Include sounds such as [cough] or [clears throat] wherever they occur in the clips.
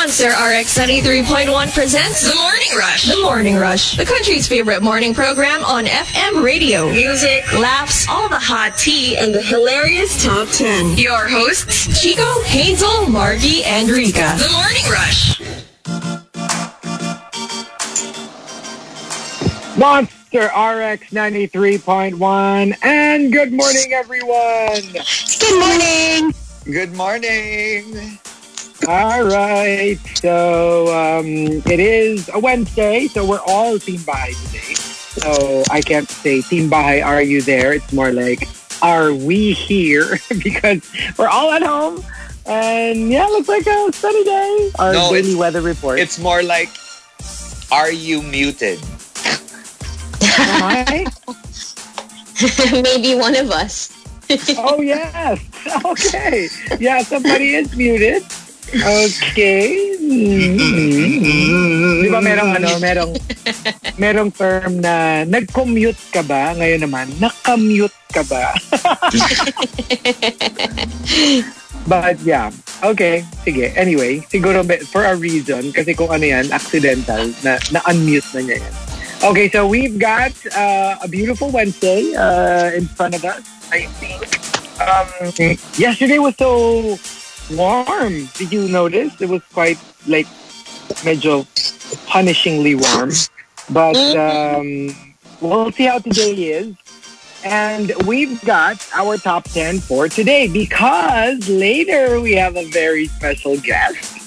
Monster RX 93.1 presents The Morning Rush. The Morning Rush, the country's favorite morning program on FM radio. Music, laughs, all the hot tea, and the hilarious top 10. Your hosts, Chico, Hazel, Margie, and Rica. The Morning Rush. Monster RX 93.1 and good morning everyone. Good morning. Good morning. All right. So um, it is a Wednesday, so we're all Team Bahay today. So I can't say Team Bahay, are you there? It's more like, are we here? [laughs] because we're all at home. And yeah, looks like a sunny day. Our No, daily it's- weather report. It's more like, are you muted? Am [laughs] Maybe one of us. Oh, yes. [laughs] Okay. Yeah, somebody is muted. Okay. Mm-hmm. Di ba merong ano, merong, merong term na nag-commute ka ba? Ngayon naman, nakamute ka ba? [laughs] But yeah, okay, sige. Anyway, siguro for a reason, kasi kung ano yan, accidental, na, na-unmute na niya yan. Okay, so we've got uh, a beautiful Wednesday uh, in front of us, I think. Um, yesterday was so warm. Did you notice? It was quite, like, medyo punishingly warm. But um, we'll see how today is. And we've got our top 10 for today because later we have a very special guest.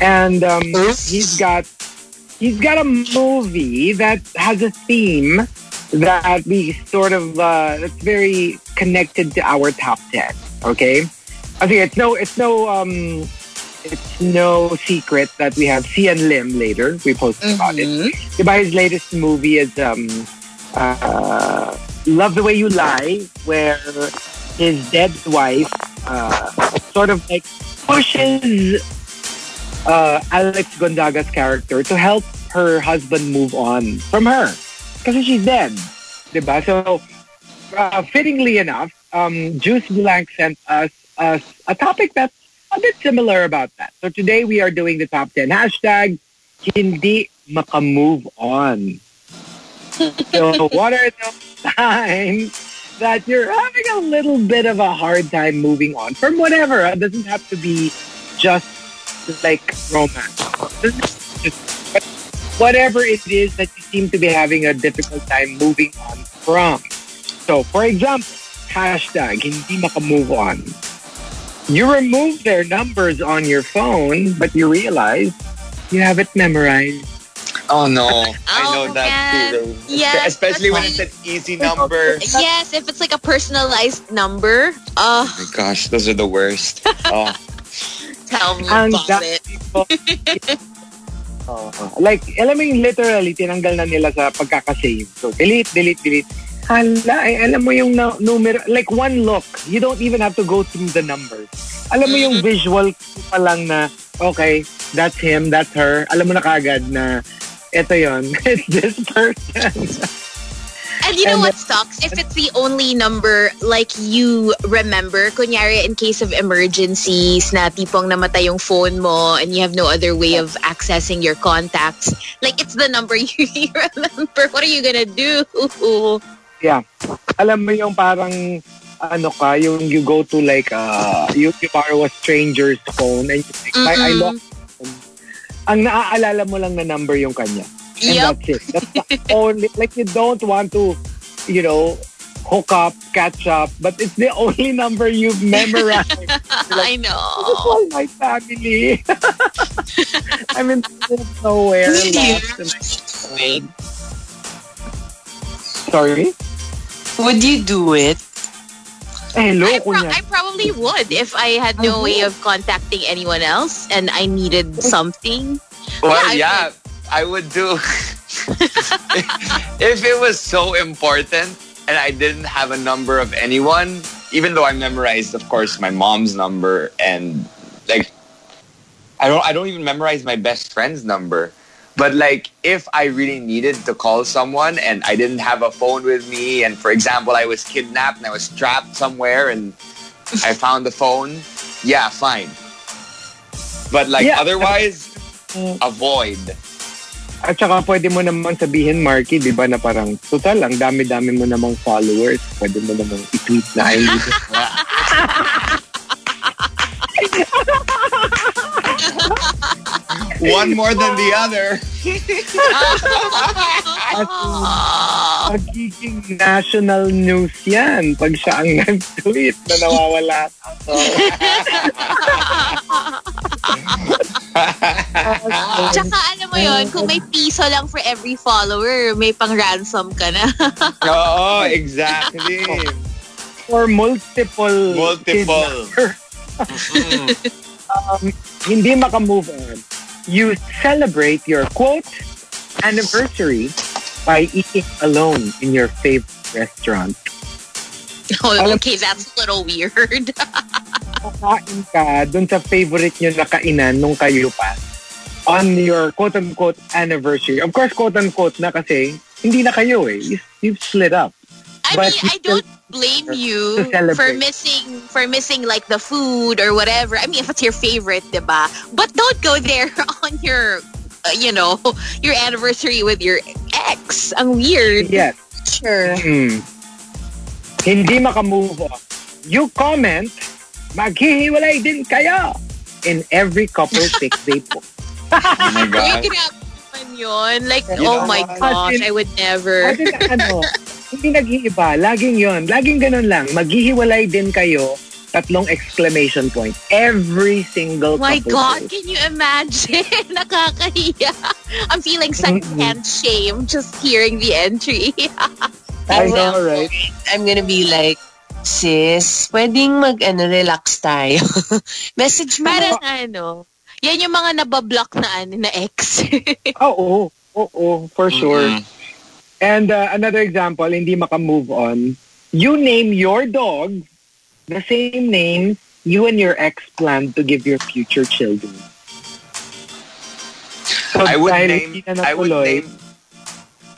And um, he's got he's got a movie that has a theme that we sort of uh, that's very connected to our top 10. Okay? I think it's no it's no um it's no secret that we have Xian Lim later. We posted about it. Diba his latest movie is um uh, Love the Way You Lie, where his dead wife uh, sort of like pushes uh, Alex Gonzaga's character to help her husband move on from her because she's dead. Diba? So, uh, fittingly enough, um, Juice Blank sent us, us a topic that's a bit similar about that. So today we are doing the top 10. Hashtag hindi makamove on. So [laughs] what are the signs that you're having a little bit of a hard time moving on from whatever? It doesn't have to be just like romance. Doesn't have to just- whatever it is that you seem to be having a difficult time moving on from. So, for example, hashtag hindi makamove on. You remove their numbers on your phone, but you realize you have it memorized. Oh no, I Oh, know that man. feeling. Yes, Especially when it's an easy number. Yes, if it's like a personalized number, uh, Oh my gosh, those are the worst. [laughs] Oh, tell me Ang about dami it. po- [laughs] Oo. like, alam mo yung literally, tinanggal na nila sa pagkakasave. So, delete, delete, delete. Hala, ay, alam mo yung na, numero, like one look, you don't even have to go through the numbers. Alam mo yung visual pa lang na, okay, that's him, that's her. Alam mo na kagad na, eto yon [laughs] it's this person. And you know And what sucks? If it's the only number like you remember, kunyari in case of emergencies na tipong namatay yung phone mo and you have no other way of accessing your contacts, like it's the number you, [laughs] you remember. What are you gonna do? Yeah. Alam mo yung parang ano ka, yung you go to like uh you, you borrow a stranger's phone and you think, I, I Mm-mm. lost phone." Ang naaalala mo lang na number yung kanya. And Yep. that's it. That's the [laughs] only like you don't want to, you know, hook up, catch up, but it's the only number you've [laughs] memorized. I This is know. all my family. [laughs] I'm in nowhere. Sorry? Would you do it? Hello, I, pro- I probably would if I had no way of contacting anyone else and I needed something. well, Yeah, I yeah, I would do. [laughs] if it was so important and I didn't have a number of anyone, even though I memorized, of course, my mom's number and like, I don't, I don't even memorize my best friend's number. But like, if I really needed to call someone and I didn't have a phone with me, and for example, I was kidnapped and I was trapped somewhere and I found the phone, yeah, fine. But like Yeah. otherwise, mm. avoid. At saka pwede mo naman sabihin, Markki, di ba, na parang, total, ang dami-dami mo namang followers. Pwede mo namang i-tweet na I need. [laughs] One more than the other. [laughs] At magiging national news yan pag siya ang nag-tweet na nawawala. So, [laughs] Tsaka alam mo yon kung may piso lang for every follower, may pang ransom ka na. [laughs] Oo, exactly. for multiple Multiple. um, hindi makamove on. You celebrate your quote anniversary by eating alone in your favorite restaurant. oh, okay, that's a little weird. [laughs] Kakain ka dun sa favorite nyo na kainan nung kayo pa on your quote-unquote anniversary. Of course, quote-unquote na kasi hindi na kayo eh. You, you've split up. I But mean, I don't blame [laughs] you for missing for missing like the food or whatever. I mean, if it's your favorite, diba? But don't go there [laughs] on your, uh, you know, [laughs] your anniversary with your ex. Ang weird. Yes. Sure. Mm. Hindi makamove on. You comment, maghihiwalay din kayo in every couple pic they post. Oh my Uy, God. grabe naman yun. Like, You oh know my what? gosh, I would never. Kasi na ano, hindi nag-iiba. Laging yon Laging ganun lang. Maghihiwalay din kayo. Tatlong exclamation point. Every single My couple God, post. can you imagine? [laughs] Nakakahiya. I'm feeling secondhand shame just hearing the entry. [laughs] I know, right? I'm gonna be like, sis, pwedeng mag, ano, relax tayo. [laughs] Message mo. Para ano, yan yung mga nabablock na, ano, na ex. Oo. Oo, for sure. Mm-mm. And uh, another example, hindi makamove on. You name your dog the same name you and your ex plan to give your future children. So, I would name I would name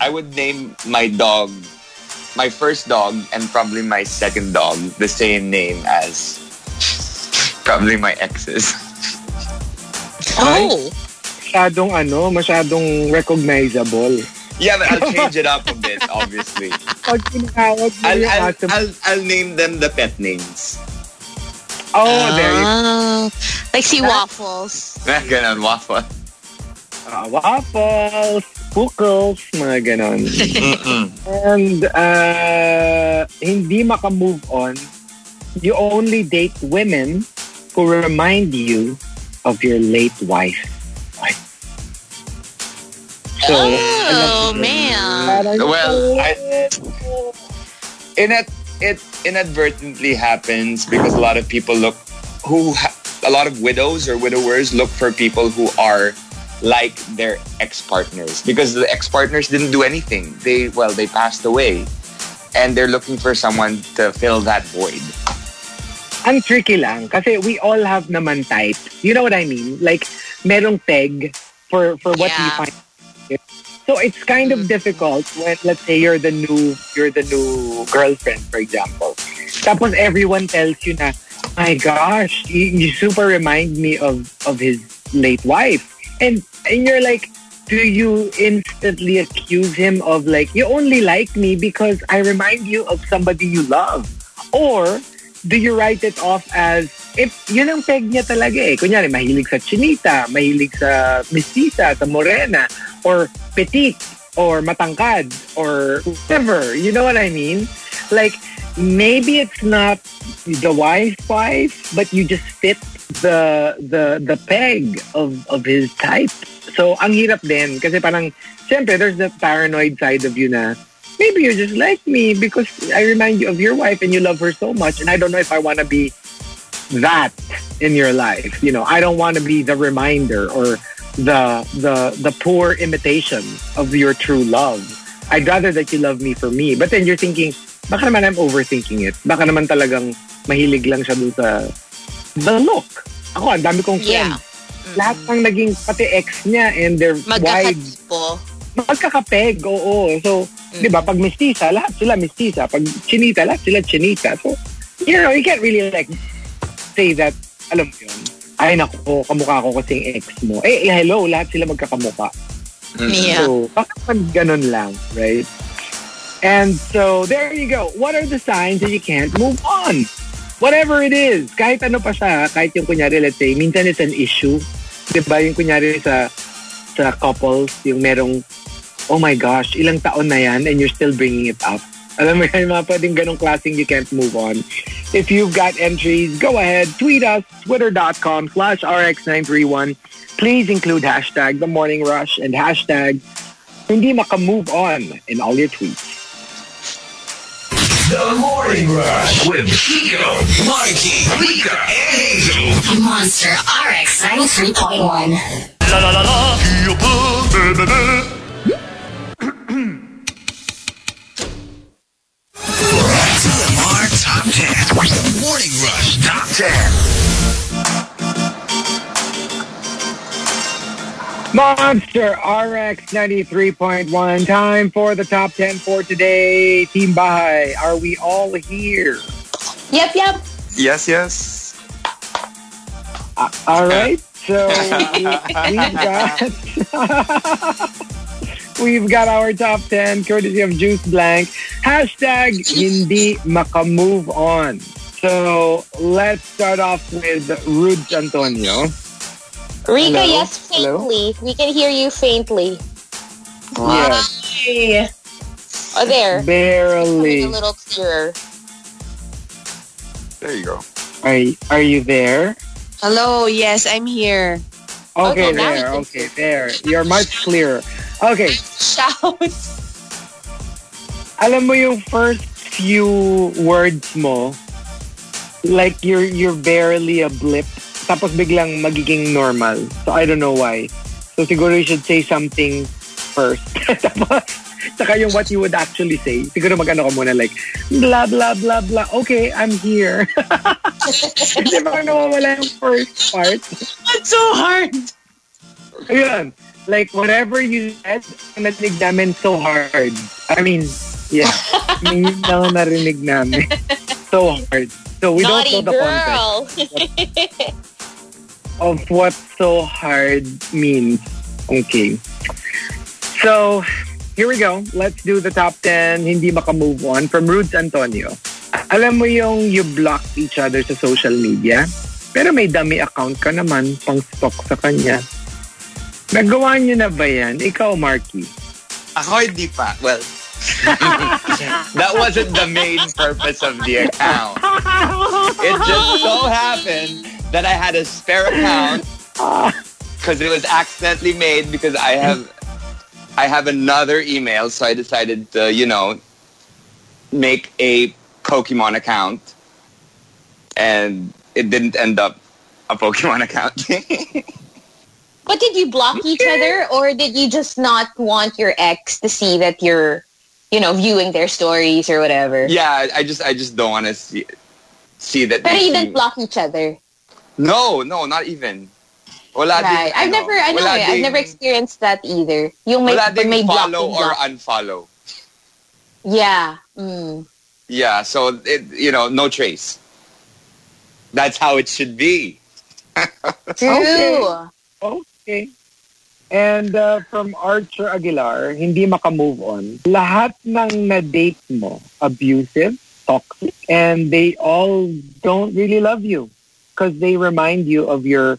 I would name my dog my first dog and probably my second dog the same name as probably my ex's. oh. masyadong ano, masyadong recognizable. Yeah, but I'll change it up a bit, obviously. Pag tinawag mo I'll, yung I'll, aso I'll, I'll name them the pet names. oh, there you Ah, like si Waffles. Ganon, waffle. uh, Waffles, Pookles, mga ganon. [laughs] Mm-mm. And uh, hindi makamove on, you only date women who remind you of your late wife. So, Oh, man. Well, I- In it, it inadvertently happens because a lot of people look who ha- a lot of widows or widowers look for people who are like their ex-partners because the ex-partners didn't do anything. They well, they passed away, and they're looking for someone to fill that void. ang tricky lang kasi we all have naman type. You know what I mean? Like, merong peg for, for what we Yeah. Find. So it's kind of difficult when, let's say, you're the new, you're the new girlfriend, for example. Tapos everyone tells you na, my gosh, you, you super remind me of, of his late wife. And, and you're like, do you instantly accuse him of like, you only like me because I remind you of somebody you love? Or do you write it off as, if yun ang peg niya talaga eh. Kunyari, mahilig sa chinita, mahilig sa mestiza, sa morena, or petite, or matangkad, or whatever. You know what I mean? Like, maybe it's not the wife wife, but you just fit the the the peg of of his type. So, ang hirap din. Kasi parang, siyempre, there's the paranoid side of you na, maybe you just like me because I remind you of your wife and you love her so much. And I don't know if I want to be that in your life. You know, I don't want to be the reminder or the the the poor imitation of your true love. I'd rather that you love me for me. But then you're thinking, baka naman I'm overthinking it. Baka naman talagang mahilig lang siya dun sa the look. Ako, ang dami kong friends. Yeah. Lahat ng naging pati ex niya and their wide Magkakatipo. magkakapeg, oo. So, di ba, pag mestiza, lahat sila mestiza. Pag chinita, lahat sila chinita. So, you know, you can't really like say that, alam mo yun. ay nako, kamukha ko kasing ex mo. Eh, eh, hello, lahat sila magkakamukha. Yeah. So, bakit ganun lang, right? And so, there you go. What are the signs that you can't move on? Whatever it is, kahit ano pa siya, kahit yung kunyari, let's say, minsan it's an issue. Di ba? Yung kunyari sa, sa couples, yung merong, oh my gosh, ilang taon na yan and you're still bringing it up. Alam mo yan, [laughs] yung mga pwedeng ganong klaseng you can't move on. If you've got entries, go ahead, tweet us, twitter.com slash rx931. Please include hashtag the morning rush and hashtag hindi maka-move on in all your tweets. The Morning Rush with Chico, Mikey, Rica, and Hazel. Monster RX 93.1. La la la la. 10. Morning Rush Top 10. Monster RX 93.1. Time for the top 10 for today. Team Bahay, are we all here? Yep, yep. Yes, yes. Uh, all right. So we've got [laughs] we've got our top 10 courtesy of Juice Blank. Hashtag hindi makamove on. So let's start off with Rudes Antonio. Rica, Hello? yes, Hello? faintly. We can hear you faintly. Yes, Oh, there. Barely. a little clearer. There you go. Are, are you there? Hello, yes, I'm here. Okay, Okay, there. Okay, there. You're much clearer. Okay, Shout. alam mo yung first few words mo, like you're you're barely a blip, tapos biglang magiging normal. So I don't know why. So siguro you should say something first. [laughs] tapos, saka yung what you would actually say. Siguro mag-ano ka muna like, blah, blah, blah, blah. Okay, I'm here. [laughs] Di ba nawawala yung first part? That's so hard. Ayun. Like, whatever you said, narinig namin so hard. I mean, yeah. I mean, yun lang ang narinig namin. So hard. So we Naughty don't know the context girl. of what so hard means. Okay. So, here we go. Let's do the top 10 hindi maka-move on from Rudes Antonio. Alam mo yung you blocked each other sa social media, pero may dummy account ka naman pang stalk sa kanya. Nagawa niyo na ba yan? Ikaw, Markki. Ako hindi pa. Well, [laughs] that wasn't the main purpose of the account. It just so happened that I had a spare account [laughs] because it was accidentally made because I have I have another email, so I decided to, you know, make a Pokemon account. And it didn't end up a Pokemon account. [laughs] But did you block each other or did you just not want your ex to see that you're, you know, viewing their stories or whatever? yeah, I just I just don't want to see see that. But they you didn't block each other. No, no, not even. Wala Right. ding, I've ano, never, I know, wala eh, I've never experienced that either. Yung may, wala ding may follow blocking or block. unfollow. Yeah. Mm. Yeah, so it, you know, no trace. That's how it should be. [laughs] True. Okay. And uh, from Archer Aguilar, hindi maka-move on. Lahat ng na-date mo, abusive, toxic, and they all don't really love you because they remind you of your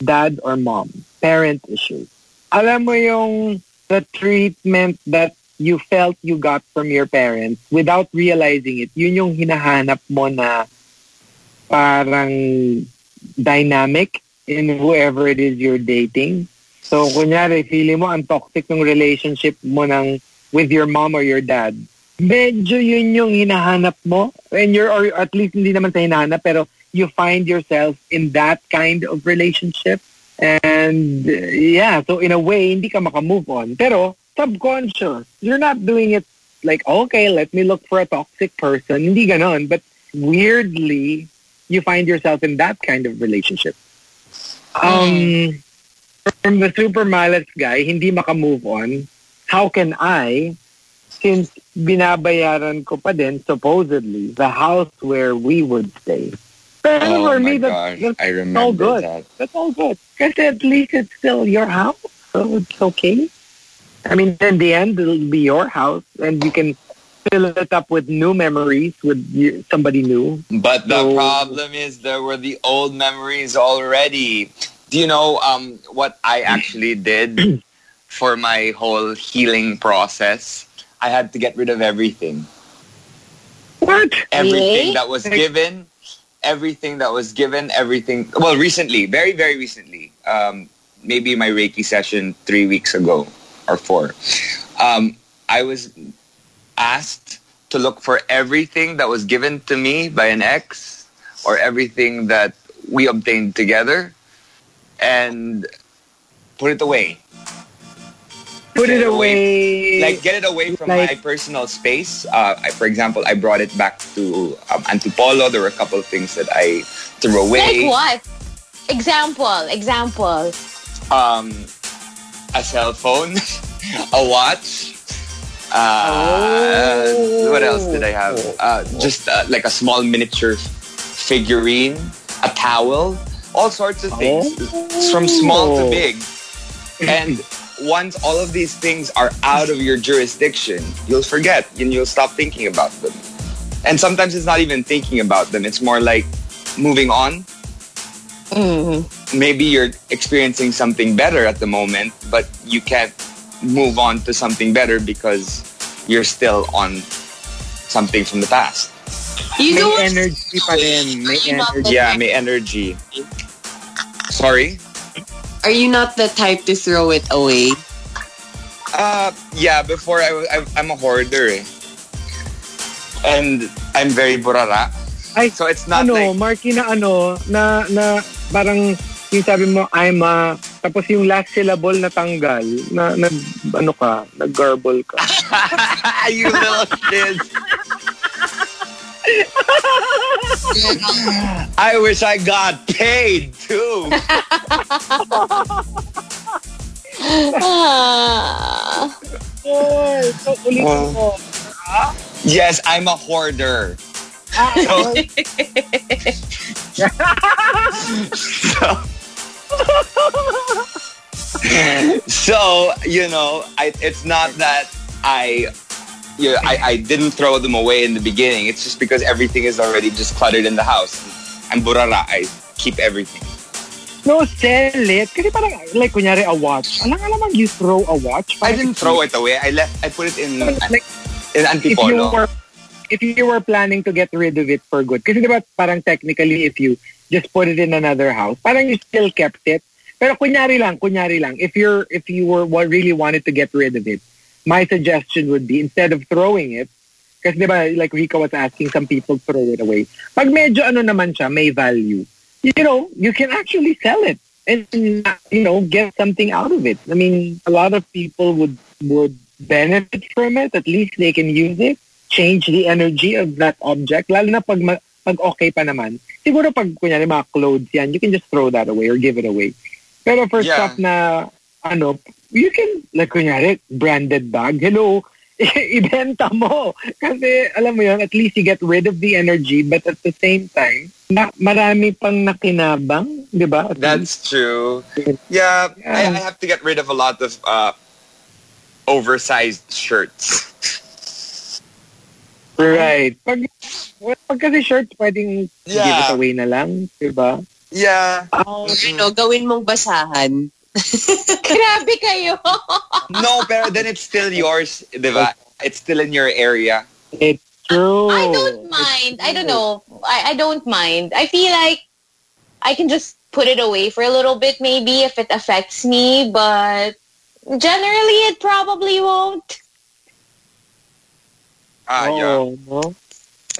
dad or mom, parent issues. Alam mo yung the treatment that you felt you got from your parents without realizing it, yun yung hinahanap mo na parang dynamic in whoever it is you're dating. So, kunyari, feeling mo ang toxic ng relationship mo ng with your mom or your dad. Medyo yun yung hinahanap mo. And you're, or at least hindi naman sa hinahanap, pero you find yourself in that kind of relationship. And yeah, so in a way, hindi ka maka-move on. Pero subconscious, you're not doing it like, okay, let me look for a toxic person. Hindi ganon. But weirdly, you find yourself in that kind of relationship. Um, from the super malas guy, hindi maka-move on. How can I, since binabayaran ko pa din, supposedly, the house where we would stay. Pero Oh for me, that's, that's I all good. that. That's all good. Because at least it's still your house, so it's okay. I mean, in the end, it'll be your house, and you can fill it up with new memories with somebody new. But the So- problem is there were the old memories already. Do you know um, what I actually [clears throat] did for my whole healing process? I had to get rid of everything. What? Everything Really? that was given, everything that was given, everything. Well, recently, very, very recently, um, maybe my Reiki session three weeks ago or four, um, I was asked to look for everything that was given to me by an ex or everything that we obtained together and put it away. Put it away. Like get it away from Like- my personal space. Uh, I, for example, I brought it back to um, Antipolo. There were a couple of things that I threw away. Like what? Example, example. Um, a cell phone, [laughs] a watch. Uh, What else did I have? Uh, just uh, like a small miniature figurine, a towel, all sorts of things, from small to big. And once all of these things are out of your jurisdiction, you'll forget and you'll stop thinking about them. And sometimes it's not even thinking about them. It's more like moving on. Maybe you're experiencing something better at the moment, but you can't move on to something better because you're still on something from the past. You May know what's energy pa rin. May Are you not energy. Yeah, type- may energy. Sorry? Are you not the type to throw it away? Uh, yeah, before I, I, I'm a hoarder eh. And I'm very burara. Ay, So it's not ano, like, Markki, na ano, na, na parang yung sabi mo, I'm a, tapos yung last syllable na tanggal, na, nag, ano ka, nag-garble ka. [laughs] you little kid. [laughs] I wish I got paid too. Ah. Oh, so ulit mo. Yes, I'm a hoarder. [laughs] So, so you know, I, it's not that I, you know, I, I didn't throw them away in the beginning. It's just because everything is already just cluttered in the house. I'm burara. I keep everything. No, sell it. Kasi parang, like, kunyari a watch. Alam alam you throw a watch. I didn't throw it away. I left. I put it in Like, in if you were if you were planning to get rid of it for good. Kasi diba parang technically if you just put it in another house, parang you still kept it. Pero kunyari lang, kunyari lang, if you're if you were wa- really wanted to get rid of it, my suggestion would be instead of throwing it, kasi diba like Rico was asking, some people throw it away. Pag medyo ano naman siya, may value, you know, you can actually sell it and you know get something out of it. I mean, a lot of people would would benefit from it. At least they can use it, change the energy of that object. Lalo na pag ma- pag okay pa naman. Siguro pag kunyari mga clothes yan, you can just throw that away or give it away. Pero for Yeah. stuff na ano, you can like kunyari branded bag. Hello, [laughs] ibenta mo. Kasi alam mo yun, at least you get rid of the energy but at the same time, na, marami pang nakinabang, di ba? Least. That's true. Yeah, I, Yeah. I have to get rid of a lot of uh, oversized shirts. [laughs] Right. Pag, pag kasi shirt, pwedeng give it Yeah. away na lang, di ba? Yeah. Ano, gawin mong basahan. [laughs] Grabe kayo. No, pero then it's still yours, diba? It's still in your area. It's true. I don't mind. I don't know. I, I don't mind. I feel like I can just put it away for a little bit maybe if it affects me, but generally it probably won't. Ah, yeah. Oo, no?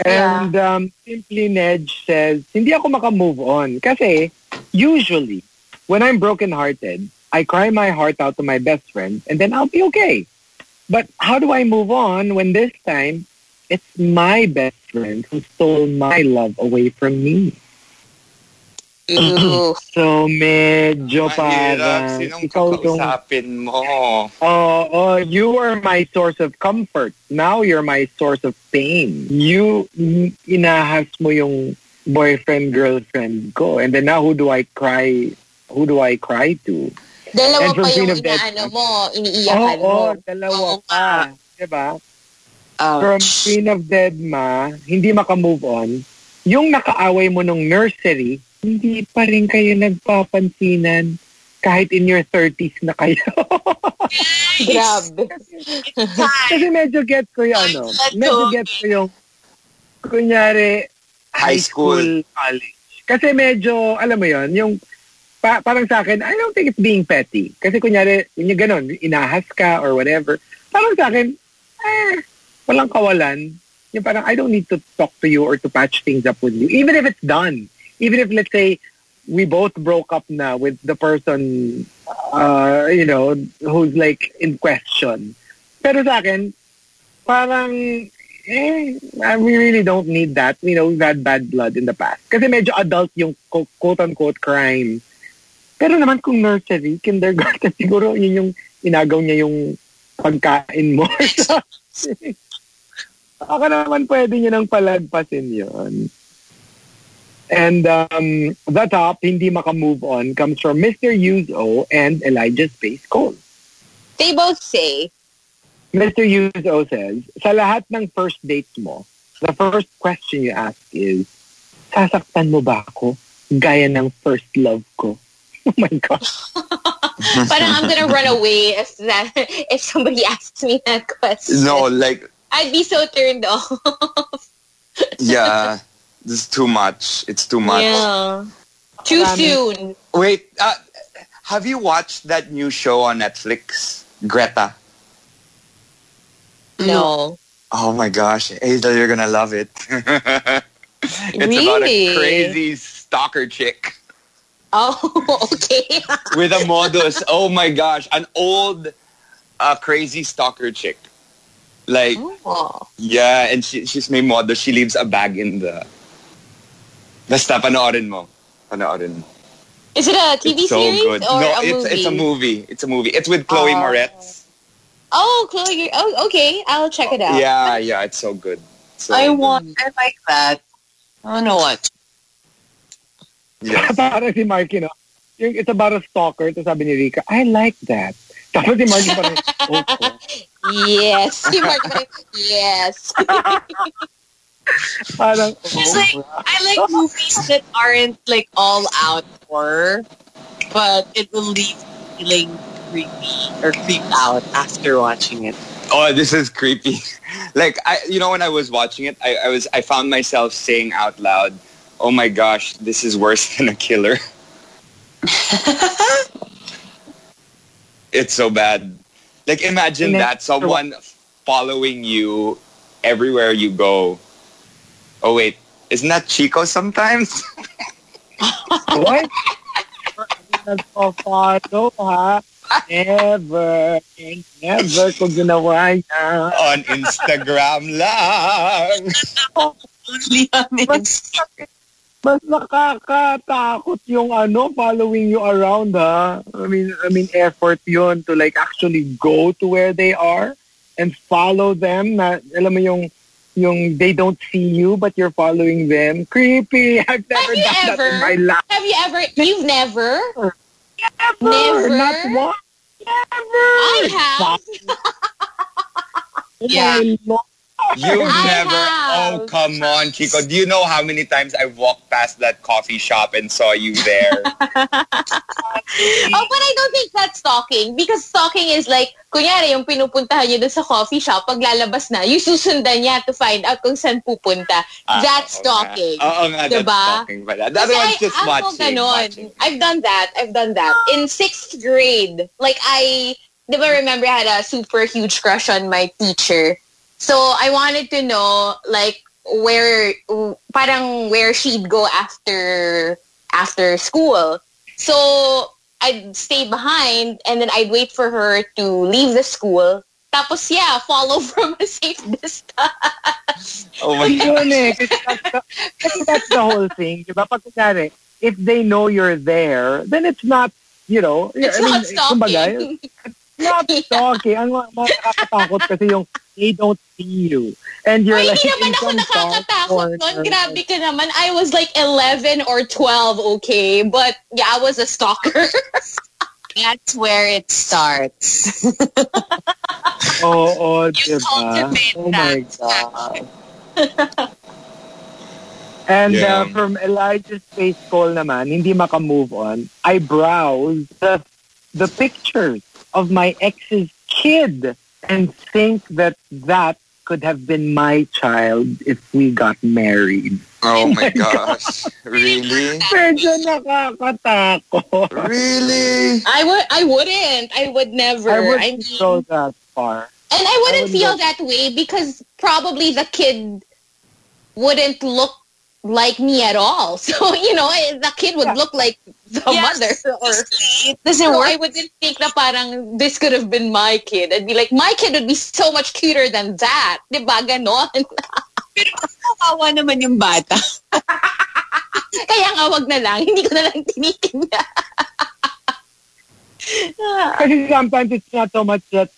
And um, Simply Nedge says, hindi ako maka-move on. Kasi, usually, when I'm brokenhearted, I cry my heart out to my best friend and then I'll be okay. But how do I move on when this time, it's my best friend who stole my love away from me? So, medyo parang Sinong ikaw yung kakausapin mo? Oh, oh, you were my source of comfort. Now you're my source of pain. You inahas mo yung boyfriend, girlfriend ko. And then now, who do I cry, who do I cry to? Dalawa pa yung inaano mo, Oo, iniiyakan mo. oh, dalawa Oo pa. Diba? Ouch. From Queen of Deadma, hindi makamove on. Yung nakaaway mo nung nursery, hindi pa rin kayo nagpapansinan kahit in your 30s na kayo. Grabe. Kasi medyo get ko yung ano, medyo get ko yung kunyari High school. college. Kasi medyo, alam mo yon yung pa, parang sa akin, I don't think it's being petty. Kasi kunyari, yung ganon, inahas ka or whatever. Parang sa akin, eh, walang kawalan. Yung parang, I don't need to talk to you or to patch things up with you. Even if it's done. Even if, let's say, we both broke up na with the person, uh, you know, who's like in question. Pero sa akin, parang, eh, we really don't need that. You know, we've had bad blood in the past. Kasi medyo adult yung quote-unquote crime. Pero naman kung nursery, kindergarten, [laughs] siguro yun yung inagaw niya yung pagkain mo. [laughs] [laughs] Ako naman pwede niyo nang palagpasin yun. And um, the top, hindi maka-move on, comes from Mr. Yuzo and Elijah Space Cole. They both say, Mr. Yuzo says, sa lahat ng first dates mo, the first question you ask is, sasaktan mo ba ako? Gaya ng first love ko. [laughs] Oh my God. [laughs] parang I'm gonna run away if that if somebody asks me that question. No, like, I'd be so turned off. yeah, this is too much. It's too much. Yeah. Too Marami. soon. Wait, uh, have you watched that new show on Netflix, Greta? No. Oh my gosh, Hazel, you're gonna love it. [laughs] it's about a Really? crazy stalker chick Oh, [laughs] okay. with a modus. Oh my gosh, an old, uh, crazy stalker chick. Like, oh. yeah, and she, she's may modus. She leaves a bag in the. Basta panoorin mo. Panoorin mo. Is it a TV it's so series good. or no, a it's movie? it's a movie. It's a movie. It's with Chloe Oh. Moretz. Oh, Chloe. Oh, okay. I'll check it out. Yeah, yeah, it's so good. So I good. want, I like that. I don't know what. Yes. Parang si Markki, no? Yung, it's about a stalker. Tapos sabi ni Rica, I like that. Tapos si Markki parang, [laughs] okay. Yes. Si Mark parang, yes. [laughs] Parang, It's oh, like, I like movies that aren't like all out horror, but it will leave you feeling creepy or creeped out after watching it. Oh, this is creepy. [laughs] like I, you know, when I was watching it, I, I was, I found myself saying out loud, "Oh my gosh, this is worse [laughs] than a killer." [laughs] it's so bad. Like imagine that someone following you everywhere you go. Oh wait, isn't that Chico sometimes? [laughs] what? Nagpa-follow, ha? Never, never ko ginawa yan. On Instagram lang. Only on Mas, mas nakakatakot yung ano, following you around, ha? I mean, I mean, effort yun to like actually go to where they are and follow them na, alam mo yung, yung they don't see you but you're following them. Creepy! [laughs] I've never you done that ever? in my life. Have you ever? You've never? Never! Never? Not once! Never! I have. [laughs] Oh Yeah. my Lord. You've never. Oh, have. Oh, come on, Chico. Do you know how many times I walked past that coffee shop and saw you there? [laughs] Oh, but I don't think that's stalking because stalking is like, kunyari, yung pinupuntahan niyo doon sa coffee shop, pag lalabas na, yung susundan niya to find out kung saan pupunta. Ah, that's oo stalking. Oo nga, that's Diba? stalking pala. Kasi one's just ako watching. ganon. watching. I've done that. I've done that. In sixth grade, like I, di ba remember I had a super huge crush on my teacher. So I wanted to know like where, parang where she'd go after, after school. So I'd stay behind and then I'd wait for her to leave the school. Tapos yeah, follow [laughs] from a safe distance. Oh my God. eh. That's, the, that's the whole thing. Diba? Pag kunyari, if they know you're there, then it's not, you know, It's I mean, not stalking. kumbaga, not stalking. Ang mga- mga kasi yung they don't see you. And you're Ay, like, hindi naman ako nakakatakot nun. Grabe ka naman. I was like 11 or 12, okay? But yeah, I was a stalker. [laughs] That's where it starts. Oo, oh, [laughs] You diba? cultivate Oh my. God. [laughs] And Yeah. uh, from Elijah's face call naman, hindi maka-move on, I browse the, the pictures of my ex's kid and think that that could have been my child if we got married. Oh, [laughs] oh my gosh. Really? Medyo nakakatakot. Really? I would I wouldn't. I would never. I I, wouldn't mean, go that far. and I wouldn't I wouldn't feel go- that way because probably the kid wouldn't look like me at all. [laughs] So, you know, the kid would look like the Yes. mother [laughs] or It doesn't So work. I wouldn't think na parang this could have been my kid. I'd be like, my kid would be so much cuter than that. Di ba? Ganon. [laughs] Kawawa naman yung bata. Kaya nga wag na lang. Hindi ko na lang tinitingnan. Kasi sometimes it's not so much that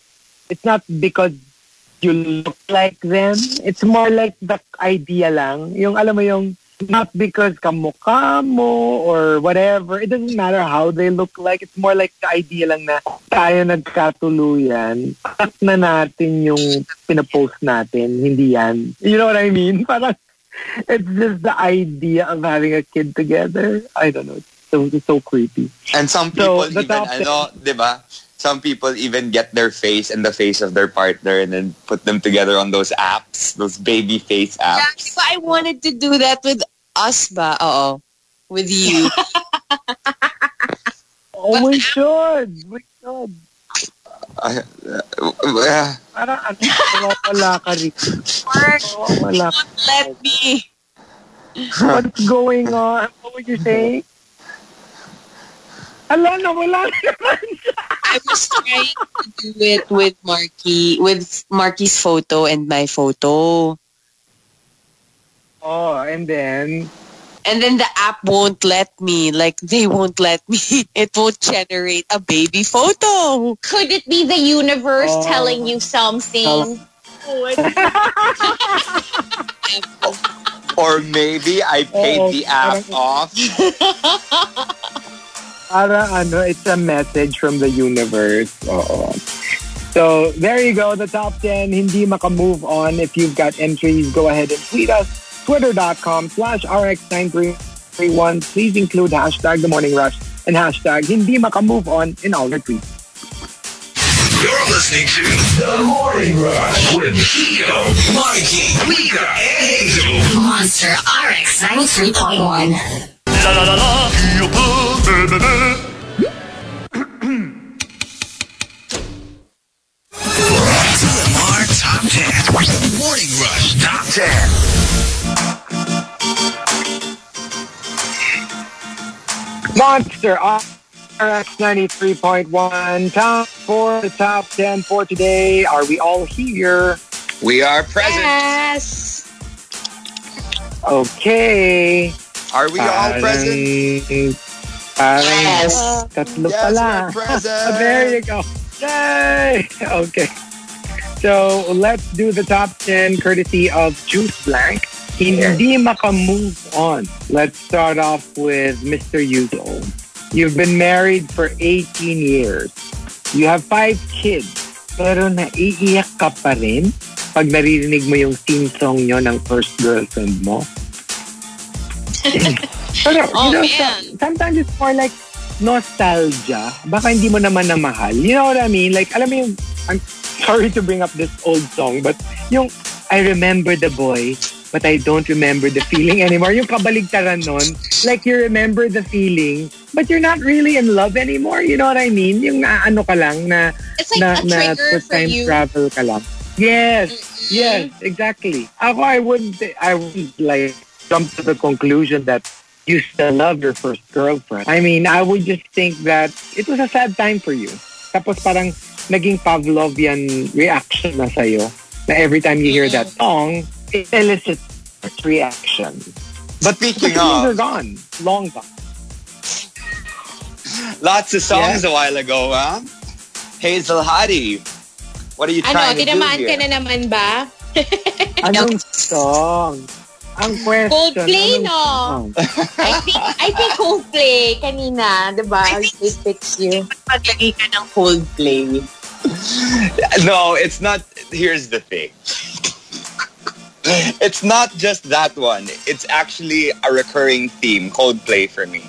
it's not because you look like them. It's more like the idea lang. Yung alam mo yung not because kamukha mo or whatever. It doesn't matter how they look like. It's more like the idea lang na tayo nagkatuluyan. At na natin yung pinapost natin. Hindi yan. You know what I mean? [laughs] Parang it's just the idea of having a kid together. I don't know. It's so, it's so creepy. And some So, people the even, ano, di ba? Some people even get their face and the face of their partner and then put them together on those apps, those baby face Yeah, apps. diba I wanted to do that with us ba? Oo. With you. [laughs] Oh, we should. We should. Uh, uh, Parang ano, wala ka rin. Mark, Wala let me. What's going on? What were you saying? Ala na, wala [laughs] naman. I was trying to do it with Markki, with Markki's photo and my photo. Oh, and then, And then the app won't let me. Like, they won't let me. [laughs] It won't generate a baby photo. Could it be the universe Oh. telling you something? Oh, [laughs] or maybe I paid Oo, the oh, app off. Para ano, it's a message from the universe. Oo. So, there you go. The top 10. Hindi maka-move on. If you've got entries, go ahead and tweet us. Twitter.com slash RX9331. Please include hashtag The Morning Rush and hashtag Hindi maka-move on in all your tweets. You're listening to The Morning Rush with Chico, Mikey, Rica, and Hazel. Monster RX 93.1. TMR Top 10. Morning Rush Top 10. Monster RX 93.1. Time for the top 10 for today. Are we all here? We are present. Yes. Okay. Are we all present? Parang Yes. tatlo Yes, pala. [laughs] there you go. Yay! Okay. So let's do the top 10 courtesy of Juice Blank. Hindi maka-move on. Let's start off with Mr. Yuzo. You've been married for 18 years. You have five kids. Pero naiiyak ka pa rin pag naririnig mo yung theme song nyo ng first girlfriend mo. [laughs] Pero, Oh, you know, man. so- sometimes it's more like nostalgia. Baka hindi mo naman na mahal. You know what I mean? Like, alam mo yung, I'm sorry to bring up this old song, but yung, I remember the boy, but I don't remember the feeling anymore. Yung kabaligtaran nun, like you remember the feeling, but you're not really in love anymore. You know what I mean? Yung na, ano ka lang, na, It's like na, na time you. travel ka lang. Yes, yes, exactly. Ako, I wouldn't, I would like jump to the conclusion that you still love your first girlfriend. I mean, I would just think that it was a sad time for you. Tapos parang naging Pavlovian reaction na sa'yo na every time you hear that song, it elicits reaction. But Speaking the feelings of- are gone. Long gone. Lots of songs a while ago, huh? Hazel Hadi. What are you Ano, trying to do tinamaan ka here? na naman ba? [laughs] Anong song? Ang question. Coldplay, anong no? song? I think, I think Coldplay kanina, di ba? I I think- fix you. Maglagay ka ng Coldplay. [laughs] No, it's not. Here's the thing. It's not just that one. It's actually a recurring theme. Coldplay for me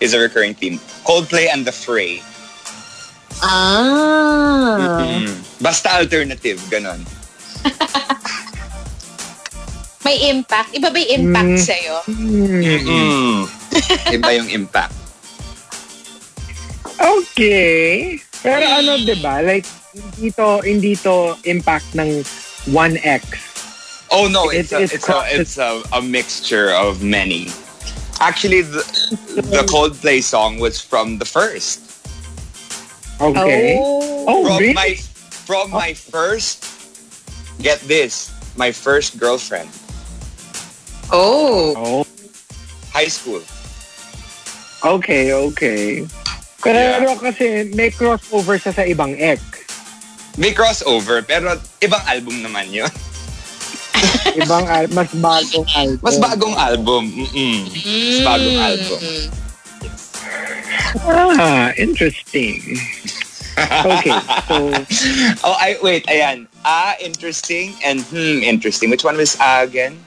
is a recurring theme. Coldplay and the Fray. Ah. Mm. Basta alternative, ganon. [laughs] May impact. Iba ba yung impact Mm. sa'yo? Hmm. Mm. Iba yung impact. Okay. Pero ano, di ba? Like, hindi to, hindi to impact ng 1X. Oh no, It- it's a, it's it's a, it's a, a mixture of many. Actually, the, the Coldplay song was from the first. Okay. Oh. Oh, From really? my from my first. Get this, my first girlfriend, Oh. Oh, high school. okay, okay. Pero kasi may crossover sa sa ibang X. May crossover, pero ibang album naman yun. [laughs] Ibang, al- mas bagong album. Mas bagong album. Mm-mm. Mas bagong album. Ah, interesting. Okay, so, [laughs] oh, I wait, ayan. Ah, interesting and hmm, interesting. Which one was ah again?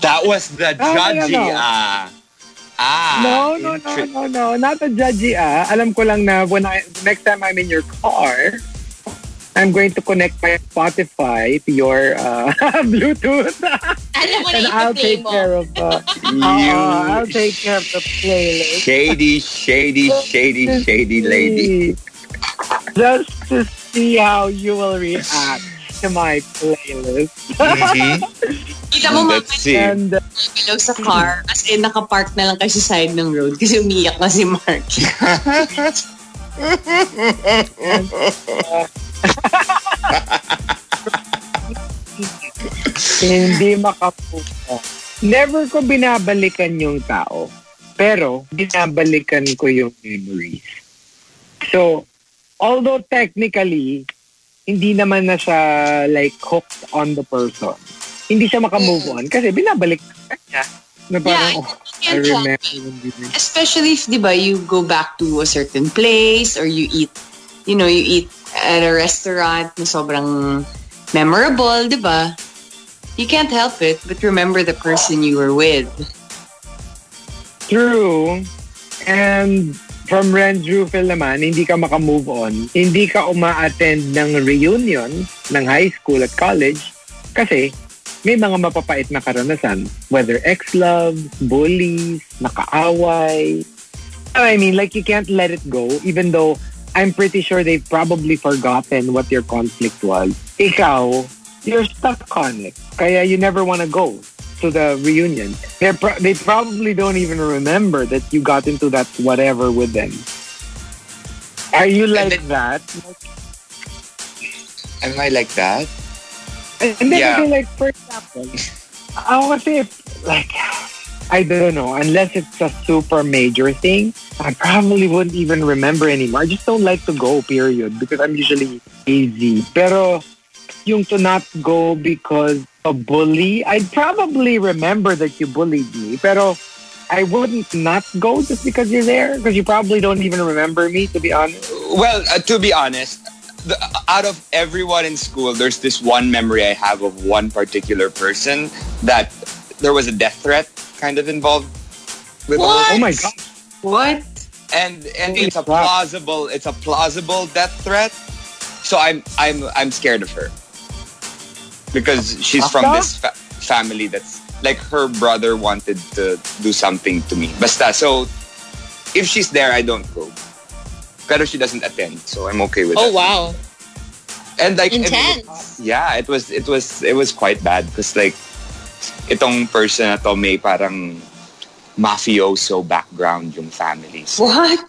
That was the [laughs] Ah, no, no, judgy no. ah. Ah. no, no, no, no, no, not the judgy ah. Alam ko lang na when I, next time I'm in your car, I'm going to connect my Spotify to your uh, [laughs] Bluetooth. Alam mo na and I'll take mo. care of uh, [laughs] You uh, I'll take care of the playlist. shady, shady, shady, shady lady. Just to see how you will react to my playlist. Mhm. [laughs] Kita mo uh, Hello sa car. As in, nakapark na lang kayo sa side ng road kasi umiyak na si Mark. [laughs] [laughs] hindi makapuka. Never ko binabalikan yung tao. Pero, binabalikan ko yung memories. So, although technically, hindi naman na siya like hooked on the person. Hindi siya makamove on kasi binabalik niya. Na parang, Yeah, oh, I remember Especially if, di ba, you go back to a certain place or you eat, you know, you eat at a restaurant na sobrang memorable, di ba? You can't help it but remember the person you were with. True. And from Renz Rufil naman, hindi ka makamove on. Hindi ka uma-attend ng reunion ng high school at college kasi may mga mapapait na karanasan. Whether ex-loves, bullies, nakaaway. I mean, like you can't let it go even though I'm pretty sure they've probably forgotten what your conflict was. Ikaw, you're stuck on it. Kaya you never want to go to the reunion. They're pro- they probably don't even remember that you got into that whatever with them. Are you like then- that? Am I like that? And then Yeah. like, for example, ako kasi, like, I don't know, unless it's a super major thing, I probably wouldn't even remember anymore. I just don't like to go, period, because I'm usually easy. Pero, yung to not go because a bully, I'd probably remember that you bullied me, pero I wouldn't not go just because you're there, because you probably don't even remember me, to be honest. Well, uh, to be honest, the, out of everyone in school, there's this one memory I have of one particular person that there was a death threat kind of involved with all of Oh my God. What? and and Holy it's a plausible it's a plausible death threat. So I'm I'm I'm scared of her because she's from this fa- family that's like her brother wanted to do something to me. Basta so if she's there, I don't go. Pero she doesn't attend, so I'm okay with Oh, that. wow. And like Intense. yeah, it was it was it was quite bad because like itong person na to may parang mafioso background yung family. So, What?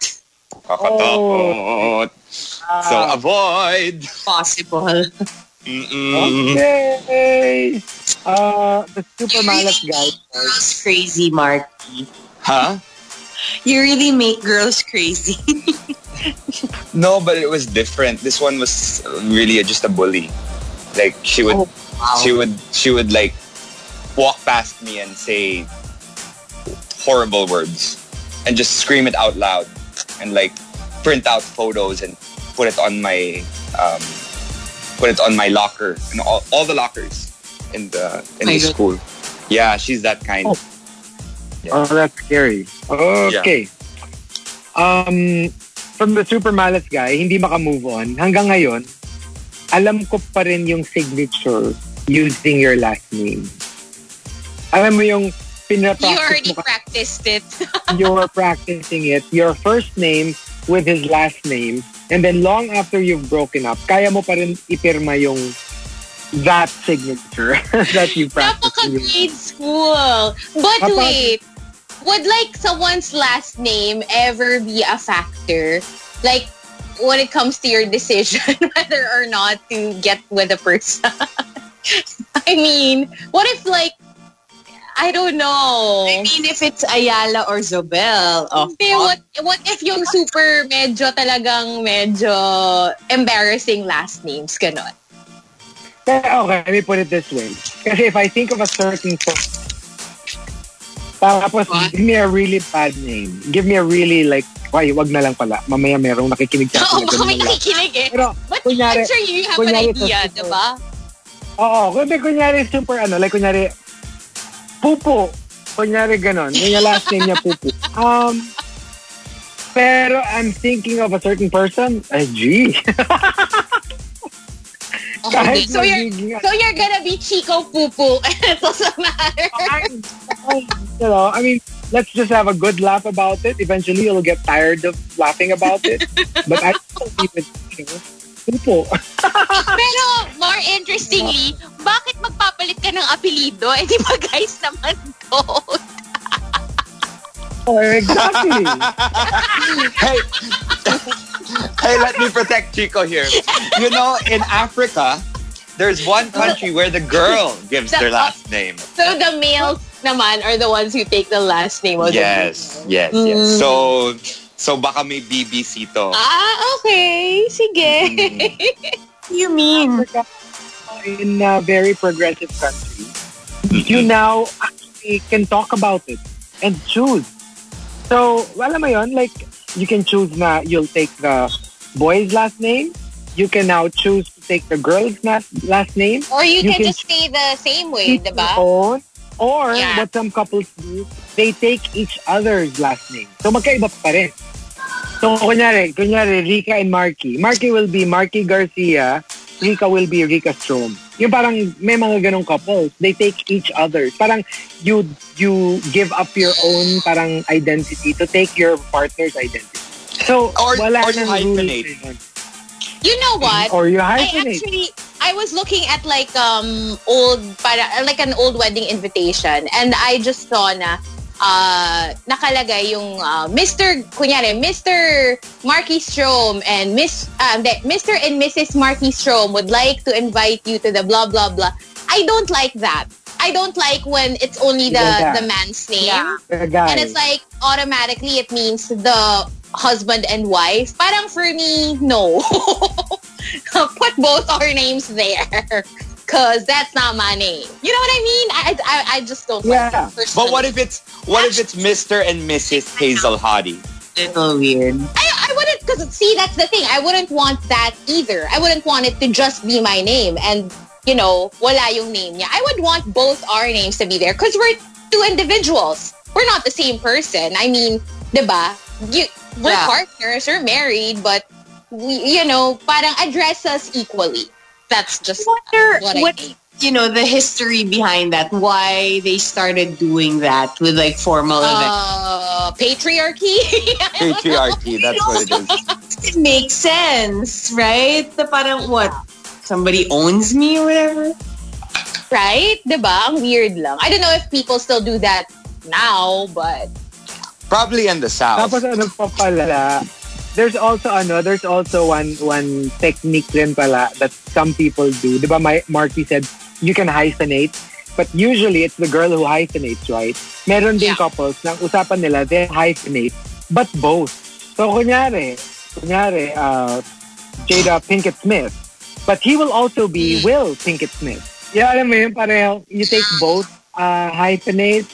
Kakatakot. So Ah. avoid. Possible. [laughs] Mm-mm. Okay. Uh, the super malas guy. Girls crazy, Mark. Huh? You really make girls crazy. [laughs] No, but it was different. This one was really just a bully. Like she would Oh, she would she would like walk past me and say horrible words and just scream it out loud and like print out photos and put it on my um, put it on my locker and all, all the lockers in the in My the God. school. Yeah, she's that kind. Oh. Oh, that's scary. Okay. Um, from the super malas guy, hindi maka-move on. Hanggang ngayon, alam ko pa rin yung signature using your last name. Alam mo yung You already mo ka- practiced it. [laughs] you're practicing it. Your first name with his last name. And then long after you've broken up, kaya mo pa rin ipirma yung that signature [laughs] that you practiced. Napaka-grade school. But Papa- wait, would like someone's last name ever be a factor? Like, when it comes to your decision [laughs] whether or not to get with a person? [laughs] I mean, what if like, I don't know. I mean, if it's Ayala or Zobel, oh, Hindi, what, what if yung super medyo talagang medyo embarrassing last names, ganon? Okay, let me put it this way. Kasi if I think of a certain po- tapos give me a really bad name. Give me a really like, why, wag na lang pala. Mamaya merong nakikinig sa Oo, akin. na [laughs] baka may nakikinig eh. Pero, But kunyari, I'm sure you have an kunyari sa idea, super- diba? Oo, kundi kunyari super ano, like kunyari, Pupo. Kunyari ganon. Yung last name niya Pupo. Um, pero I'm thinking of a certain person. Ay, gee. [laughs] Kahit So you're, so you're gonna be Chico Pupu. [laughs] it doesn't matter. you know, I mean, let's just have a good laugh about it. Eventually, you'll get tired of laughing about it. but I don't even, you know, Pupo. [laughs] Pero more interestingly, bakit magpapalit ka ng apelido? Eh di ba guys naman to? [laughs] Oh, exactly. [laughs] hey, hey, let me protect Chico here. You know, in Africa, there's one country where the girl gives their last name. So the males naman are the ones who take the last name of Yes, yes, Mm. yes. So, so baka may BBC to. Ah, okay. Sige. do you mean? In a very progressive country, you now actually can talk about it and choose. So, alam mo yun, like, you can choose na you'll take the boy's last name. You can now choose to take the girl's last, last name. Or you, You can, can just stay the same way, diba? own. Or, Yeah. what some couples do, they take each other's last name. So, magkaiba pa rin. So, kunyari, kunyari, Rika and Marky. Marky will be Marky Garcia. Rika will be Rika Strom. Yung parang may mga ganong couples. They take each other. Parang you you give up your own parang identity to take your partner's identity. So, Or- wala or nang hyphenate. rules. You know what? Or you I hyphenate. actually I was looking at like um old para like an old wedding invitation and I just saw na uh nakalagay yung uh, Mr. kunyari Mr. Marky Strom and Miss um de, Mr. and Mrs. Marky Strom would like to invite you to the blah blah blah. I don't like that. I don't like when it's only the Yeah. the man's name. Yeah. And it's like automatically it means the husband and wife. Parang for me, no. [laughs] Put both our names there. [laughs] Cause that's not my name. You know what I mean? I I, I just don't Yeah. like it. But what if it's what if it's Mr. and Mrs. Hazel Hottie? Little weird. I, I wouldn't because see that's the thing. I wouldn't want that either. I wouldn't want it to just be my name and you know, wala yung name niya. I would want both our names to be there because we're two individuals. We're not the same person. I mean, diba? You, we're Yeah. partners, we're married, but we, you know, parang address us equally. That's just wonder what I what think. you know the history behind that. Why they started doing that with like formal events. Uh, patriarchy. [laughs] Patriarchy, that's what it is. It makes sense, right? The parang what? Somebody owns me or whatever. right? Diba? Ang weird lang. I don't know if people still do that now, but Probably in the South. Tapos ano pa pala, there's also ano, there's also one one technique rin pala that some people do. Di ba my, Markki said, you can hyphenate, but usually it's the girl who hyphenates, right? Meron din Yeah. couples na usapan nila, they hyphenate, but both. So kunyari, kunyari, uh, Jada Pinkett Smith, but he will also be Will Pinkett Smith. Yeah, alam mo yun, pareho. You take both uh, hyphenate.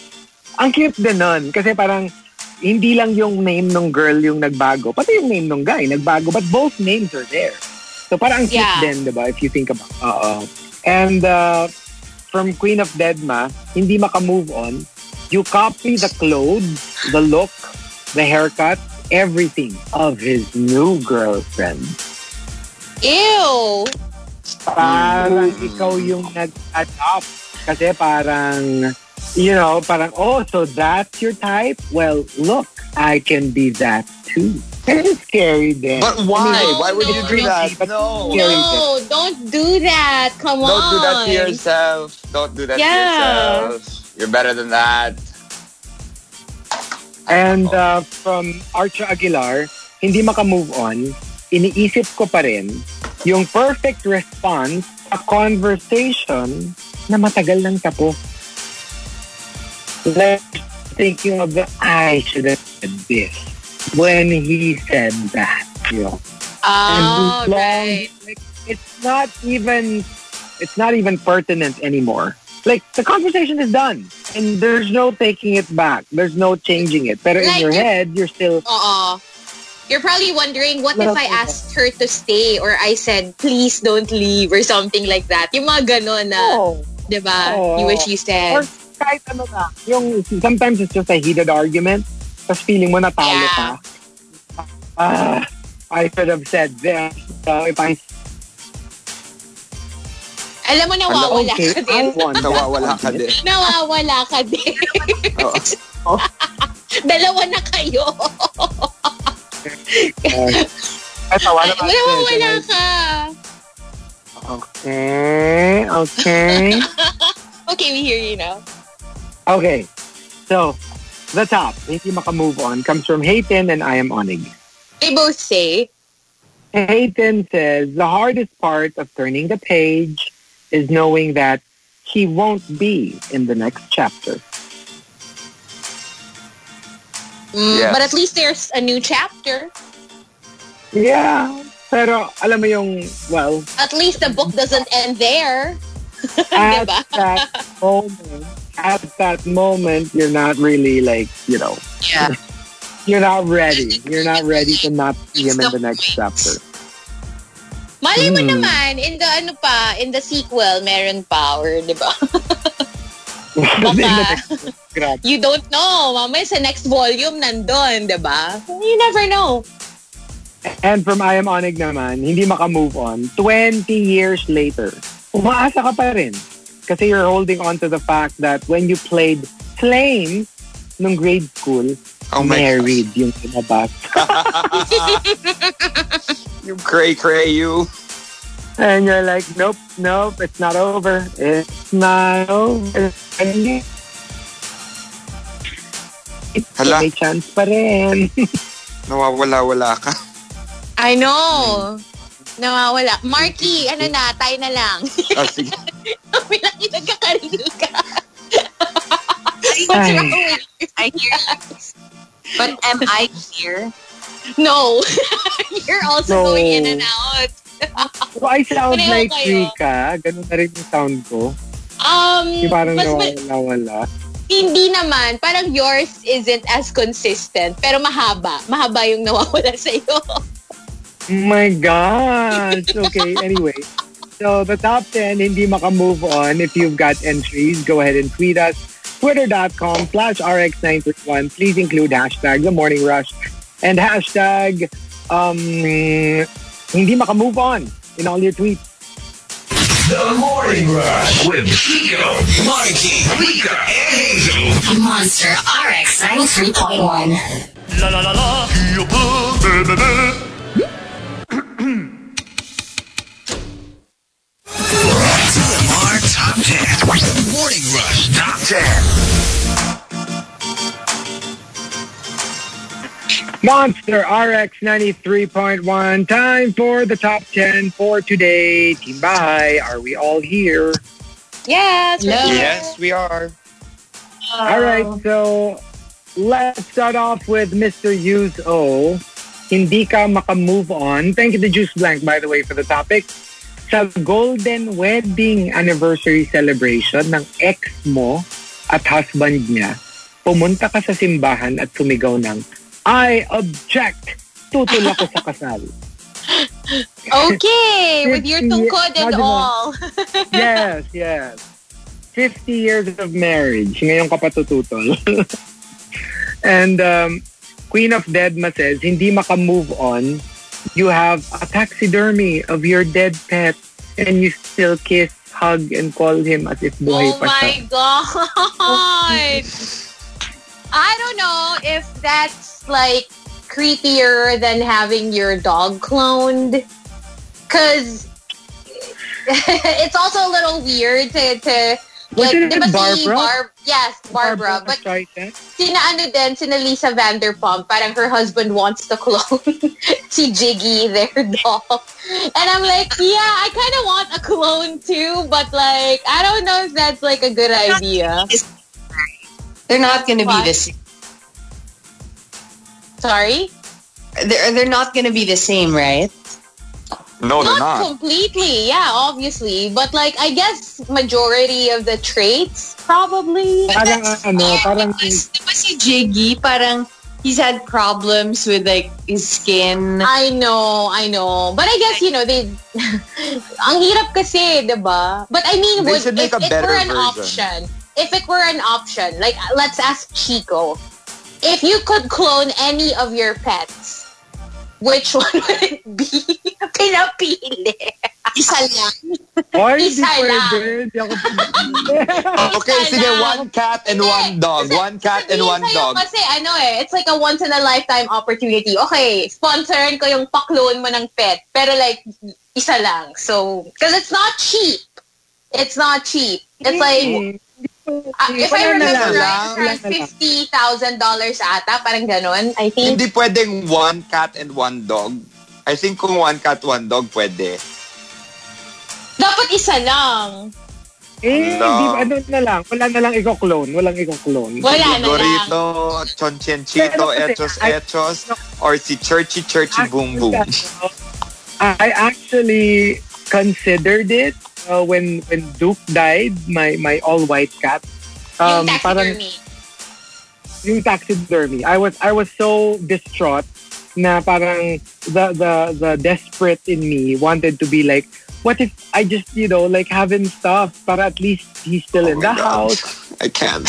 Ang cute din nun. Kasi parang hindi lang yung name ng girl yung nagbago, pati yung name ng guy nagbago, but both names are there. So parang ang cute Yeah. din, di ba, if you think about Oo. And uh, from Queen of Deadma, hindi maka-move on, you copy the clothes, the look, the haircut, everything of his new girlfriend. Ew! Parang ikaw yung nag-adopt. Kasi parang, you know, parang, oh, so that's your type? Well, look, I can be that too. It's scary then. But why? No, why would no, you do no. that? No. Scary No, don't do that. Come on. Don't do that to yourself. Don't do that Yeah. to yourself. You're better than that. And uh, from Archer Aguilar, hindi maka-move on, iniisip ko pa rin yung perfect response sa conversation na matagal nang tapos. Like, thinking of the, I should have said this when he said that. You know? Oh, long- right. like, it's not even it's not even pertinent anymore. Like the conversation is done, and there's no taking it back. There's no changing it. But in Like your you're- head, you're still Oo. You're probably wondering, what if I asked her to stay or I said, please don't leave or something like that? Yung mga ganon na, oh, di ba? Oo. You wish you or said. kahit ano na. Yung sometimes it's just a heated argument. Tapos feeling mo natalo Yeah. ka. Ah, I could have said this. So if I Alam mo, nawawala okay, ka I din. won. Nawawala ka din. [laughs] Nawawala ka din. Oo. [laughs] Dalawa na kayo. [laughs] Uh, Eto, wala pa- Nawawala ka. Okay, okay. Okay, we hear you now. Okay. So, the top, hindi maka-move on, comes from Hayten and I am Onig. They both say, Hayten says, the hardest part of turning the page is knowing that he won't be in the next chapter. Mm, Yes. but at least there's a new chapter. Yeah. Pero, alam mo yung, well, At least the book doesn't end there. [laughs] at Diba? that moment, at that moment, you're not really like, you know, Yeah. you're not ready. You're not ready to not see him in the next chapter. Malay mo Hmm. naman, in the ano pa, in the sequel, meron pa, or di ba? [laughs] Grabe. You don't know. Mamaya sa next volume, nandun, di ba? You never know. And from I Am Onig naman, hindi maka-move on. 20 years later, umaasa ka pa rin. Kasi you're holding on to the fact that when you played Flames nung grade school, Oh my married yung pinabas. [laughs] You cray cray you. And you're like, nope, nope, it's not over. It's not over. And Hala. May chance pa rin. [laughs] Nawawala-wala ka. I know. Nawawala. Markki, ano na, tayo na lang. Oh, sige. [laughs] May laki ka. What's Ay. wrong with you? I hear you. But am I here? No. [laughs] You're also No. going in and out. So I sound Pareho like kayo. Rika. Ganun na rin yung sound ko. Um, Yung parang mas nawawala-wala. hindi naman. Parang yours isn't as consistent. Pero mahaba. Mahaba yung nawawala [laughs] sa'yo. My gosh. Okay, anyway. So the top 10, hindi maka-move on. If you've got entries, go ahead and tweet us. Twitter.com slash RX931. Please include hashtag The Morning Rush and hashtag um, hindi maka-move on in all your tweets. The Morning Rush with Chico, Mikey, Rica, and Hazel. Monster RX 93.1. La la la la, Cuba, baby. TMR Top 10. Morning Rush Top 10. Monster RX 93.1. Time for the top 10 for today. Team Bahay, are we all here? Yes. we're here. Yes, we are. All right, so let's start off with Mr. Use O. Hindi ka maka-move on. Thank you to Juice Blank, by the way, for the topic. sa golden wedding anniversary celebration ng ex mo at husband niya, pumunta ka sa simbahan at sumigaw ng, I object! Tutol ako sa kasal. [laughs] Okay, with your 50 tungkod and all. [laughs] yes, yes. 50 years of marriage. Ngayon ka pa tututol. [laughs] and um, Queen of Deadma says, hindi maka-move on. You have a taxidermy of your dead pet and you still kiss, hug, and call him as if buhay Oh pa siya. my god. I don't know if that's like creepier than having your dog cloned. Cause [laughs] it's also a little weird to, to Was like, it di ba si Barbara? Barb, yes, Barbara. But Streisand? sina ano din, sina Lisa Vanderpump, parang her husband wants to clone [laughs] si Jiggy, their dog. And I'm like, yeah, I kind of want a clone too, but like, I don't know if that's like a good idea. They're not gonna What? be the same. Sorry? They're, they're not gonna be the same, right? No, they're not, not. completely, yeah, obviously. But like, I guess majority of the traits, probably. Parang ano, parang Because, di ba si Jiggy, parang he's had problems with like his skin. I know, I know. But I guess, you know, they... [laughs] ang hirap kasi, di ba? But I mean, They would, should if make a it better were an version. option, if it were an option, like, let's ask Chico, if you could clone any of your pets, which [laughs] one would it be? Pinapili. Isa lang. Hindi Isa pwede. Ako [laughs] Okay, Isa sige, lang. one cat and one dog. Kasi- One cat and one dog. Kasi ano eh, it's like a once in a lifetime opportunity. Okay, sponsorin ko yung pa-clone mo ng pet. Pero like, isa lang. So, because it's not cheap. It's not cheap. It's like, if I remember lang. right, it's around $50,000 ata. Parang ganon, I think. Hindi pwedeng one cat and one dog. I think kung one cat, one dog, pwede. Dapat isa lang. Eh, No. di, ano na lang. Wala na lang iko-clone. Walang iko-clone. Wala na lang. Gorito, Chonchencito, Pero kasi, Echos Echos, or si Churchy Churchy Boom Boom. I actually considered it uh, when when Duke died, my my all white cat. yung Um, parang taxidermy. yung taxidermy. I was I was so distraught na parang the the the desperate in me wanted to be like, what if I just you know like have him stuff, but at least he's still Oh in the God. house I can't.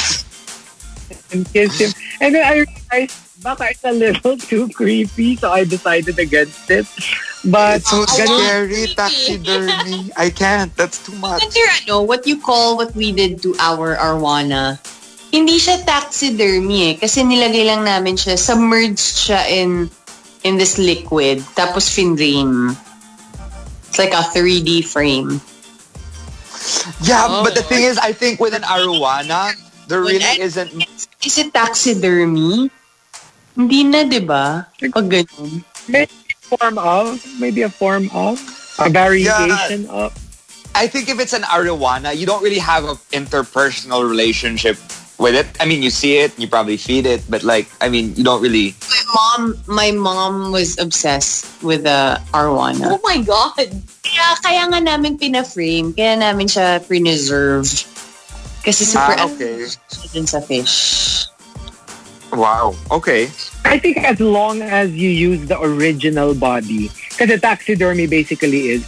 and kiss him. And then I realized baka it's a little too creepy, so I decided against it. But It's so scary, taxidermy. I can't. That's too much. Wonder, ano, what you call what we did to our arowana. Hindi siya taxidermy eh. Kasi nilagay lang namin siya, submerged siya in in this liquid. Tapos finrame. It's like a 3D frame. Yeah, Oh. but the thing is, I think with an arowana, there really isn't. Is it taxidermy? Hindi na, di ba? Pag ganun. maybe a form of, maybe a form of, a variation of. I think if it's an arowana, you don't really have an interpersonal relationship with it. I mean, you see it, you probably feed it, but like, I mean, you don't really. My mom, my mom was obsessed with the arwana. Oh my God. Kaya, kaya nga namin pina-frame. Kaya namin siya preserve. Kasi super Ah, okay. dun sa fish. Wow. Okay. I think as long as you use the original body, because a taxidermy basically is,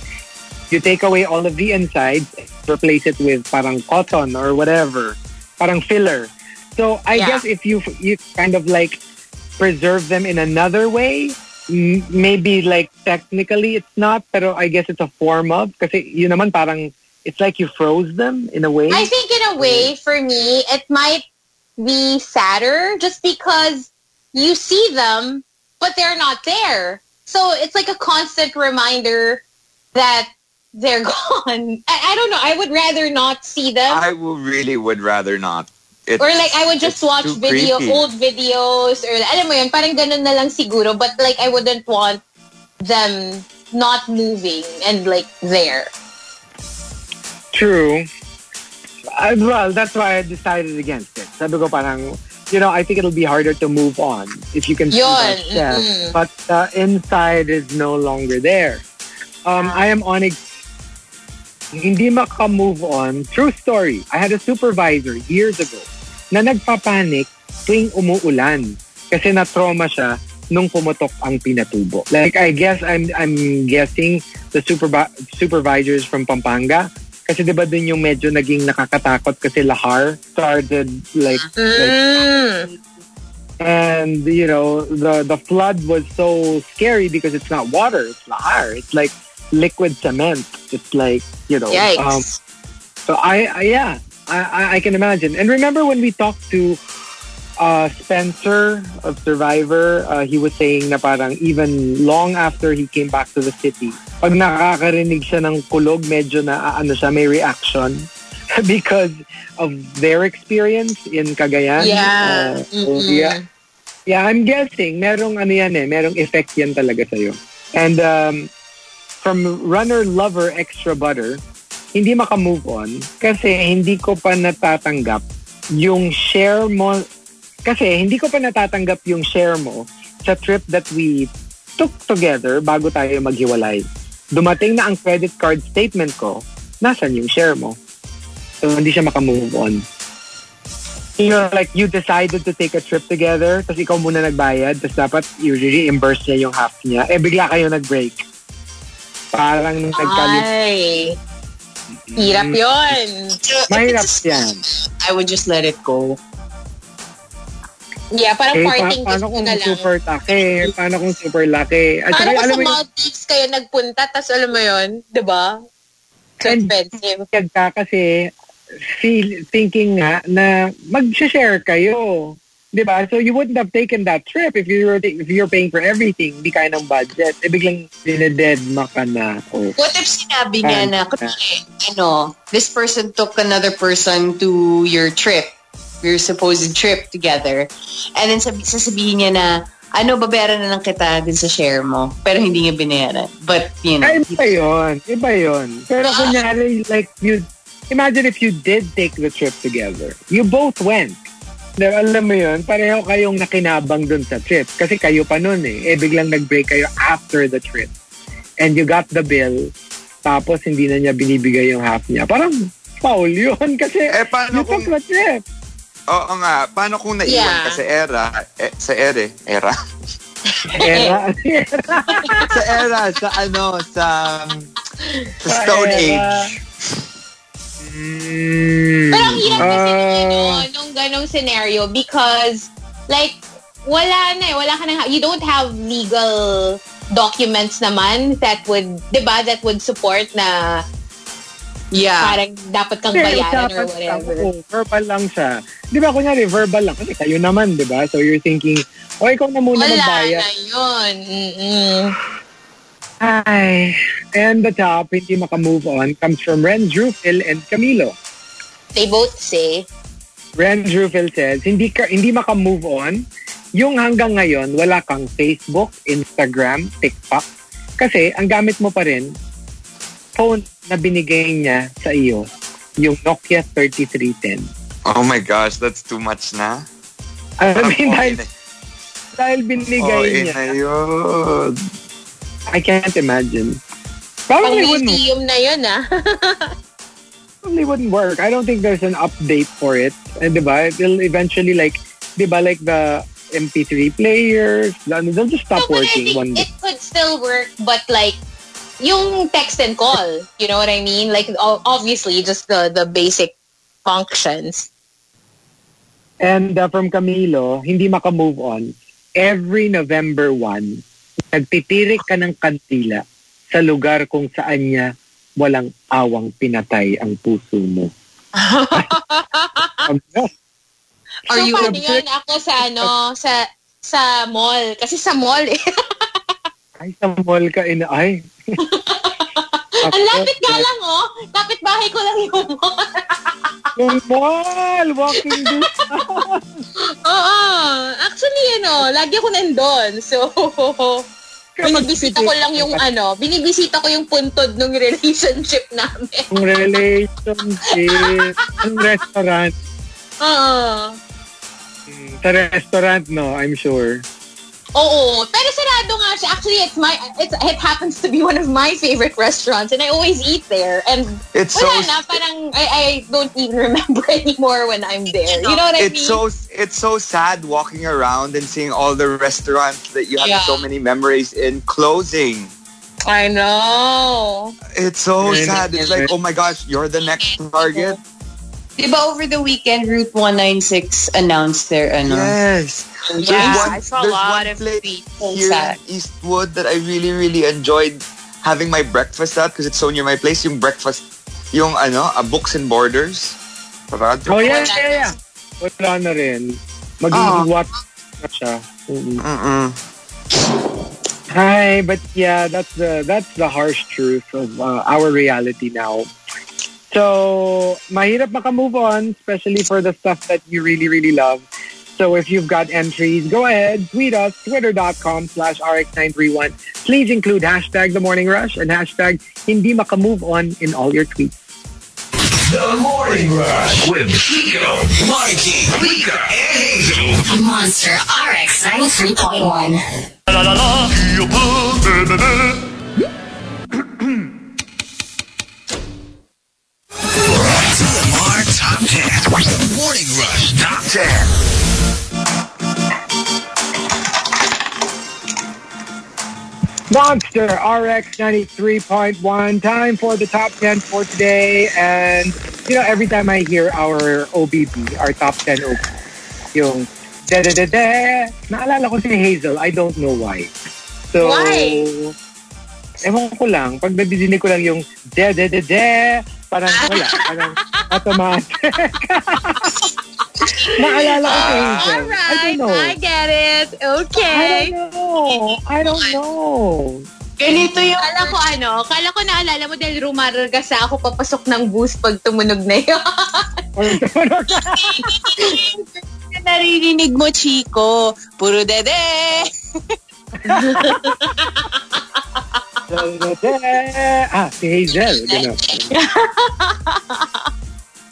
you take away all of the insides, replace it with parang cotton or whatever, parang filler. So I Yeah. guess if you you kind of like preserve them in another way, m- maybe like technically it's not, pero I guess it's a form of, kasi yun naman parang, it's like you froze them in a way. I think in a way, for me, it might be sadder just because you see them, but they're not there. So it's like a constant reminder that they're [laughs] gone. I, I don't know. I would rather not see them. I will really would rather not. It's, or like I would just watch too video, creepy. old videos or alam mo yun, parang ganun na lang siguro. But like I wouldn't want them not moving and like there. True. Uh, well, that's why I decided against it. Sabi ko parang, you know, I think it'll be harder to move on if you can see that Yun, mm-mm. But the inside is no longer there. Um, I am Onyx hindi maka-move on. True story. I had a supervisor years ago na nagpapanik tuwing umuulan kasi na-trauma siya nung pumutok ang pinatubo. Like, I guess, I'm, I'm guessing the supervi- supervisors from Pampanga kasi di ba dun yung medyo naging nakakatakot kasi Lahar started like, like Mm. and you know the the flood was so scary because it's not water it's lahar it's like liquid cement it's like you know Yikes. um, so I, I yeah I I can imagine and remember when we talked to uh, Spencer of Survivor uh, he was saying na parang even long after he came back to the city pag nakakarinig siya ng kulog medyo na ano siya may reaction [laughs] because of their experience in Cagayan Yeah. Uh, so, yeah Yeah, I'm guessing merong ano yan eh, merong effect yan talaga sa'yo. And um, from runner lover extra butter, hindi maka-move on kasi hindi ko pa natatanggap yung share mo kasi hindi ko pa natatanggap yung share mo sa trip that we took together bago tayo maghiwalay. Dumating na ang credit card statement ko, nasan yung share mo? So hindi siya maka-move on. You know, like you decided to take a trip together, tapos ikaw muna nagbayad, tapos dapat i-reimburse niya yung half niya. Eh, bigla kayo nag-break. Parang nagkalit. Ay. Hirap yun. So, if Mahirap yan. I would just let it go. Yeah, parang Eh, pa- parting paano gift kung na lang. super laki? Paano kung super laki? At Paano saka, kung alam sa Maldives kayo nagpunta, tas alam mo yun, di ba? So And- expensive. ka kasi feel, thinking nga na mag-share kayo. Di ba? So you wouldn't have taken that trip if you were if you're paying for everything, di kaya ng budget. Eh biglang dineded ka na. Oh. What if sinabi niya na, kunwari, ano, this person took another person to your trip, your supposed trip together, and then sabi, sasabihin niya na, ano, babayaran na lang kita din sa share mo, pero hindi niya binayaran. But, you know, Ay, iba yun. Iba yun. Pero kunyari, like, you, imagine if you did take the trip together. You both went. Diba, alam mo yun, pareho kayong nakinabang dun sa trip. Kasi kayo pa nun eh. Eh, biglang nag-break kayo after the trip. And you got the bill, tapos hindi na niya binibigay yung half niya. Parang foul yun [laughs] kasi Eh, paano you took kung- the trip. Oo nga, paano kung naiwan Yeah. ka sa era, eh, sa ere, era? Era. [laughs] sa era, sa ano, sa, sa Stone era. Age. Mm. Pero ang hirap kasi nung, Ah. ano, nung ganong scenario because like wala na eh, wala ka na, you don't have legal documents naman that would, di ba, that would support na yeah. parang dapat kang Hindi, bayaran or usapan lang, whatever. oo, verbal lang siya. Di ba, kunyari, verbal lang. Kasi kayo naman, di ba? So, you're thinking, o, ikaw na muna Wala magbayad. na yun. Mm-mm. Ay. And the top, hindi makamove on, comes from Ren Drufil and Camilo. They both say, Ren Drufil says, hindi, ka, hindi makamove on yung hanggang ngayon, wala kang Facebook, Instagram, TikTok. Kasi, ang gamit mo pa rin, phone na binigay niya sa iyo, yung Nokia 3310. Oh my gosh, that's too much na. I mean, Oh, dahil, ina- dahil binigay oh, niya, ina yun. I can't imagine. pang Probably wouldn't, museum na yun ah. [laughs] probably wouldn't work. I don't think there's an update for it. And diba, it'll eventually like, diba, like the MP3 players, they'll just stop No, but I working think one day. it could still work, but like, yung text and call, you know what I mean? Like, obviously, just the, the basic functions. And uh, from Camilo, hindi makamove on. Every November 1, nagtitirik ka ng kandila sa lugar kung saan niya walang awang pinatay ang puso mo. [laughs] Are so, you paano yun? Ako sa, ano, sa, sa mall. Kasi sa mall, eh. [laughs] Ay, sa mall ka ina... Ay. [laughs] Ang lapit nga lang, oh. Lapit bahay ko lang yung mall. [laughs] Yung mall! Walking distance! [laughs] Oo. Actually, ano, lagi ako nandun. So, binibisita ko lang yung ano, binibisita ko yung puntod ng relationship namin. Ang relationship. Ang restaurant. Oo. Sa restaurant, no, I'm sure. Oo, pero sarado nga siya. Actually, it's my it's, it happens to be one of my favorite restaurants and I always eat there. And It's wala so na, parang I, I don't even [laughs] remember anymore when I'm there. You know what I it's mean? so it's so sad walking around and seeing all the restaurants that you have Yeah. so many memories in closing. I know. It's so Right. sad. It's like, oh my gosh, you're the next target. Diba over the weekend, Route 196 announced their ano? Yes. There's Yeah, one, I saw a lot of place tweets. here sad. in Eastwood that I really, really enjoyed having my breakfast at because it's so near my place. Yung breakfast, yung ano, a Books and Borders. Parang- Oh, yeah, yeah, yeah. Wala na rin. Magiging what na siya. Mm-mm. Mm-mm. Hi, but yeah, that's the that's the harsh truth of uh, our reality now. So, mahirap maka-move on, especially for the stuff that you really, really love. So if you've got entries, go ahead, tweet us, twitter.com slash rx931. Please include hashtag the morning rush and hashtag hindi maka-move on in all your tweets. The Morning Rush with Chico, Mikey, Rica, and Hazel. Monster RX 93.1. [clears throat] TMR Top 10. Morning Rush Top 10. Monster RX 93.1. Time for the top 10 for today. And, you know, every time I hear our OBB, our top 10 OBB, yung da da da da, naalala ko si Hazel. I don't know why. So, Why? Ewan ko lang. Pag nadidinig ko lang yung da da da da, parang wala. Parang automatic. [laughs] naalala ko si Hazel. I Alright, don't know. I get it. I Okay. don't know. I don't know. Ganito yung Kala ko ano, kala ko naalala mo dahil rumaragasa ako papasok ng bus pag tumunog na yun. [laughs] Or, naririnig mo, Chico. Puro dede. [laughs] ah, si Hazel. Ganun.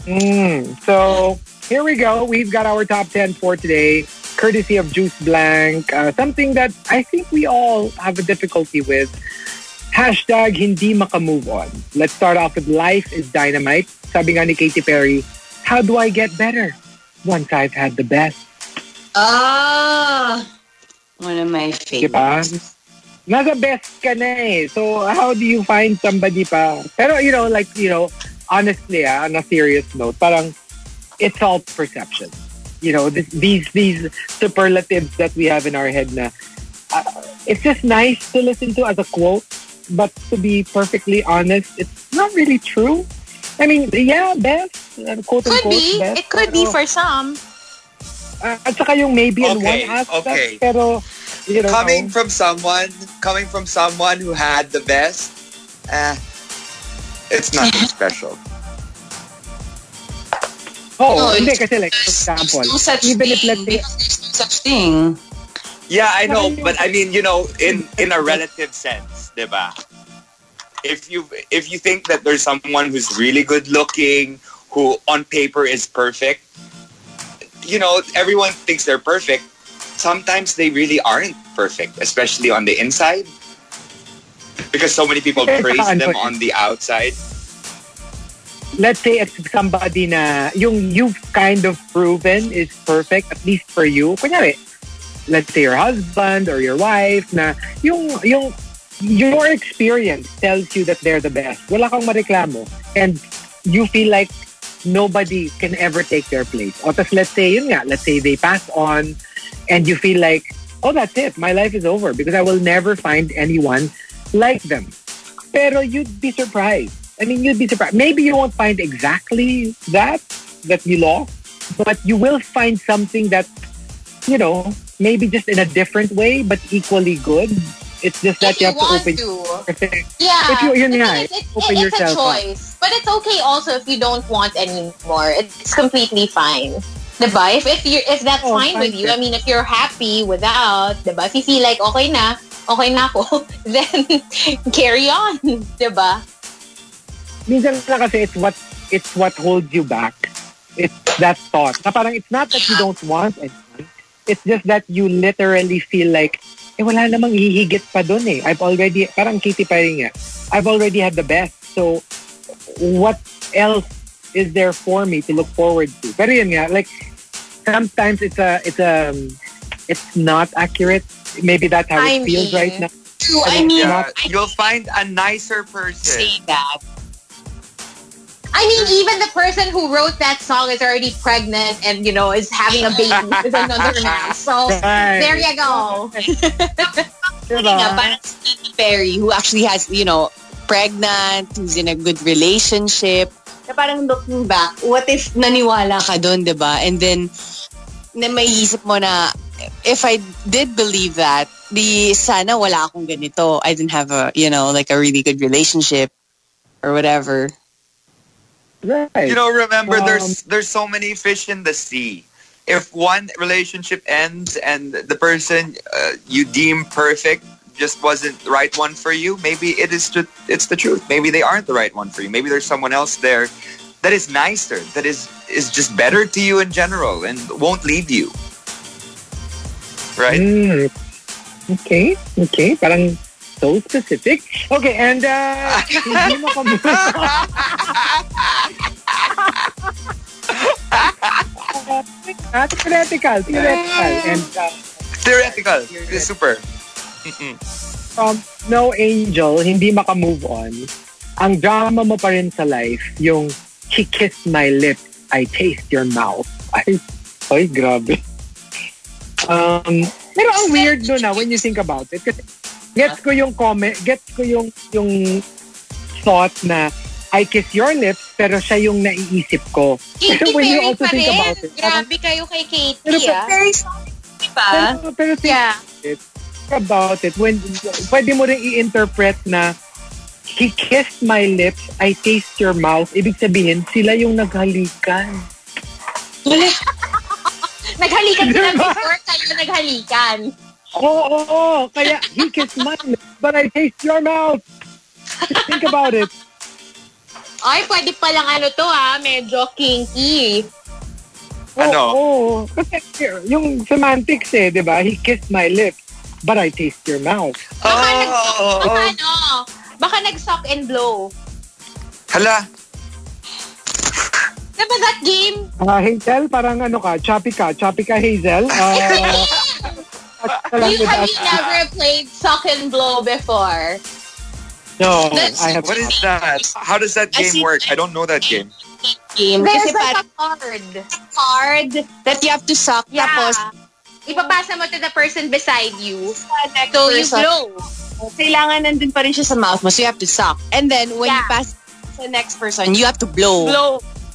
mm, so, here we go. We've got our top 10 for today, courtesy of Juice Blank. Uh, something that I think we all have a difficulty with. Hashtag hindi makamove on. Let's start off with Life is Dynamite. Sabi nga ni Katy Perry, How do I get better? Once I've had the best. Ah. One of my Diba? Nasa best ka na eh. So, how do you find somebody pa? Pero, you know, like, you know, honestly, ah, on a serious note, parang, it's all perception. You know, this, these these superlatives that we have in our head na, uh, it's just nice to listen to as a quote, but to be perfectly honest, it's not really true. I mean, yeah, best, uh, quote Could unquote, be. best. It could be pero, for some. uh, at saka yung maybe in Okay, one aspect, okay. pero, you know, coming from someone, coming from someone who had the best, eh, it's nothing special. oh, No, hindi, it's- kasi like, for example, no such even thing. if let's say, no such thing. Yeah, I know, but I mean, you know, in [laughs] in a relative sense, diba? If you if you think that there's someone who's really good looking, who on paper is perfect, you know, everyone thinks they're perfect. Sometimes they really aren't perfect, especially on the inside. Because so many people praise them on the outside. let's say it's somebody na yung you've kind of proven is perfect, at least for you. Kunyari, let's say your husband or your wife na yung, yung, your experience tells you that they're the best. Wala kang mareklamo. And you feel like nobody can ever take their place. O tas let's say, yun nga, let's say they pass on and you feel like, oh, that's it. My life is over because I will never find anyone like them. Pero you'd be surprised. I mean, you'd be surprised. Maybe you won't find exactly that that you lost, but you will find something that, you know, maybe just in a different way, but equally good. It's just that If you you have to open. to. Yeah. If you- yun the nga thing eh, is, it's, open it's yourself a up. choice. But it's okay also if you don't want anymore. It's completely fine. Diba? If, if, you're, if that's Oh, fine with you, I mean, if you're happy without, diba? If you feel like, okay na, okay na ako, [laughs] then carry on. Diba? Minsan na kasi it's what it's what holds you back. It's that thought. Na parang it's not that you don't want anyone. It's just that you literally feel like, eh, wala namang hihigit pa dun eh. I've already, parang Katy Perry nga, I've already had the best. So, what else is there for me to look forward to? Pero yun nga, like, sometimes it's a, it's a, um, it's not accurate. Maybe that's how I it feels right now. True. I I mean, mean, Yeah, I you'll find a nicer person. say that. I mean, even the person who wrote that song is already pregnant and, you know, is having a baby with another man. So, Right. there you go. [laughs] Diba? Nga, parang Katy Perry, who actually has, you know, pregnant, who's in a good relationship. Na parang looking back, what if naniwala ka doon, di ba? And then, na may isip mo na, if I did believe that, di sana wala akong ganito. I didn't have a, you know, like a really good relationship or whatever. Right. You know, remember Um, there's there's so many fish in the sea. If one relationship ends and the person uh, you deem perfect just wasn't the right one for you, maybe it is ju- it's the truth. Maybe they aren't the right one for you. Maybe there's someone else there that is nicer, that is is just better to you in general and won't leave you. Right? Mm. Okay, okay. Parang so specific. Okay, and uh, [laughs] hindi mo ka uh, [laughs] theoretical, theoretical. And uh, Theoretical. It's super. Mm-mm. from No Angel, hindi maka-move on, ang drama mo pa rin sa life, yung He kissed my lips, I taste your mouth. [laughs] Ay, ay grabe. Um, pero ang weird no na when you think about it. Kasi gets ko yung comment, gets ko yung yung thought na I kiss your lips, pero siya yung naiisip ko. Katy [laughs] Pero when you Perry also pa think rin. about it, Grabe kayo kay Katy, Pero ah. Very sorry, di ba? Pero, pero think Yeah. About it, when pwede mo rin i-interpret na he kissed my lips, I taste your mouth. Ibig sabihin, sila yung naghalikan. [laughs] Naghalikan sila Diba? before kayo naghalikan. Oo, oo, oo. Kaya he kissed my lips, but I taste your mouth. Think about it. Ay, pwede palang ano to ha, medyo kinky. Oo, Ano? oo. Kasi yung semantics eh, di ba? He kissed my lips, but I taste your mouth. Baka, Oh, nag- oh, baka oh. ano, baka nag-suck and blow. Hala. Diba that game? Ah, Hazel, parang ano ka, choppy ka, choppy ka Hazel. [laughs] At lang You, with have us. you never played suck and blow before? No, That's- I have What is that? How does that As game in- work? I don't know that game. Game. There's Kasi like parang a card. card that you have to suck. Yeah. Tapos, Ipapasa mo to the person beside you. next So you blow. kailangan nandun pa rin siya sa mouth mo. So you have to suck. And then, when you Yeah. pass sa next person, you have to blow. Blow.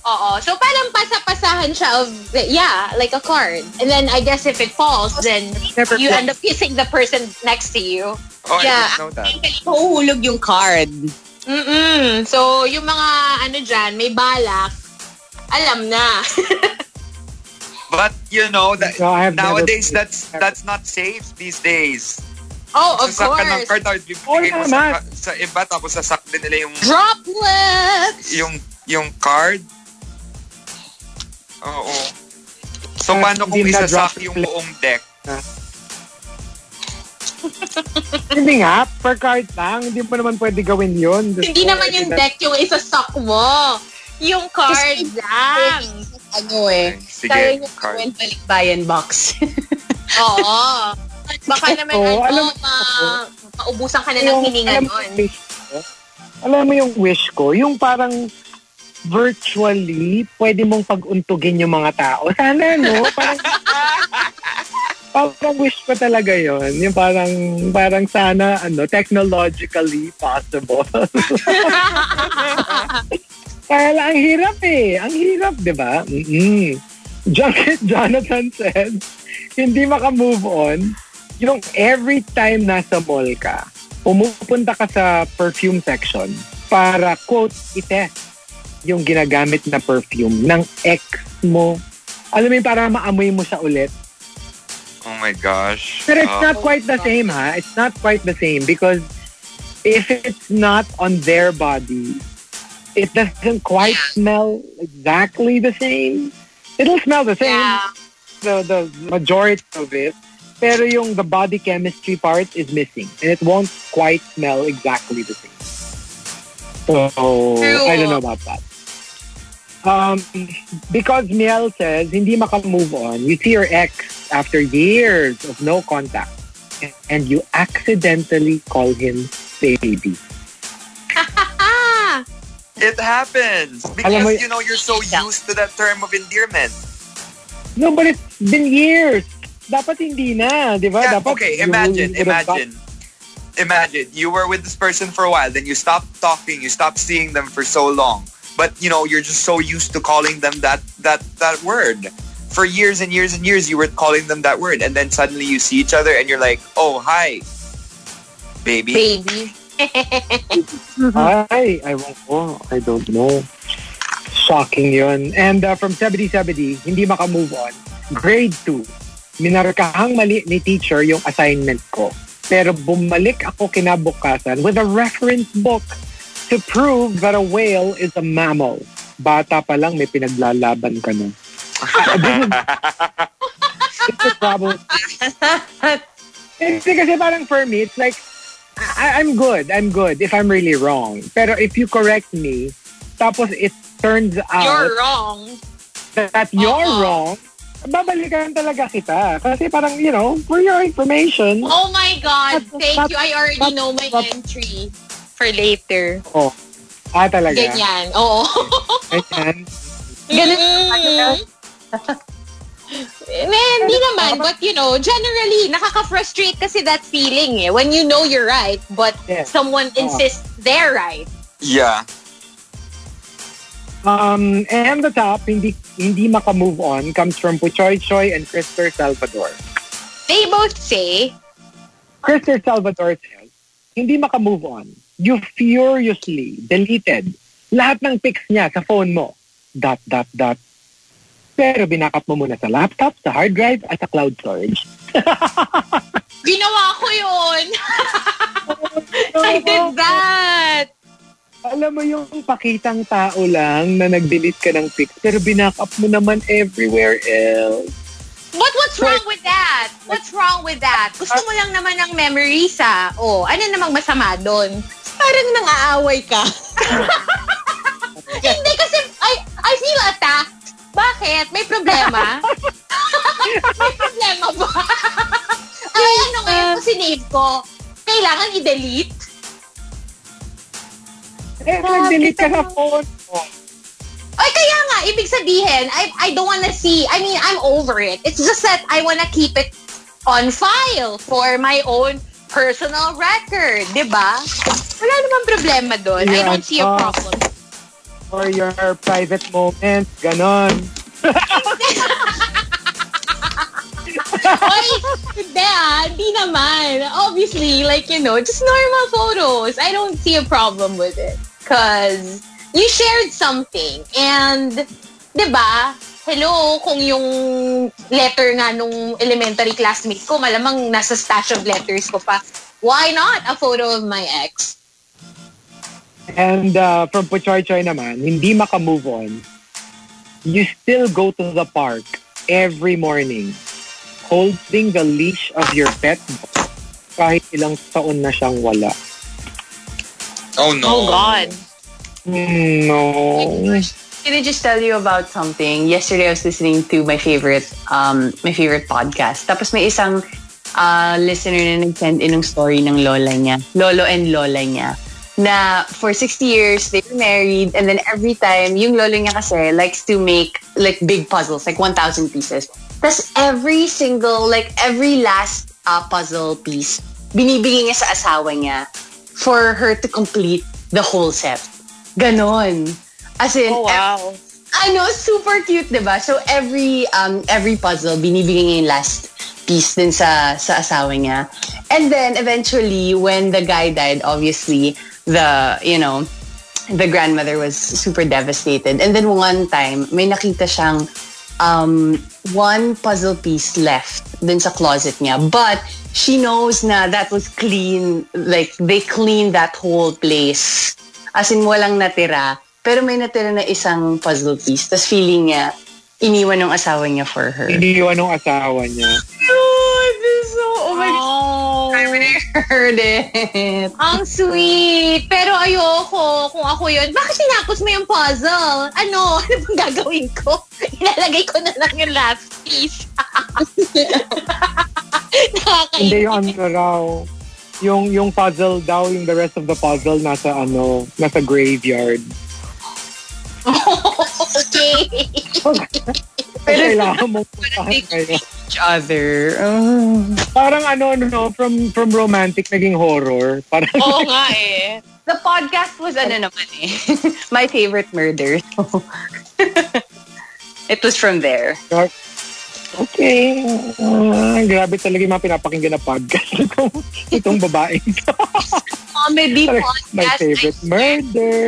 Oo. So parang pasa-pasahan siya of, yeah, like a card. And then I guess if it falls, then Never you end up kissing the person next to you. Oh, Yeah. I didn't know that. Mahuhulog yung card. Mm-mm. So, yung mga ano dyan, may balak, alam na. [laughs] But you know that never nowadays that's that's not safe these days. oh, of Sasak ka ng course. card tapos bibigay mo sa, sa iba tapos sasak din nila yung Droplets! yung yung card. Oo. So Ah, paano kung isasak yung buong deck? [laughs] Hindi nga, per card lang. Hindi mo naman pwede gawin yun. Hindi naman yung deck yung isa-suck mo. Yung card Kasi- lang. Ano eh. Sige, Kaya niya card. gawin balikbayan box. [laughs] Oo. Baka naman Oo, ano, alam- ma, maubusan ka na ng hininga alam, nun. mo yung wish ko? alam mo yung wish ko, yung parang virtually, pwede mong pag-untugin yung mga tao. [laughs] Sana, no? Parang, [laughs] parang wish ko talaga yon Yung parang, parang sana, ano, technologically possible. Kaya lang, ang hirap eh. Ang hirap, di ba? Mm-mm. Junket [laughs] Jonathan said, hindi maka-move on. Yung every time nasa mall ka, pumupunta ka sa perfume section para, quote, itest yung ginagamit na perfume ng ex mo. Alam mo para maamoy mo siya ulit. Oh my gosh. But it's Oh. not quite the same, ha? It's not quite the same because if it's not on their body, it doesn't quite smell exactly the same. It'll smell the same. Yeah. the, the majority of it. Pero yung the body chemistry part is missing. And it won't quite smell exactly the same. So, I don't know about that. Um, because Miel says, hindi maka-move on. You see your ex after years of no contact. And you accidentally call him baby. [laughs] It happens Alam mo because you know you're so used to that term of endearment. No, but it's been years. Dapat hindi na, di ba? Yeah, Dapat okay, imagine, would have imagine. Imagine you were with this person for a while, then you stopped talking, you stopped seeing them for so long. But you know, you're just so used to calling them that that that word. For years and years and years you were calling them that word and then suddenly you see each other and you're like, "Oh, hi." Baby. Baby. [laughs] Ay, I won't ko. I don't know. Shocking yun. And uh, from 70-70, hindi maka-move on. Grade 2, minarkahang mali ni teacher yung assignment ko. Pero bumalik ako kinabukasan with a reference book to prove that a whale is a mammal. Bata pa lang, may pinaglalaban ka na. [laughs] it's a problem. [laughs] Kasi, kasi parang for me, it's like, I, I'm good. I'm good if I'm really wrong. Pero if you correct me, tapos it turns out You're wrong. that you're Oo. wrong, babalikan talaga kita. Kasi parang, you know, for your information, Oh my God. But- Thank but- you. I already but- know my but- entry for later. oh, ah, talaga. Ganyan. Oo. Ganyan. [laughs] Ganun. Eh, Hindi naman, but you know, generally, nakaka-frustrate kasi that feeling eh. When you know you're right, but Yes. someone insists they're right. Yeah. Um, and the top, hindi, hindi maka-move on, comes from Puchoy Choy and Christopher Salvador. They both say, Christopher Salvador says, hindi maka-move on. You furiously deleted lahat ng pics niya sa phone mo. Dot, dot, dot. Pero binackup mo muna sa laptop, sa hard drive, at sa cloud storage. [laughs] ginawa ko yun. [laughs] I did that. Alam mo yung pakitang tao lang na nag-delete ka ng pics, pero binackup mo naman everywhere else. But what's wrong with that? What's wrong with that? Gusto mo lang naman ng memories ah. Oh, ano namang masama doon? Parang nang-aaway ka. [laughs] Hindi kasi, I, I feel attacked. Bakit? May problema? [laughs] May problema ba? Ay, ano ngayon kung sinave ko? Kailangan i-delete? Eh, nag-delete ka phone mo. Ay, kaya nga, ibig sabihin, I, I don't wanna see, I mean, I'm over it. It's just that I wanna keep it on file for my own personal record, di ba? Wala namang problema doon. I Yeah, don't see a uh, problem. For your private moments, ganon. Oy, hindi ah, hindi naman. Obviously, like, you know, just normal photos. I don't see a problem with it. Cause you shared something and, di ba, hello, kung yung letter nga nung elementary classmate ko, malamang nasa stash of letters ko pa. Why not a photo of my ex? And uh, from Puchoy Choy naman, hindi maka-move on. You still go to the park every morning holding the leash of your pet dog kahit ilang taon na siyang wala. Oh no. God. Mm, no. Can I just tell you about something? Yesterday I was listening to my favorite um my favorite podcast. Tapos may isang uh, listener na nag-send in ng story ng lola niya, lolo and lola niya. Na for 60 years they were married and then every time yung lolo niya kasi likes to make like big puzzles, like 1,000 pieces. Tapos every single, like every last uh, puzzle piece, binibigay niya sa asawa niya for her to complete the whole set. Ganon. As in, Oh, wow. I know, super cute, di ba? So every um every puzzle, binibigay niya yung last piece din sa sa asawa niya. And then eventually, when the guy died, obviously, the, you know, the grandmother was super devastated. And then one time, may nakita siyang um, one puzzle piece left dun sa closet niya. But she knows na that was clean. Like, they cleaned that whole place. As in, walang natira. Pero may natira na isang puzzle piece. Tapos feeling niya, iniwan ng asawa niya for her. Iniwan ng asawa niya. Oh, this is so, oh my Oh. I heard it. Ang sweet. Pero ayoko. Kung ako yun, bakit tinapos mo yung puzzle? Ano? [laughs] Ano bang gagawin ko? [laughs] Ilalagay ko na lang yung last piece. [laughs] Nakakainis. Hindi yung ano raw. Yung, yung puzzle daw, yung the rest of the puzzle nasa ano, nasa graveyard. okay. Pero kailangan mo. Each other. Oh. Parang ano, no, from from romantic naging horror. Parang, Oo [laughs] nga eh. The podcast was ano naman eh. [laughs] My favorite murder. So, [laughs] it was from there. okay. Ah, grabe talaga yung mga pinapakinggan na podcast itong, itong babae. Comedy My podcast. favorite murder.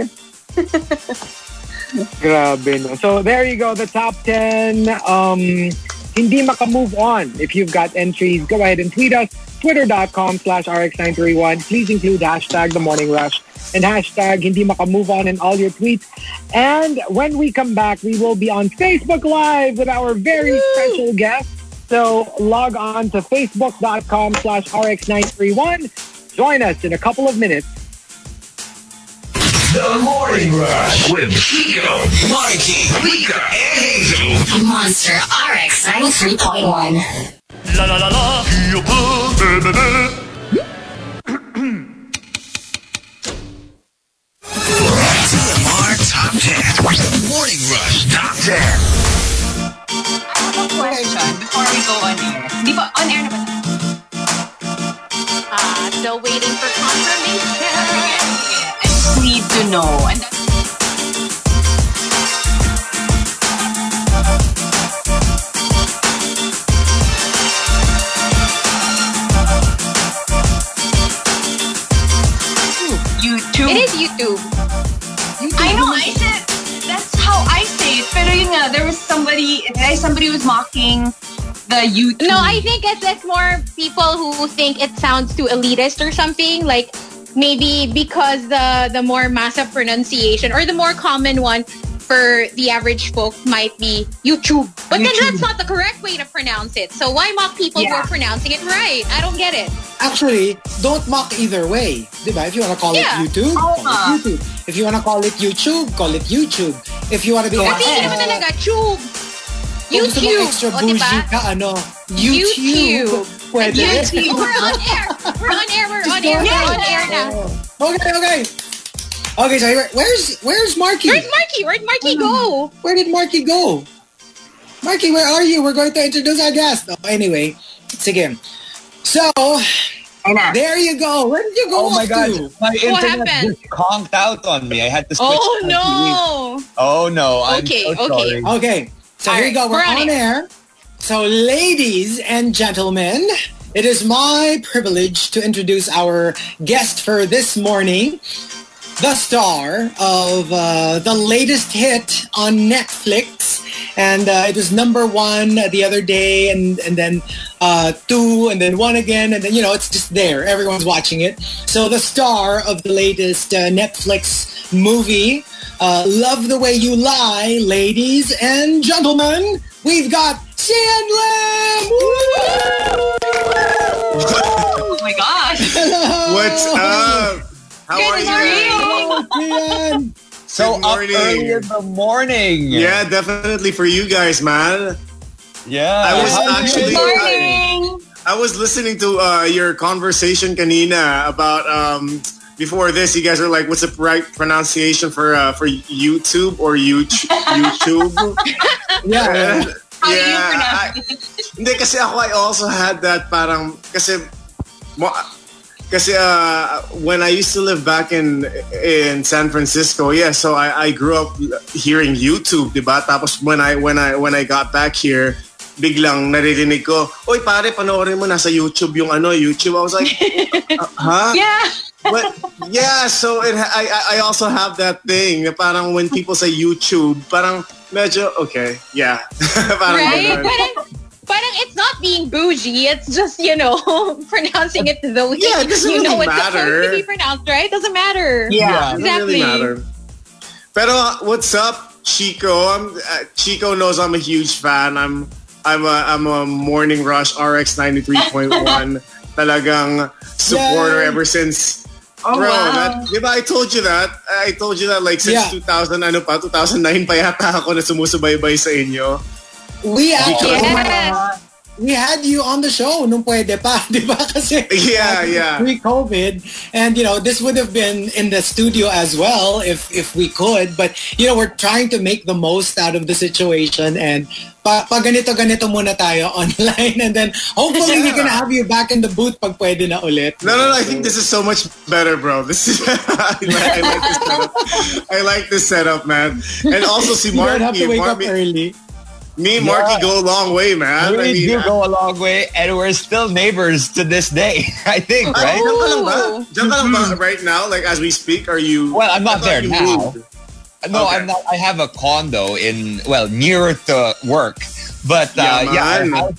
Grabe, no? So, there you go. The top 10. Um, hindi maka-move on. If you've got entries, go ahead and tweet us. Twitter.com slash RX931. Please include hashtag The Morning Rush and hashtag hindi maka-move on in all your tweets. And when we come back, we will be on Facebook Live with our very special guest. So log on to facebook.com slash RX931. Join us in a couple of minutes. The Morning Rush with Chico, Mikey, Rica, and Hazel. Monster RX 93.1. La la la la, Kia Poo, be be be. TMR Top 10. Morning Rush Top 10. I have a question before we go on air. Di ba, on air na ba? Ah, still waiting for confirmation. Need to know. And YouTube. It is YouTube. I know, I said, that's how I say it. Pero yun nga, there was somebody, somebody was mocking the YouTube. No, I think it's, it's more people who think it sounds too elitist or something. Like maybe because the the more massive pronunciation or the more common one for the average folk might be YouTube. But then that's not the correct way to pronounce it. So why mock people who are pronouncing it right? I don't get it. Actually, don't mock either way. Diba? If you want to call Yeah. it YouTube, call nga. it oh. YouTube. If you want to call it YouTube, call it YouTube. If you want to be Kasi hindi extra, naman oh. talaga tube. kung gusto mo YouTube. extra bougie ka, ano, YouTube. YouTube. Pwede. YouTube. [laughs] We're on air. We're on air. We're on air. We're on air now. Oh. Okay, okay. Okay, so here- where's where's Markki? Where's Markki? Where'd Markki go? Where did Markki go? Markki, where are you? We're going to introduce our guest. Oh, anyway, again. So, there you go. Where did you go Oh my off god, to? my internet happened? just conked out on me. I had to switch. Oh to TV. no. Oh no! I'm Okay, so okay. sorry. Okay, so All here you go. We're, we're on on air. So, ladies and gentlemen, it is my privilege to introduce our guest for this morning, the star of uh, the latest hit on Netflix. And uh, it was number one the other day, and, and then uh, two, and then one again, and then, you know, it's just there. Everyone's watching it. So the star of the latest uh, Netflix movie, uh, Love the Way You Lie, ladies and gentlemen, we've got Xian Lim! Oh my gosh. Hello! What's up? How are you? Xian! So Good up morning. early in the morning. Yeah, definitely for you guys, man. yeah. I was How actually- doing? Morning. I was listening to uh, your conversation kanina about um, before this. You guys are like, "What's the right pronunciation for uh, for YouTube or YouTube?" YouTube. [laughs] Yeah, yeah. And, How do you yeah, pronounce I- Hindi kasi ako I also had that parang kasi mo, kasi uh, when I used to live back in in San Francisco, yeah, so I, I grew up hearing YouTube, ba? Tapos when I when I when I got back here, biglang naririnig ko, "Oy, pare, panoorin mo nasa YouTube yung ano, YouTube." I was like, [laughs] uh, "Huh?" Yeah. But yeah, so it, I I- also have that thing na parang when people say YouTube, parang medyo okay, yeah. [laughs] parang Right? ganun. Parang, it's not being bougie. It's just, you know, [laughs] pronouncing it the way Yeah, it doesn't you know really it's supposed to matter. be pronounced, right? Doesn't matter. Yeah. Doesn't really Exactly. matter. Pero what's up, Chico. I'm uh, Chico knows I'm a huge fan. I'm I'm a I'm a Morning Rush RX 93.1 [laughs] talagang supporter Yay. ever since Oh, Bro, wow. that, di ba I told you that? I told you that like since Yeah. 2000 ano pa, 2009 pa yata ako na sumusubaybay sa inyo. We actually, Yes. We had you on the show nung pwede pa, [laughs] di ba? Kasi Yeah, yeah. pre-COVID. And, you know, this would have been in the studio as well if if we could. But, you know, we're trying to make the most out of the situation. And pa, pa ganito-ganito muna tayo [laughs] online. And then hopefully we can have you back in the booth pag pwede na ulit. No, no, no. I think this is so much better, bro. This is [laughs] I, like, I like this setup. I like this setup, man. And also, see, You don't have to wake up early. Me and Markki Yeah. go a long way, man. We I mean, do go a long way, and we're still neighbors to this day. [laughs] I think, Ah, right? Diyan ka lang ba? Ooh. Diyan ka lang ba right now? Like as we speak, are you? Well, I'm not there now. moved. No, Okay. I'm not. I have a condo in well nearer to work, but uh, Yeah,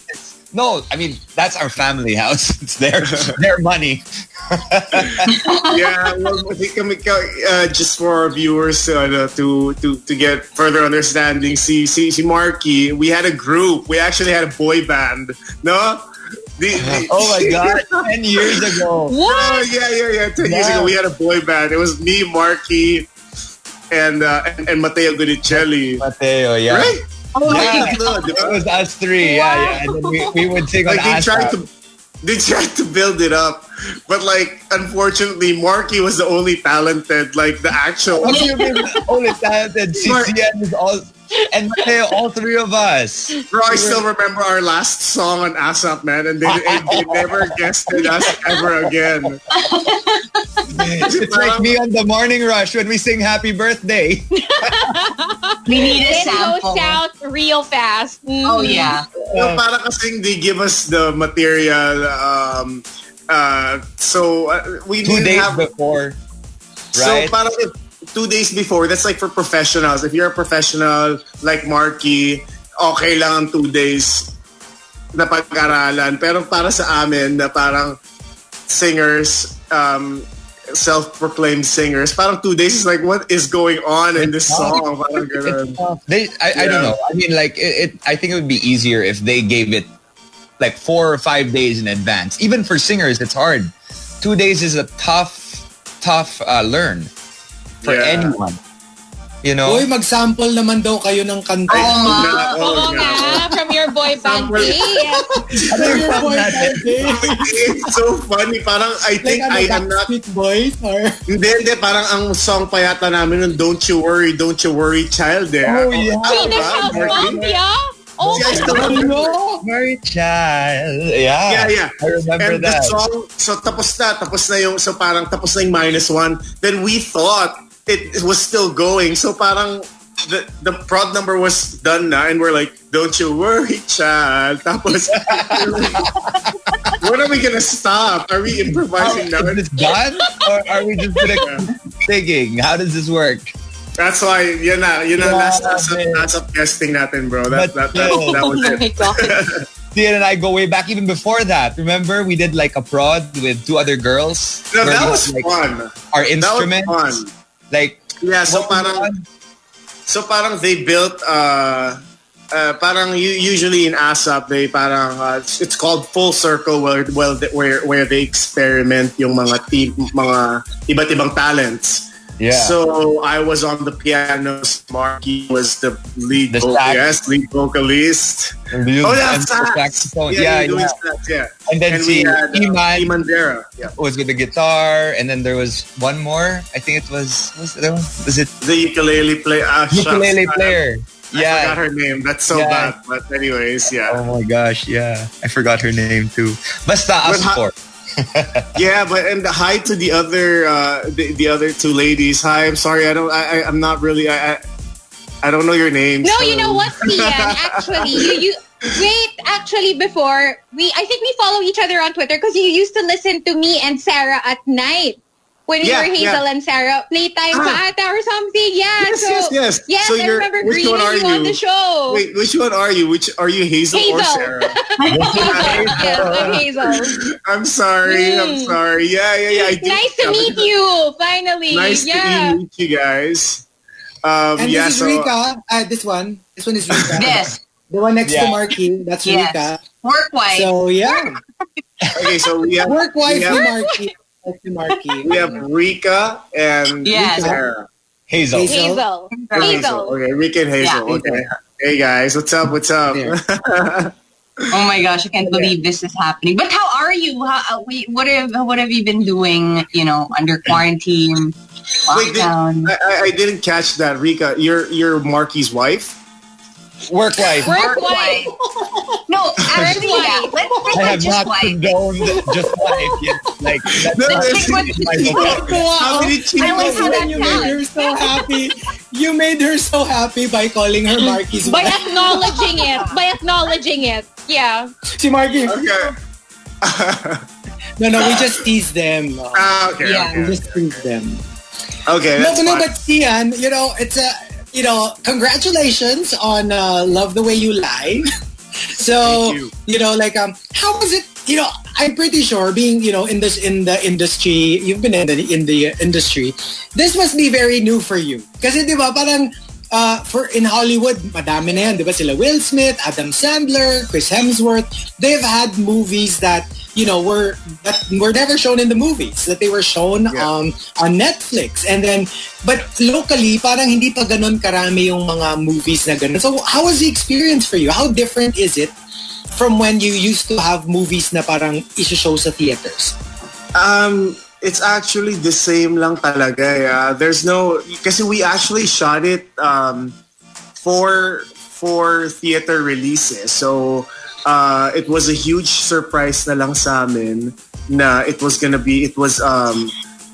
yeah, our man. house is, no. I mean that's our family house. [laughs] It's their their money. [laughs] yeah, well, I think uh, just for our viewers uh, to to to get further understanding, see see see Markki, we had a group. We actually had a boy band. No. The, the- [laughs] Oh my god! Ten years ago. Oh, yeah, yeah, yeah. Ten years ago, we had a boy band. It was me, Markki, and uh, and, and Matteo Guidicelli. Matteo, yeah. Right? Oh my Yeah. God. It was us three, yeah, yeah. And then we, we would sing on [laughs] Like they tried to they tried to build it up, but like unfortunately, Markki was the only talented, like the actual. What do you mean? Only talented CCN is all, and Matteo, all three of us. Bro, I still remember our last song on ASAP, man, and they, they, they never guested us ever again. It's like me on the morning rush when we sing Happy Birthday. We need a It goes sample. south real fast. Mm. Oh, yeah. So, para kasing they give us the material, um, uh, so uh, we Two didn't days have before, So right? parang if two days before, that's like for professionals. If you're a professional like Markki, okay lang ang two days na pag-aralan. Pero para sa amin na parang singers, um, self-proclaimed singers, parang two days is like, what is going on in this song? They, I, I don't know. I mean, like, it, it. I think it would be easier if they gave it like four or five days in advance. Even for singers, it's hard. Two days is a tough, tough uh, learn for Yeah. anyone. You know, Uy, mag-sample naman daw kayo ng kanta. Ay, nga, Oo oh, nga. nga, from your boy band. Ano yung Your boy band, eh. It's so funny. Parang I Like think ano, I am not Backstreet Boys or... Hindi, hindi. Parang ang song pa yata namin nun, Don't You Worry, Don't You Worry, Child. Eh. Oh, yeah. Diba, House Marky? Mafia? Oh I my God. remember. Mary Child. Yeah, Yeah, yeah. I remember and that. the song, so tapos na, tapos na yung, so parang tapos na yung minus one. Then we thought it, it was still going. So parang the, the prod number was done na and we're like, don't you worry, child. [laughs] Tapos, when are we gonna stop? Are we improvising oh, now? Is this done, or are we just gonna keep singing? How does this work? That's why, yun na, yun na, Yeah, last, last, man. last up guesting natin, bro. That, But that, that, still. that was [laughs] Oh it. my God. [laughs] Tian and I go way back even before that. Remember, we did like a prod with two other girls. No, that was like, fun. Our That instruments, was fun. Like Yeah, so parang? So parang they built uh, uh parang u- usually in ASAP they parang uh, it's called full circle where where where they experiment yung mga team mga iba't ibang talents. Yeah. So I was on the piano. Markki was the lead The vocal, yes, lead vocalist. The- Oh and yeah, the sax. saxophone. Yeah, Yeah, yeah. sax, yeah. And then And see had uh, Iman Imandera. Yeah. was with the guitar, and then there was one more. I think it was was it, was it The ukulele play. Uh, shucks. ukulele I- player? I yeah. forgot her name. That's so Yeah. bad. But anyways, yeah. Oh my gosh, yeah. I forgot her name too. Basta us But ha- four. [laughs] Yeah, but and hi to the other uh, the, the other two ladies. Hi, I'm sorry, I don't, I, I I'm not really, I, I, I don't know your names. No, you know what, Tian? [laughs] Actually, you, you wait. Actually, before we, I think we follow each other on Twitter because you used to listen to me and Sarah at night when we were Hazel yeah. and Sarah playtime Ah. pa ata or something. Yeah. Yes, so, yes, yes. Yes, So I you're- remember which greeting one are you, on the show. Wait, which one are you? Which are you, Hazel, or Hazel. Sarah? [laughs] [laughs] yes, I'm Hazel. I'm sorry, I'm Mm. sorry. Yeah, yeah, yeah. I do- Nice to meet you. Finally. Nice yeah. to meet you guys. Um, And yeah, this is so Rica. Uh, this one. This one is Rica. [laughs] Yes. The one next to Yeah. Markki. That's Yes. Rica. Work wise. So yeah. okay, so we have Work wife we to have, Markki. Wife to Markki. we have Rica and Yes. Sarah. Hazel. Hazel. Hazel. Hazel. Okay, Rica and Hazel. Yeah. okay. Hey guys, what's up? What's up? [laughs] Oh my gosh, I can't believe this is happening. But how are you? How, uh, we, what have what have you been doing? You know, under quarantine, Wait, did, lockdown. I, I- I didn't catch that, Rica. You're you're Markki's wife. Work life. Work life. no, [laughs] actually, yeah. Let's I say have just not wife. condoned just life yet. Like [laughs] that's No, not that's- in my vocabulary. How many I like how that you made her so happy. You made her so happy by calling her Markki's By wife. acknowledging it. By acknowledging it. Yeah. Si Markki. Okay. [laughs] No, no, we just tease them. Uh, Ah, okay, Yeah. we okay. just tease them. Okay, No, that's but no, fine. but Xian, you know, it's a, you know, congratulations on uh, Love the Way You Lie. [laughs] so, you. you. know, like, um, how was it? You know, I'm pretty sure being, you know, in this in the industry, you've been in the in the industry. This must be very new for you. Kasi, di ba, parang uh, for in Hollywood, madami na yan, di ba? Sila Will Smith, Adam Sandler, Chris Hemsworth. They've had movies that you know were that were never shown in the movies that they were shown Yeah. um, on Netflix and then but locally parang hindi pa ganun karami yung mga movies na ganun. So how was the experience for you? How different is it from when you used to have movies na parang isi-show sa theaters? Um, it's actually the same lang talaga. Yeah. There's no kasi we actually shot it um for for theater releases. So uh it was a huge surprise na lang sa amin na it was gonna be it was um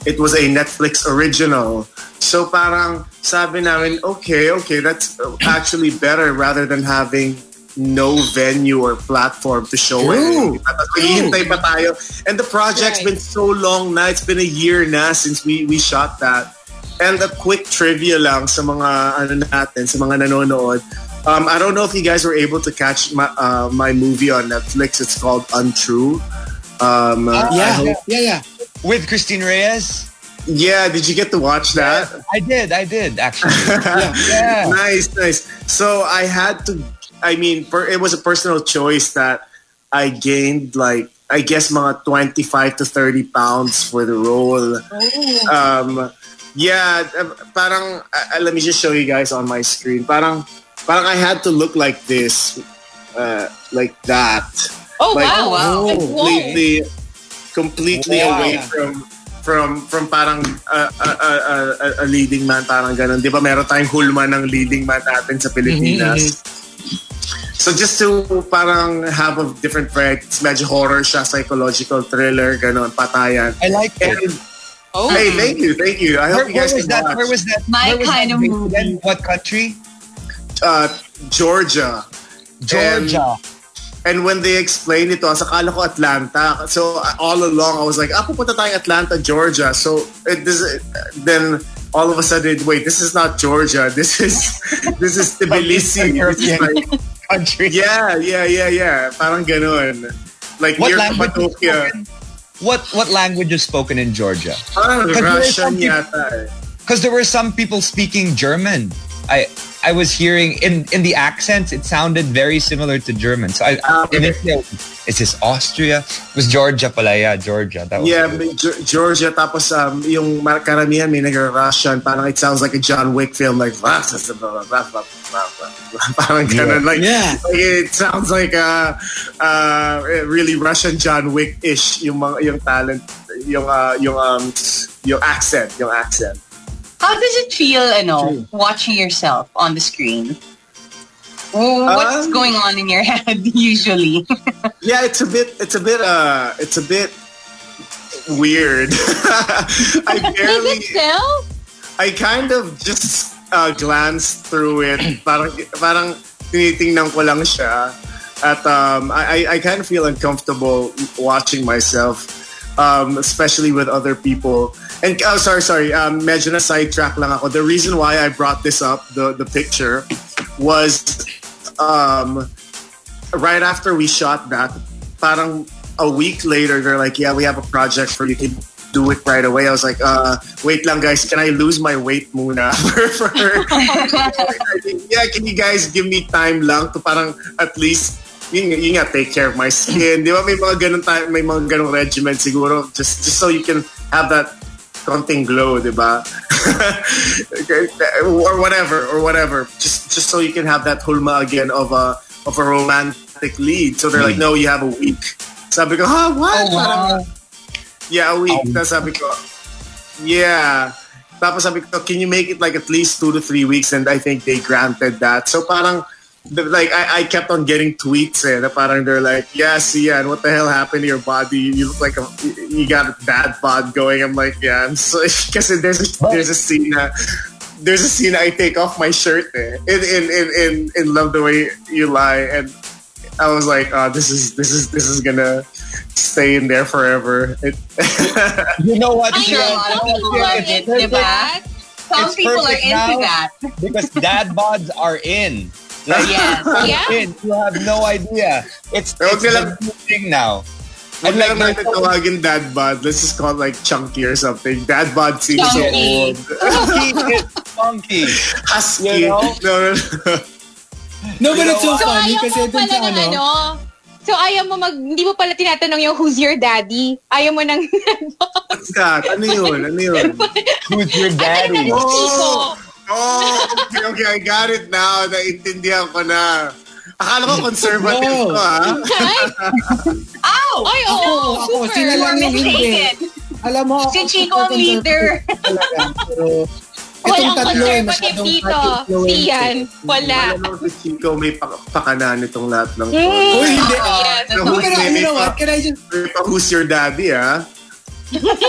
it was a Netflix original. So parang sabi namin, okay, okay, that's actually better rather than having no venue or platform to show True. it. Maghihintay pa tayo. And the project's Right. been so long na. It's been a year na since we we shot that. And a quick trivia lang sa mga ano natin, sa mga nanonood. Um, I don't know if you guys were able to catch my uh, my movie on Netflix. It's called Untrue. Um, uh, Yeah, hope- yeah, yeah. With Christine Reyes? yeah. Did you get to watch that? I did, I did actually. yeah. [laughs] Yeah. nice, nice. So I had to. I mean, per, it was a personal choice that I gained like I guess mga twenty five to thirty pounds for the role. Um, yeah, uh, parang uh, let me just show you guys on my screen. Parang parang I had to look like this, uh, like that, Oh, Like, wow. wow. Like, whoa. completely, completely Wow. away from from from parang uh, a, a, a, a leading man parang ganun. 'Di ba meron tayong hulma ng leading man natin sa Pilipinas. So just to parang have a different variety, it's medyo horror siya, psychological thriller, ganun, patayan. I like it. And, Oh, hey, thank you, thank you. I Where, hope you where guys was can that? watch. Where was that? My where kind of movie. in? What country? Uh, Georgia. Georgia. And when they explained it to us, akala ko Atlanta. So all along, I was like, ah, pupunta tayong Atlanta, Georgia. So it, this, then all of a sudden, wait, this is not Georgia. This is [laughs] this is Tbilisi. This like, country. yeah, yeah, yeah, yeah. Parang ganun. Like What near Cappadocia. What what language is spoken in Georgia? Parang Because there are Russian people- yata eh. Because there were some people speaking German. I I was hearing in in the accents, it sounded very similar to German. So I okay. initially, I was, is this Austria? It was Georgia pala, yeah, Georgia. That was Yeah, good. may Ge- Georgia. Tapos um, yung mar- karamihan may nag-Russian. Parang it sounds like a John Wick film. Like, parang ganun. Like, Yeah. like, it sounds like a, uh, really Russian John Wick-ish yung, mga, yung talent, yung, uh, yung, um, yung accent, yung accent. How does it feel, you know, watching yourself on the screen? What's Um, going on in your [laughs] head usually? Yeah, it's a bit, it's a bit, uh, it's a bit weird. [laughs] I barely, still? I kind of just uh, glanced through it. parang, parang tinitingnan ko lang siya. At um, I, I- I kind of feel uncomfortable watching myself, um, especially with other people. And oh, sorry, sorry. Um, medyo na sidetrack lang ako. The reason why I brought this up, the the picture, was um, right after we shot that. Parang a week later, they're like, "Yeah, we have a project for you. Can do it right away. I was like, uh, wait lang guys, can I lose my weight muna? Yeah, can you guys give me time lang to parang at least yun, yun nga, take care of my skin. Di ba may mga ganun tayo, may mga ganung regimen siguro just just so you can have that konting glow, di ba? [laughs] Or whatever, or whatever. Just just so you can have that hulma again of a of a romantic lead. So they're like, hmm. no, you have a week. Sabi ko, ha, what? Oh, parang, yeah, a week. Um, Tapos sabi ko, yeah. Tapos sabi ko, can you make it like at least two to three weeks? And I think they granted that. So parang, like I, I kept on getting tweets eh, na parang they're like, yeah, Xian, what the hell happened to your body? You look like a, you got a bad bod going. I'm like, yeah, I'm so, [laughs] kasi there's a, there's a scene na, there's a scene I take off my shirt eh, in, in, in, in, in Love the Way You Lie. And I was like, oh, this is, this is, this is gonna stay in there forever. It, [laughs] You know what? I know, some people are It's into perfect. that. Some people are perfect into now. that. because dad bods are in. Like, Yes. Yeah. in. You have no idea. It's, it's nila- the thing now. Huwag like, lang natin so- tawagin dad bod. Let's just call it like chunky or something. Dad bod seems so Chunky. old. Funky is funky. Husky. You know? No, no, no. No, but it's so So funny kasi mo dun sa ng ano, ano, So ayaw mo mag, hindi mo pala tinatanong yung who's your daddy. Ayaw mo nang, What's that? Ano yun? Ano yun? [laughs] Who's your daddy? Ano Chico? Oh, okay, okay. I got it now. Naintindihan ko na. Akala ko conservative No. ko, ha? [laughs] Ow! Ay, oo. Ako, ako, super. sila You lang are yung hindi. mistaken. Alam mo, Si ako Chico ang leader. talaga. Pero, Walang tatlo, conservative dito. influence. Siyan. Wala. Wala si Chico. May pa- pakanan itong lahat ng to. Mm. Uy, hindi. Yes, No, No, pero may- you know what? Can I just, May who's your daddy, ha?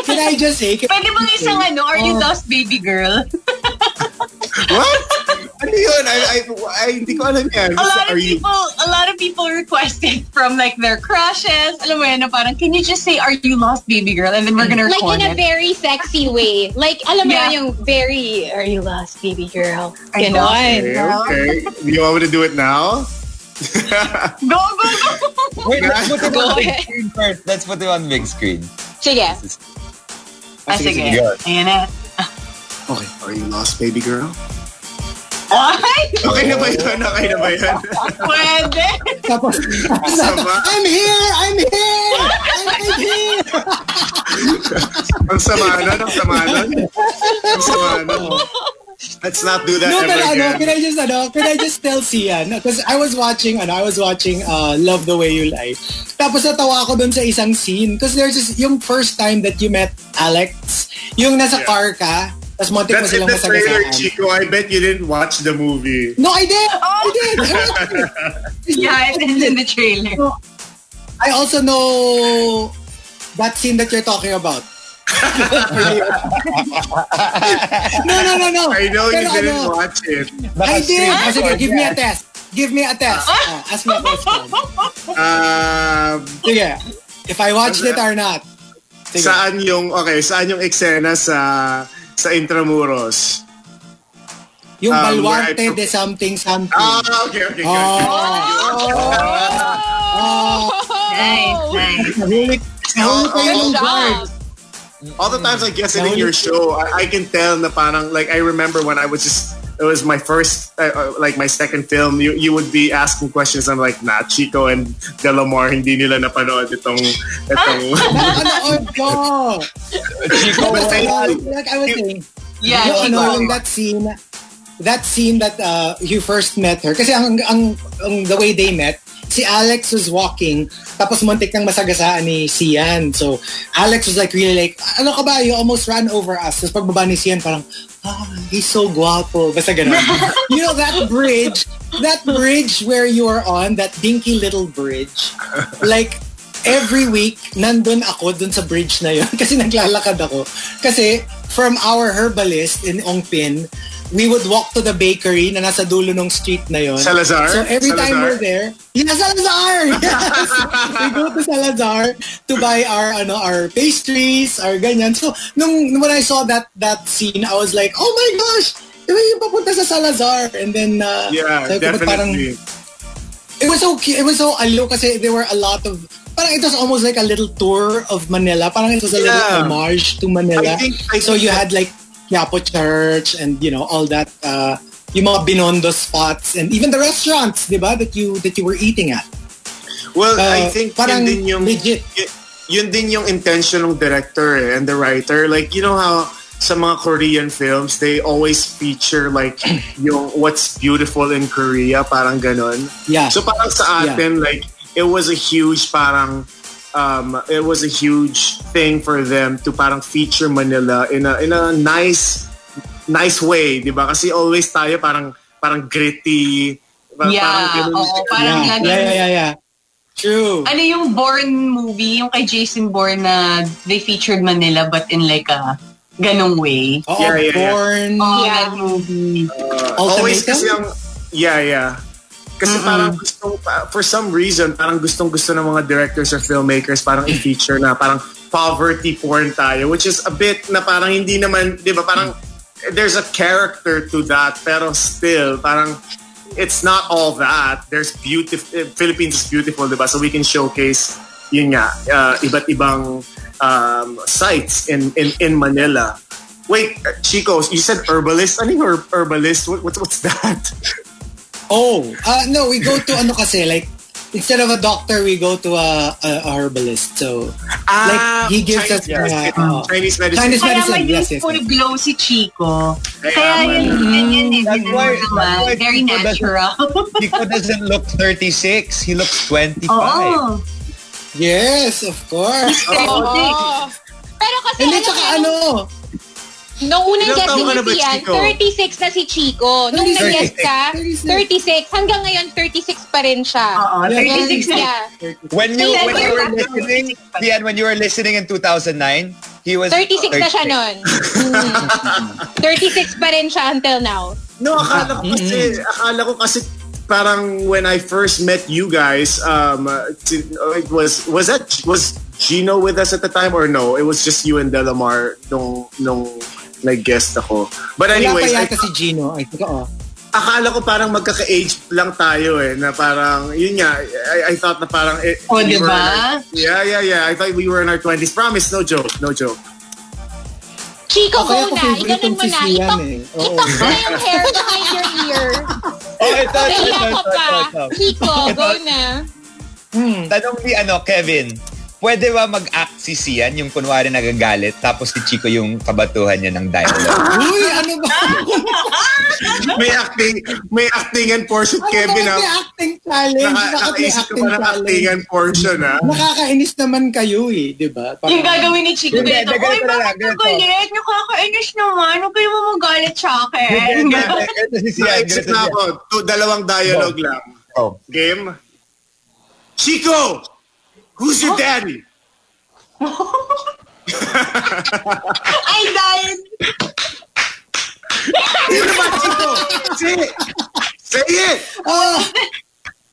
can I just say, can, Pwede bang isang ano, are you Oh. lost baby girl? [laughs] What? [laughs] Ano yun? I, I, I, hindi ko alam yan. A lot Are of you- people, a lot of people requested from like their crushes. Alam mo yan, na parang, can you just say, are you lost baby girl? And then we're gonna Like record in a very sexy way. Like, alam mo Yeah. yun, yung very, are you lost, baby girl? I know. Okay, okay. Do you want me to do it now? [laughs] Go, go, go! Wait, let's put it Go on big screen first. Let's put it on big screen. Sige. Ah, sige. sige. Ayan na. Okay. Are you lost, baby girl? Ay! Okay na ba yun? Okay na ba yun? Pwede! tapos, Sama. I'm here! I'm here! I'm here! Ang sama nun? Ang sama nun? Ang sama nun? Let's not do that No, ever but ano, again. can I just, ano, can I just tell Sian? Because I was watching, ano, I was watching uh, Love the Way You Lie. Tapos natawa ako dun sa isang scene. Because there's just, yung first time that you met Alex, yung nasa Yeah. car ka, tapos montik mo That's in the trailer. Chico. I bet you didn't watch the movie. No, I did! I did! I watched it. [laughs] Yeah, it is in the trailer. I also know that scene that you're talking about. [laughs] no, no, no, no. I know you Pero didn't ano, watch it. I did. Oh, sige, give me a test. Give me a test. Oh, ask me a question. Um, Sige. If I watched it or not. Sige. saan yung, okay, saan yung eksena sa sa Intramuros? Yung um, took- de something something. Ah, okay, okay, good. Oh. Oh. Nice, nice. Nahuli nahuli job. guard. All the times I guess it in your show, I, I can tell na parang, like, I remember when I was just, it was my first, uh, uh, like, my second film, you you would be asking questions, I'm like, nah, Chico and Delamar, hindi nila napanood itong, itong, Napanood [laughs] ko. Chico, But I- Like, I was saying, Yeah, ano, Chico. yung that scene, that scene that uh, you first met her. Kasi ang, ang, ang the way they met, si Alex was walking, tapos muntik nang masagasaan ni Sian. So, Alex was like really like, ano ka ba? You almost ran over us. Tapos pagbaba ni Sian, parang, ah, he's so guapo. Basta ganun. [laughs] you know, that bridge, that bridge where you are on, that dinky little bridge, like, every week, nandun ako dun sa bridge na yun [laughs] kasi naglalakad ako. Kasi from our herbalist in Ongpin, we would walk to the bakery na nasa dulo ng street na yun. Salazar? So every time Salazar? we're there, yeah, Salazar! [laughs] Yes! we go to Salazar to buy our ano our pastries, our ganyan. So nung when I saw that that scene, I was like, oh my gosh! Di ba yung papunta sa Salazar? And then, uh, yeah, sabi ko, parang- definitely. it was so. It was so alo kasi there were a lot of parang it was almost like a little tour of Manila. Parang it was a Yeah. little homage to Manila. I think- I so think you that- had like Quiapo Church and you know all that uh yung mga binondo spots and even the restaurants, di ba, that you that you were eating at. Well, I Uh, think parang yun din yung legit. y- yun din yung intention ng director eh, and the writer. Like you know how sa mga Korean films they always feature like [clears throat] yung what's beautiful in Korea, parang ganon. Yeah. So parang sa Yeah. like it was a huge parang um, it was a huge thing for them to parang feature Manila in a in a nice nice way, 'di ba? Kasi always tayo parang parang gritty. pa- Yeah, parang ganun oo, parang yeah, lagi- yeah, yeah, yeah, yeah. True. Ano yung Bourne movie, yung kay Jason Bourne na they featured Manila but in like a ganong way. Oo, Yeah, yeah, yeah. born. Oh, Yeah. that movie. Uh, always kasi ang yeah yeah kasi parang gusto for some reason parang gustong gusto ng mga directors or filmmakers parang i-feature na parang poverty porn tayo which is a bit na parang hindi naman 'di ba parang there's a character to that pero still parang it's not all that there's beautiful Philippines is beautiful 'di ba so we can showcase yun nga uh, iba't ibang um, sites in in in Manila Wait, uh, Chico, you said herbalist? Ano yung her- herbalist? What, what's, what's that? [laughs] Oh, uh, no, we go to ano kasi, like, instead of a doctor, we go to a, a, a herbalist. So, like, he gives Chinese, us mga, medicine. uh, Chinese medicine. Chinese Kaya medicine, may yes, yes, yes. glow si Chico. Kaya Kaya yun. That's why- naman. that's why Very Chico doesn't- natural. [laughs] Chico doesn't look 36. He looks 25. Oo. Yes, of course. [laughs] Oo. Pero kasi Hindi, alam tsaka ano, Nung unang Ilang guest ni Lucian, Chico? 36 na si Chico. Nung 36. nag-guest ka, 36. Hanggang ngayon, 36 pa rin siya. Oo, 36 na. Yeah. When you when you were listening, Dian, when you were listening in 2009, he was 36 na siya nun. Mm. 36 pa rin siya until now. No, akala ko kasi, akala ko kasi parang when I first met you guys, um, uh, uh, it was, was that, was Gino with us at the time or no? It was just you and Delamar nung, nung nag-guest ako. But wala pa anyways, I, yata si Gino. I think, oo. akala ko parang magkaka-age lang tayo eh, na parang, yun nga, I, I thought na parang, eh, O, we di were in ba? our- yeah, yeah, yeah. I thought we were in our 20s. Promise, no joke, no joke. Chico, Okay, go na. Iganon mo na. Itok, eh. Oo. itok mo na yung hair behind your ear. Oh, ito, ito, ito, ito. Chico, go na. Hmm. Tanong ni ano, Kevin, pwede ba mag-act si Sian yung kunwari nagagalit tapos si Chico yung kabatuhan niya ng dialogue? [laughs] Uy, ano ba? [laughs] May acting, may actingan portion, Ano Kevin, ba ha? may acting challenge? Naka, Bakit may acting ba ng challenge? actingan portion, ha? Nakakainis naman kayo eh, di ba? Parang- Yung gagawin ni Chico Hindi, hindi, Uy, bakit ganito." ka galit? Nakakainis naman. Huwag kayo mo magalit sa akin. [laughs] Ito si Sian, Naisip na siya. ako. Dalawang dialogue lang. Oh. Game. Chico! Who's your daddy? [laughs] Ay, dahil. Sino ba, Chico? Say it! Say it! Ah,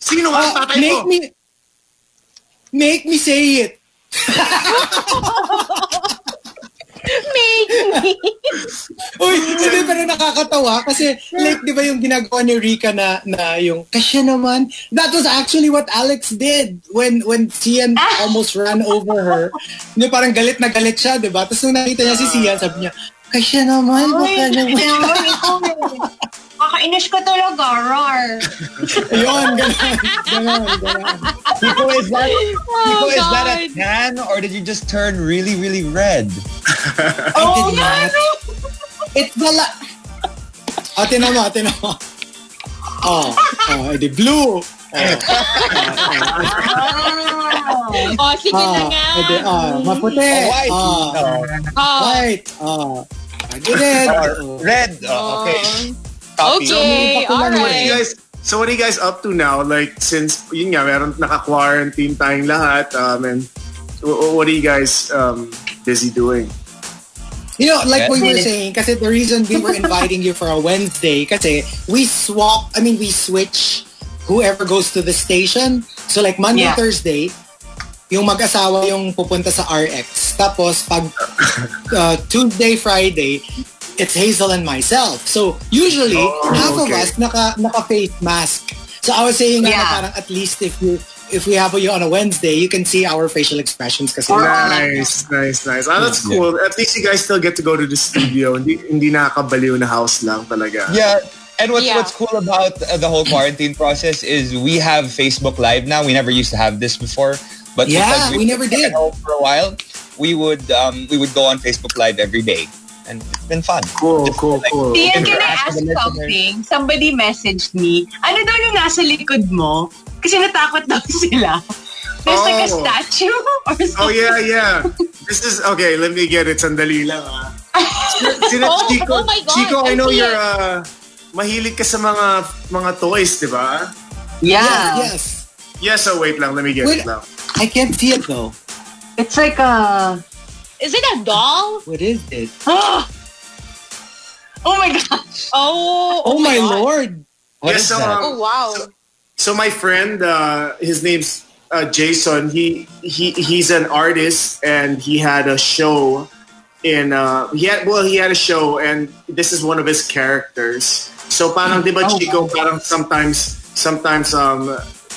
Sino ang ah, tatay make mo? me make me say it. [laughs] Make me. Uy, hindi pero nakakatawa kasi like 'di ba yung ginagawa ni Rika na na yung kasi naman that was actually what Alex did when when Sian almost ran over her. Hindi parang galit na galit siya, 'di ba? Tapos nung nakita niya si Sian, sabi niya, kasi naman, baka naman. [laughs] Kakainis ka talaga, Rar. Ayun, ganun, ganun, ganun. Chico, is that, Chico, is that a God. tan or did you just turn really, really red? [laughs] I did not. It's the la... Oh, tinan mo, tinan mo. Oh, oh, edi blue. Oh, Oh, sige na oh, nga. edi, oh, maputi. Oh, white. Oh, Oh. white. Oh. Or red? Oh, okay. Copy. Okay, So, What alright. are you guys, so what are you guys up to now? Like, since, yun nga, meron naka-quarantine tayong lahat, um, and wh- what are you guys um, busy doing? You know, like what we were saying, kasi the reason we were inviting you for a Wednesday, kasi we swap, I mean, we switch whoever goes to the station. So like Monday, Yeah. Thursday, yung mag-asawa yung pupunta sa RX. Tapos pag uh, Tuesday, Friday, it's Hazel and myself. So usually, Oh, half of us naka, naka-face mask. So I was saying nga na parang at least if you if we have you on a Wednesday, you can see our facial expressions kasi Nice, nice, nice. Ah, that's cool. At least you guys still get to go to the studio. hindi, hindi nakakabaliw na house lang talaga. Yeah. And what's Yeah. what's cool about uh, the whole quarantine process is we have Facebook Live now. We never used to have this before, but Yeah, because we never did. for a while. We would um, we would go on Facebook Live every day, and it's been fun. Cool, Just, cool, like, cool. Ian, can I ask something? Somebody messaged me. Ano daw yung nasa likod mo? Kasi natakot daw [laughs] sila. There's like a Oh. statue [laughs] or something. Oh yeah, yeah. This is okay. Let me get it. Sandali lang ah. Sino, [laughs] Oh, Chico, oh my God, Chico, I know you're uh, mahilig ka sa mga mga toys, di ba? Yeah. yes. Yeah, so wait lang. Let me get Wait. it lang. I can't see it though. It's like a... Is it a doll? What is it? Oh, [gasps] oh my gosh. Oh, Oh, my God. lord. What Yeah, is so, that? um, Oh, wow. So my friend, uh, his name's uh, Jason. He he he's an artist, and he had a show in. Uh, he had well, he had a show, and this is one of his characters. So parang di ba Oh, Chico, parang sometimes sometimes um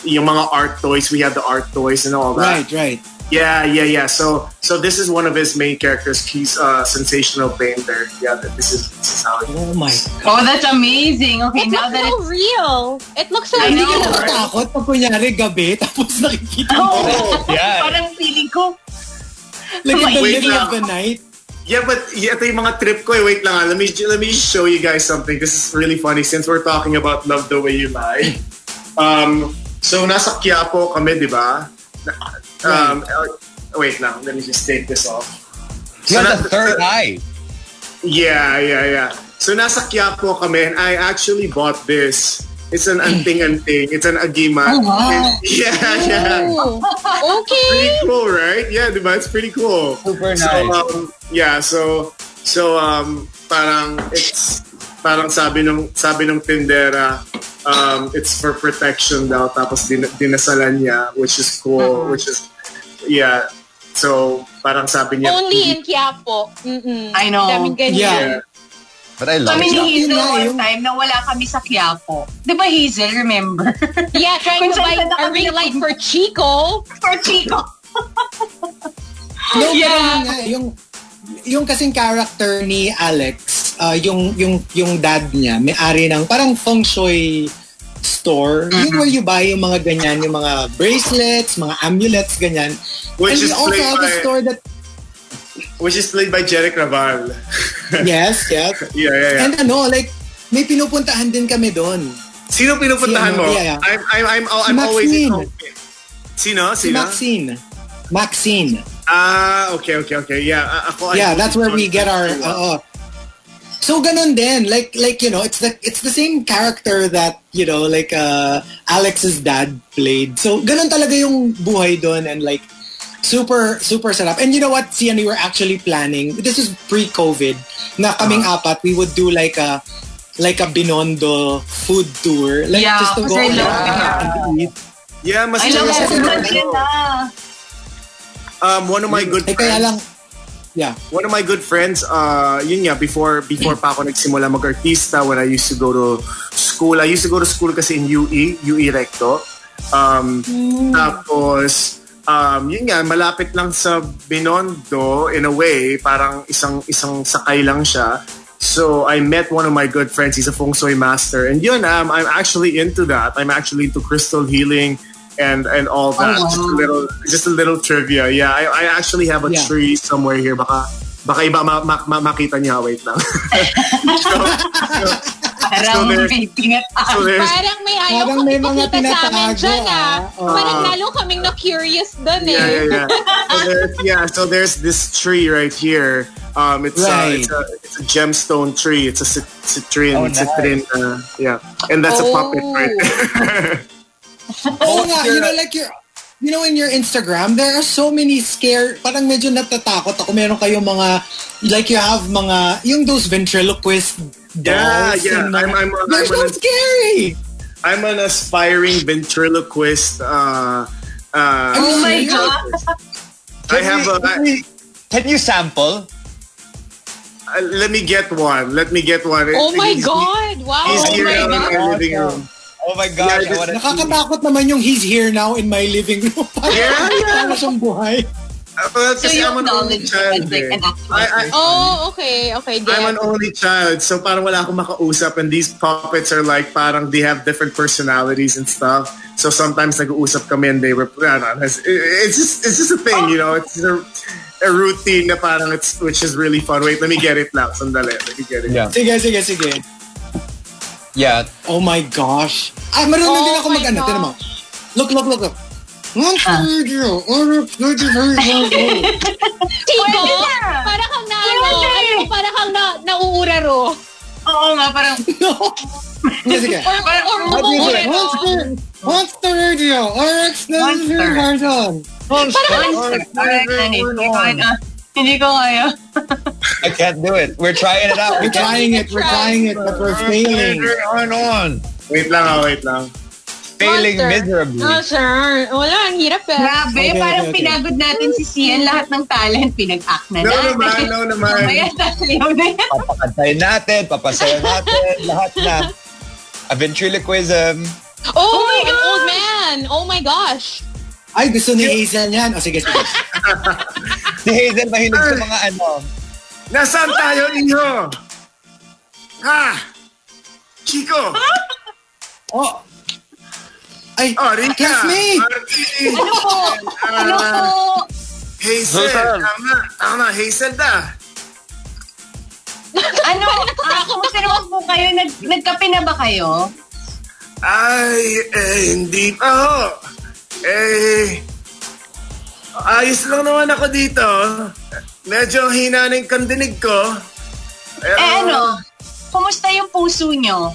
yung mga art toys, we have the art toys and all that. Right, right. Yeah, yeah, yeah. So so this is one of his main characters. He's a sensational painter. Yeah, this is this is how it Oh my Oh, that's amazing. Okay, It now looks that so it's... real. It looks so I Hindi know, ka real. right? natatakot pag kunyari gabi [laughs] tapos nakikita Oh, mo [laughs] yeah. parang feeling ko. like in the middle of the night. Yeah, but yeah, ito yung mga trip ko. eh. Wait lang, ah. let me let me show you guys something. This is really funny since we're talking about love the way you lie. [laughs] Um, so nasa Quiapo kami, di ba? Um, uh, wait lang, let me just take this off. You So have the third eye. Yeah, yeah, yeah. So nasa Quiapo kami and I actually bought this. It's an anting-anting. It's an agima. Oh, wow. [laughs] Yeah, yeah. Ooh. Okay. Pretty cool, right? Yeah, di ba? It's pretty cool. Super So, nice. um, yeah, so so um parang it's parang sabi nung sabi nung tindera um it's for protection daw tapos din, dinasalan niya which is cool which is yeah so parang sabi niya Only in Quiapo. Mm-mm. I know. Daming ganyan. Yeah. But I love Kami ni Hazel one time na wala kami sa Quiapo. Di ba Hazel, remember? [laughs] Yeah, trying to buy a ring light for Chico. For Chico. [laughs] No, Yeah. pero yung yung kasing character ni Alex, uh, yung yung yung dad niya, may-ari ng parang feng shui store. Yung where you buy yung mga ganyan, yung mga bracelets, mga amulets, ganyan. Which And is we also have a by- store that, which is played by Jeric Raval [laughs] yes, yes. yeah yeah yeah And ano, like, may pinupuntahan din kami doon. sino pinupuntahan Si ano, mo yeah, yeah. I'm I'm I'm, Si I'm always Maxine. sino Si sino Maxine. Maxine. ah okay okay okay yeah a- ako I- Yeah, that's where we get our uh, So ganun din like like you know it's the it's the same character that you know like uh Alex's dad played. So ganun talaga yung buhay doon and like super super sarap. And you know what? See, and we were actually planning. This is pre-COVID. Na kaming apat, we would do like a like a Binondo food tour. Like Yeah, just to go kasi I love and eat. yeah mas I love it. um one of my good Eh, kaya friends lang, yeah. one of my good friends, uh, yun nga, before, before pa ako nagsimula mag-artista, when I used to go to school, I used to go to school kasi in UE, UE Recto. Um, Tapos, um, yun nga, malapit lang sa Binondo, in a way, parang isang, isang sakay lang siya. So, I met one of my good friends. He's a feng shui master. And yun, um, I'm actually into that. I'm actually into crystal healing and and all that. Oh, wow. Just a little, just a little trivia. Yeah, I, I actually have a Yeah. tree somewhere here. Baka, baka iba ma, ma, ma- makita niya. Wait lang. [laughs] so, Parang there- may tinatago. so Parang may ayaw Parang kami may mga sa amin dyan ah. ah. Parang lalo kaming na-curious doon eh. yeah, yeah, yeah. So [laughs] there's, yeah, so there's this tree right here. Um, it's, Right. uh, it's a it's a gemstone tree. It's a cit- citrine, Oh, nice. citrine. Uh, yeah, and that's a puppet right there. [laughs] Oo nga, you know, like your, you know, in your Instagram, there are so many scare, parang medyo natatakot ako. Meron kayong mga, like you have mga, yung those ventriloquist Yeah, dolls. yeah. mga- I'm, I'm, I'm, they're I'm so an, scary. I'm an aspiring ventriloquist. Uh, uh, Oh my God. I have a. I, Can you sample? uh, let me get one. Let me get one. Oh my He's- God! Wow! He's oh here my in God! our living room. I Oh my gosh, I wanna see. Nakakatakot naman yung he's here now in my living room. [laughs] Yeah, yeah. Para siyang buhay. Uh, well, So I'm an only child. like eh. an I, I, Oh, okay. Okay, I'm an get. only child, so parang wala akong makausap and these puppets are like parang they have different personalities and stuff. So sometimes nag-uusap kami and they were, it's, it's just it's just a thing, you know. It's a, a routine na parang it's which is really fun. Wait, let me get it lang. Sandali, let me get it. Yeah. Sige, sige, sige. Yeah. Oh my gosh. Ah, marunong Oh din ako my mag-ano. gosh. Tinan mo. Look, look, look, look. One video. Or video very Chico, para kang na, ano, ano, para kang na, nauuraro. Oo nga, parang, [laughs] Sige, sige. Or, or, or, What do you say? umuuraro. Monster. Monster radio. Or it's the Monster. version. monster. Alright, honey. Hindi ko kaya. Hindi ko kaya. I can't do it. We're trying it out. We're trying it. We're trying it, but we're failing. On, on. Wait lang, ah, wait lang. Failing Monster. miserably. No, sir. Wala, ang hirap eh. Grabe, Okay, parang okay, okay. pinagod natin si Sian. Lahat ng talent, pinag-act na No natin. naman, no naman. Mamaya sasayaw na yan. Papakantayin natin, papasayaw natin, lahat na. A ventriloquism. Oh, an old man. Oh my gosh. Ay, gusto ni Hazel yan. O, sige, sige. [laughs] Si Hazel mahilig sa mga ano. Nasaan tayo, Iho? Ha? Chico? Oh. Ay, Oh, Rika. classmate. Martin. Ano po? Ano po? Hazel. Hazel. Tama, tama. Hazel da. Ano? Ah, kumusta naman po kayo? Nag, nagkape na ba kayo? Ay, eh, hindi pa ho. Eh, ayos lang naman ako dito. Medyo hina na yung kandinig ko. Pero, Eh ano? Kumusta yung puso nyo?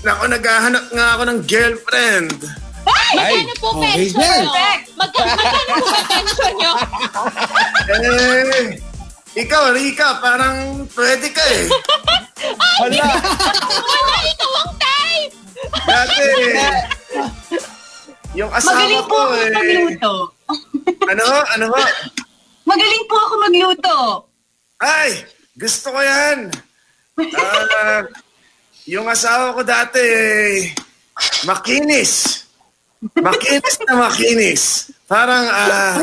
Naku, naghahanap nga ako ng girlfriend. Ay, Magkano po oh, pension nyo? Magka- Magkano po pension nyo? Eh, ikaw, Rika, parang pwede ka eh. wala. Wala, ikaw ang type! Dati, yung asawa Magaling po ko ako eh. magluto. Ano? Ano ba? Magaling po ako magluto. Ay, gusto ko yan. Ah, yung asawa ko dati, eh, makinis. Makinis na makinis. Parang, ah,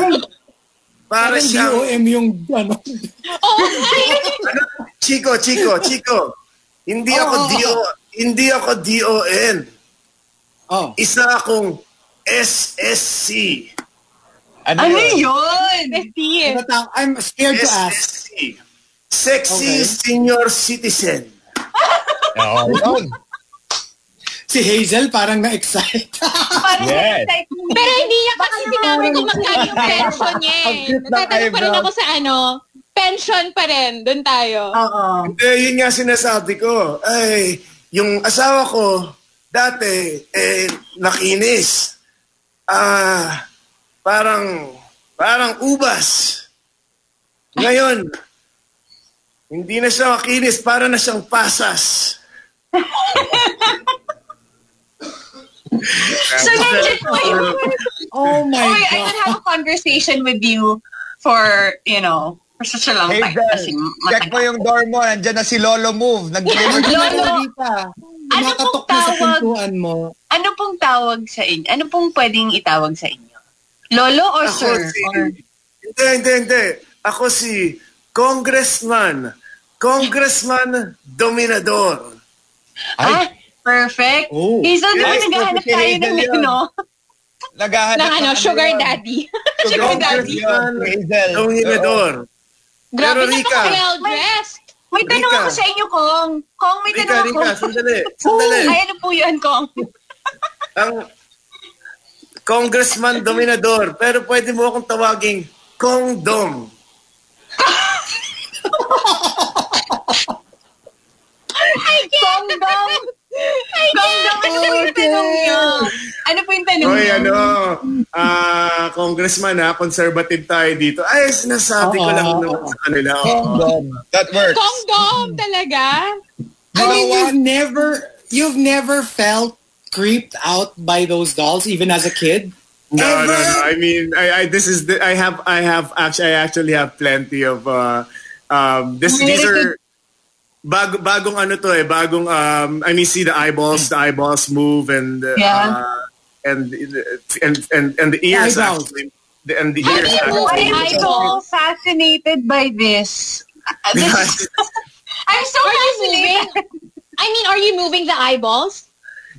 para Parang siyang, DOM yung ano. Oh, ano, Chico, Chico, Chico. Hindi Oo, ako oo, DO, hindi ako DON. Oh. Isa akong SSC. Ano, Ano yun? yun? bestie. Natang- I'm scared to ask. SSC. Sexy Okay. Senior Citizen. Oo, yun. Si Hazel parang na-excite. Parang Yes. excited. Pero hindi niya kasi sinabi kung magkano yung pension niya eh. Natatanong pa rin ako sa ano, pension pa rin. Doon tayo. Oo. Eh, yun nga sinasabi ko. Ay, yung asawa ko, dati, eh, nakinis. Ah, parang, parang ubas. Ngayon, hindi na siya makinis, para na siyang pasas. [laughs] So legit [laughs] po oh my Oy, I God. could have a conversation with you for, you know, for such a long time. Kasi check mo yung door mo. Nandiyan na si Lolo Move. Nag-deliver Lolo, ano pong sa tawag? pintuan mo. Ano pong tawag sa inyo? Ano pong pwedeng itawag sa inyo? Lolo or Ako sir? si... Or... Hindi, hindi, hindi. Ako si Congressman. Congressman Dominador. Ah, perfect. Oh. Di ba Yes, naghahanap tayo ng ano? Naghahanap ng ano, ng [laughs] sugar daddy. Sugar daddy Congressman. Dominador. Grabe Pero na Rika, well dressed. May tanong Rika. ako sa inyo, Kong. Kong, may Rika, tanong ako. Rika, sandali. Sandali. Ay, ano po yun, Kong? [laughs] Ang Congressman Dominador. Pero pwede mo akong tawaging Kong Dom. [laughs] Kong Dong! Kong Dong, ano po yung tanong niyo? Ano po yung tanong Hoy, niyo? ano, ah, congressman ha, conservative tayo dito. Ay, sinasabi ko Oo, lang oo, naman sa kanila. Condom. That works. Kongdom talaga. I mean, you've never, you've never felt creeped out by those dolls, even as a kid? No, Ever? no, no. I mean, I, I this is the, I have I have actually I actually have plenty of uh um this these are bag, bagong ano to eh, bagong, um, I mean, see the eyeballs, the eyeballs move and, uh, Yeah. and, and, and, and the ears Eyebrows. actually. The, and the How ears do you actually. move I'm so fascinated by this. [laughs] This- [laughs] I'm so Are fascinated. I mean, are you moving the eyeballs?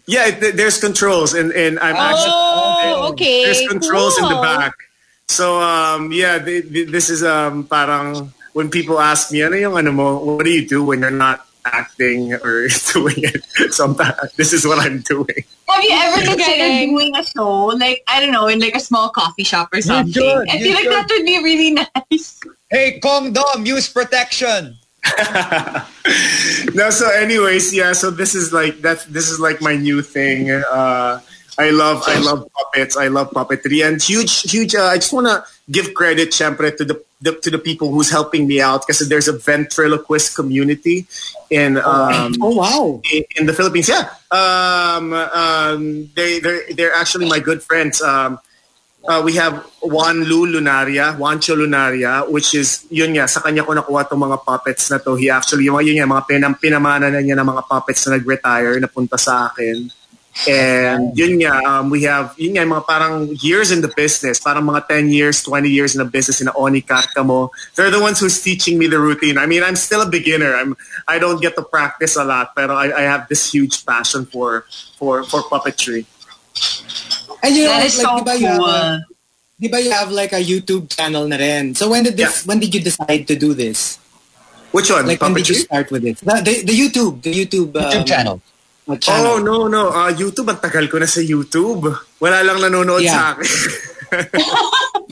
Yeah, it, there's controls and, and I'm Oh, actually, okay. there's controls in the back. So, um, yeah, th- th- this is, um, parang, when people ask me, ano yung ano mo, what do you do when you're not acting or [laughs] doing it? Sometimes, this is what I'm doing. Have you ever considered doing a show, like, I don't know, in like a small coffee shop or something? should, I you feel like should. that would be really [laughs] nice. Hey, condom, use protection. [laughs] no, so anyways, yeah, so this is like that this is like my new thing. Uh I love I love puppets. I love puppetry and huge huge uh, I just want to give credit syempre to the, the to the people who's helping me out because there's a ventriloquist community in um Oh wow. in, in the Philippines. Yeah. Um um they they they're actually my good friends. Um uh, we have Juan Lu Lunaria, Juancho Lunaria, which is, yun nga, sa kanya ko nakuha itong mga puppets na to. He actually, yung, yun nga, mga pinam, pinamana na niya ng mga puppets na nag-retire, napunta sa akin. And yun nga, um, we have, yun nga, mga parang years in the business, parang mga 10 years, 20 years in the business in Ony Carcamo. They're the ones who's teaching me the routine. I mean, I'm still a beginner. I'm, I don't get to practice a lot, pero I, I have this huge passion for, for, for puppetry. And you know, That like, so di ba you have, cool. a- di ba you have like a YouTube channel na rin? So when did this, when did you decide to do this? Which one? Like when did you start with it? The, the, the YouTube, the YouTube, um, YouTube channel. Channel. Oh, no, no. Uh, YouTube, ang tagal ko na sa YouTube. Wala lang nanonood Yeah. sa akin. [laughs]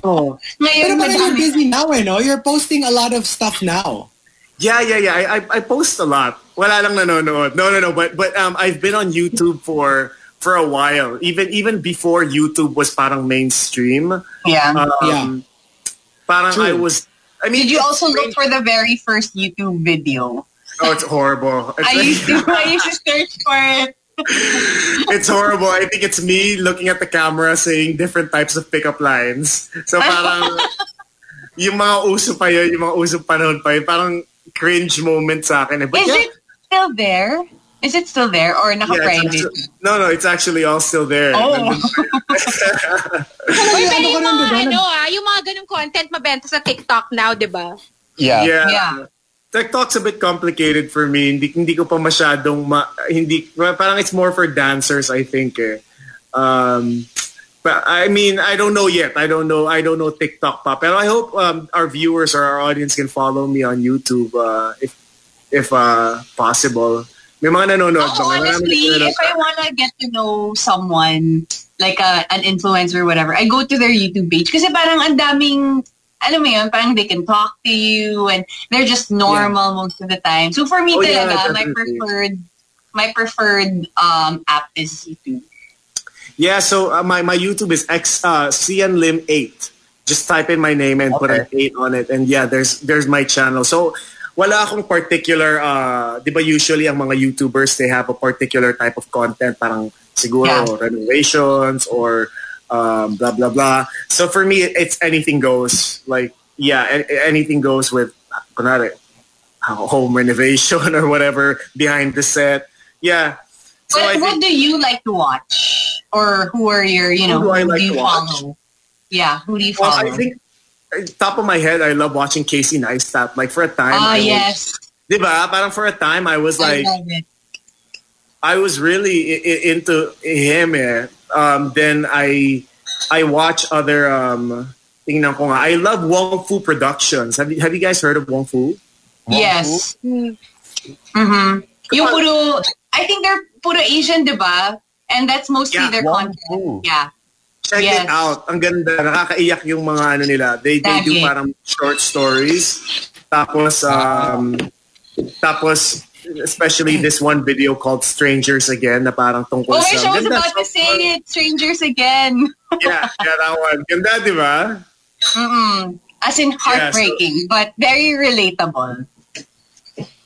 Oh. Pero Ngayon, parang you're busy now, eh, no? You're posting a lot of stuff now. yeah, yeah, yeah. I, I, I post a lot. Wala lang nanonood. No, no, no. But, but um, I've been on YouTube for for a while. Even even before YouTube was parang mainstream. Yeah. Um, Yeah. Parang True. I was... I mean, Did you also look for the very first YouTube video? [laughs] Oh, it's horrible. It's, I used to, I used to search for it. [laughs] it's horrible. I think it's me looking at the camera saying different types of pickup lines. So parang [laughs] yung mga uso pa yun, yung mga uso panahon pa yun, parang cringe moment sa akin. eh. But Is yeah, it still there? Is it still there or yeah, it's naka-private? actually, no, no, it's actually all still there. Oh. Nandun- Uy, pero ano yung ko rin, mga, ano ah, yung mga ganung content mabenta sa TikTok now, di ba? Yeah. yeah. Yeah. TikTok's a bit complicated for me. Hindi, hindi ko pa masyadong ma, hindi parang it's more for dancers I think eh. Um but I mean, I don't know yet. I don't know. I don't know TikTok pa. Pero I hope um, our viewers or our audience can follow me on YouTube uh, if if uh, possible. May mga nanonood? Oh, honestly, nanonood. if I wanna get to know someone, like a, an influencer or whatever, I go to their YouTube page. Kasi parang ang daming, alam mo yun, parang they can talk to you and they're just normal most of the time. So for me Oh, yeah, talaga, my definitely. preferred, my preferred um, app is YouTube. Yeah, so uh, my, my YouTube is X uh, Cian Lim 8. Just type in my name and put an 8 on it. And yeah, there's there's my channel. So wala akong particular, uh, di ba usually ang mga YouTubers, they have a particular type of content, parang siguro Yeah. renovations or um, blah, blah, blah. So for me, it's anything goes. Like, yeah, anything goes with, kunwari, home renovation [laughs] or whatever, behind the set. Yeah. So I what do you like to watch? Or who are your, you know, Who do I like you to watch? follow? Yeah, who do you well, follow? I think, uh, top of my head, I love watching Casey Neistat. Like for a time, Ah, I was- yes. Diba? Parang for a time, I was like, it. I was really i- i- into him. Eh. Um, then I I watch other. Um, tingnan ko nga. I love Wong Fu Productions. Have you Have you guys heard of Wong Fu? Yes. Mm-hmm. Yung puro, I think they're puro Asian, di ba? And that's mostly Yeah, their Wong content. Fu. Yeah. Check Yes. it out. Ang ganda. Nakakaiyak yung mga ano nila. They they do Dagi. parang short stories. Tapos um tapos especially this one video called Strangers Again na parang tungkol Oh, I was about to say it. Strangers again. [laughs] yeah, yeah, that one. Ganda, di ba? Mm-mm. As in heartbreaking, but very relatable.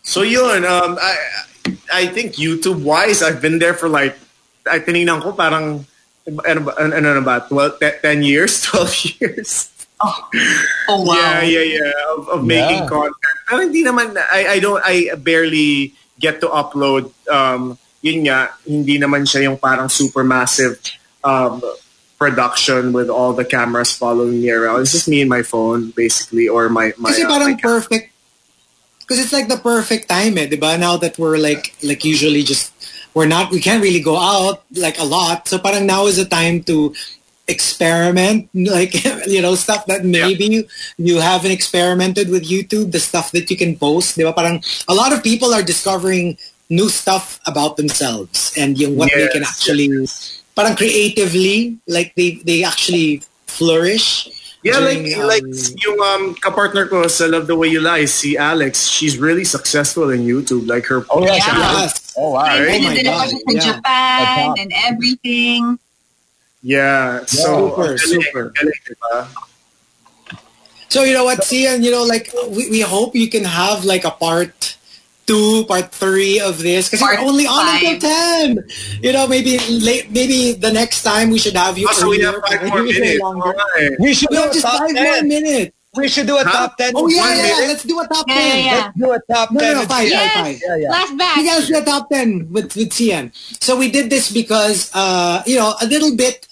So yun, um, I, I think YouTube-wise, I've been there for like, I tinignan ko parang, ano ba, ano ba, 12, 10 years, [laughs] 12 years? Oh, wow. Yeah, yeah, yeah. Of, of making Yeah. content. Pero hindi naman, I, I don't, I barely get to upload. Um, yun nga, hindi naman siya yung parang super massive um, production with all the cameras following me around. It's just me and my phone, basically, or my, my, Kasi uh, parang my perfect. Because it's like the perfect time, eh, diba? Now that we're like, like usually just, we're not, we can't really go out like a lot. So parang now is the time to experiment, like, [laughs] you know, stuff that maybe you, you haven't experimented with YouTube, the stuff that you can post, diba? Parang a lot of people are discovering new stuff about themselves and yung what they can Yes, actually, parang creatively, like they, they actually flourish. Yeah, like during, like um, yung um kapartner ko sa Love the Way You Lie, si Alex, she's really successful in YouTube. Like her Oh, yeah. Yeah. Yes. Oh, wow. Right? And my God, ako yeah. Japan and everything. Yeah, so Super, galing, super. galing, diba? So you know what, Xian, you know, like we, we hope you can have like a part two, part three of this because Part you're only on five. until ten. You know, maybe late, maybe the next time we should have you. Also, we have five more minutes. longer. Alright. We should We do have a just top five more 10. minutes. We should do a Huh? top 10. Oh yeah, yeah. minute? Let's do a top Yeah, ten. yeah, yeah. Let's do a top No, 10. no, no, five, Yes. five, five. Yeah, yeah. Last batch. You guys the top 10 with, with Xian. So we did this because, uh, you know, a little bit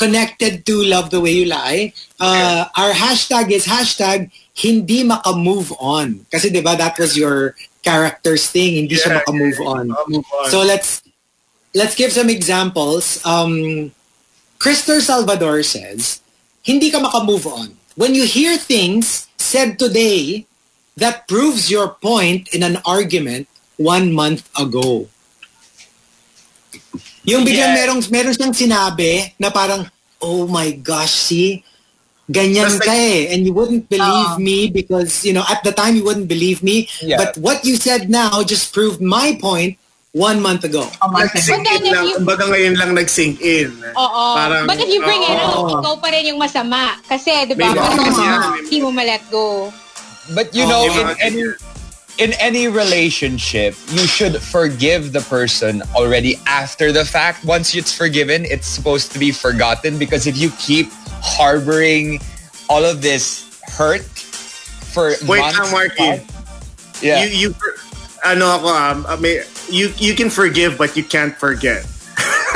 connected to Love the Way You Lie. Uh, Our hashtag is hashtag hindi maka-move on. Kasi di ba that was your character's thing, hindi siya Yeah, maka-move on. Move on. So let's let's give some examples. Um, Krister Salvador says, hindi ka maka-move on. When you hear things said today that proves your point in an argument one month ago. Yung biglang Yeah. merong, meron siyang sinabi na parang, oh my gosh, see, ganyan Basta- ka eh. And you wouldn't believe Oh. me because, you know, at the time you wouldn't believe me. Yeah. But what you said now just proved my point one month ago. A month ago. Nag-sink But then in if lang. you- Kumbaga ngayon lang nag-sink in. Oo. Parang, But if you bring it oo. up, ikaw pa rin yung masama. Kasi, di ba, hindi mo ma-let go. But you Oh, know, in any. In any relationship, you should forgive the person already after the fact. Once it's forgiven, it's supposed to be forgotten because if you keep harboring all of this hurt for Wait months, lang, Markki. yeah, You, you, ano ako, um, uh, may, you, you can forgive but you can't forget.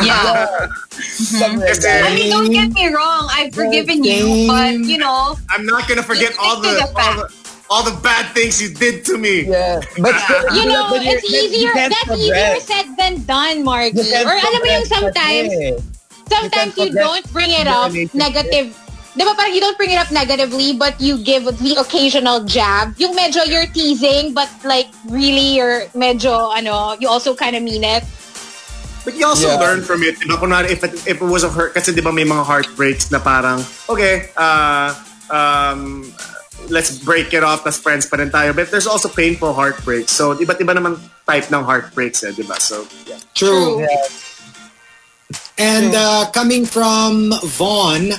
Yeah. [laughs] something like Kasi- I mean, don't get me wrong. I've forgiven you, but you know, I'm not gonna forget all the, the all the all the bad things you did to me. Yeah, but [laughs] You know, but it's easier, can't that's forget. easier said than done, Margie. You Or alam mo yung sometimes, kasi. sometimes You you, don't bring it up negative. Di ba parang you don't bring it up negatively but you give the occasional jab. Yung medyo you're teasing but like really you're medyo ano, you also kind of mean it. But you also Yeah. learn from it. Diba, kunwari, if it, if it was a hurt, kasi di ba may mga heartbreaks na parang, okay, uh, um, let's break it off as friends pa rin tayo. But there's also painful heartbreaks. So, iba't iba naman type ng heartbreaks eh, di ba? So, yeah. True. And uh, coming from Vaughn,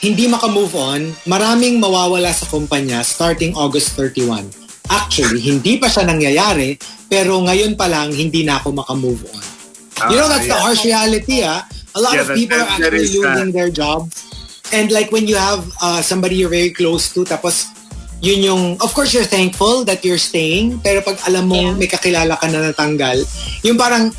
hindi maka-move on, maraming mawawala sa kumpanya starting August 31. Actually, hindi pa siya nangyayari, pero ngayon pa lang, hindi na ako maka-move on. You know, Ah, that's the yeah. harsh reality, ah. A lot Yeah, of people that- are actually that. losing their jobs. And like when you have uh, somebody you're very close to, tapos yun yung, of course you're thankful that you're staying, pero pag alam mo may kakilala ka na natanggal, yung parang,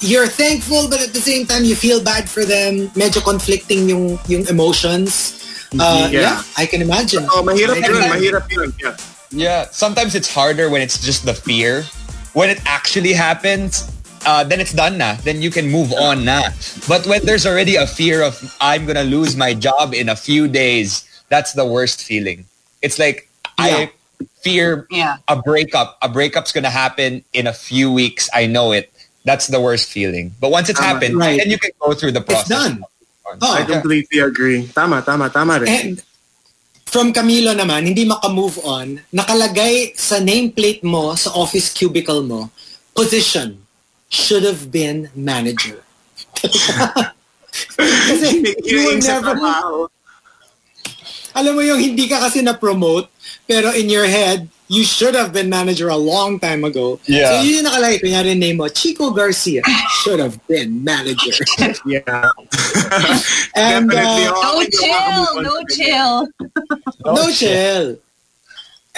you're thankful but at the same time you feel bad for them, medyo conflicting yung, yung emotions. Uh, Yeah. yeah. I can imagine. Oh, mahirap yun, mahirap yun. Yeah. Yeah, sometimes it's harder when it's just the fear. When it actually happens, uh, then it's done na. Then you can move on na. But when there's already a fear of I'm gonna lose my job in a few days, that's the worst feeling. It's like I fear Yeah. a breakup. A breakup's gonna happen in a few weeks. I know it. That's the worst feeling. But once it's Tama. happened, Right. then you can go through the process. It's done. Oh, I completely agree. Tama, tama, tama rin. And from Camilo naman, hindi maka-move on, nakalagay sa nameplate mo, sa office cubicle mo, position should have been manager. kasi you were never, alam mo yung hindi ka kasi na-promote, pero in your head, you should have been manager a long time ago. Yeah. So yun yung nakalagay, kunyari name mo, Chico Garcia should have been manager. [laughs] Yeah. And Definitely. uh, No chill, no chill. no chill.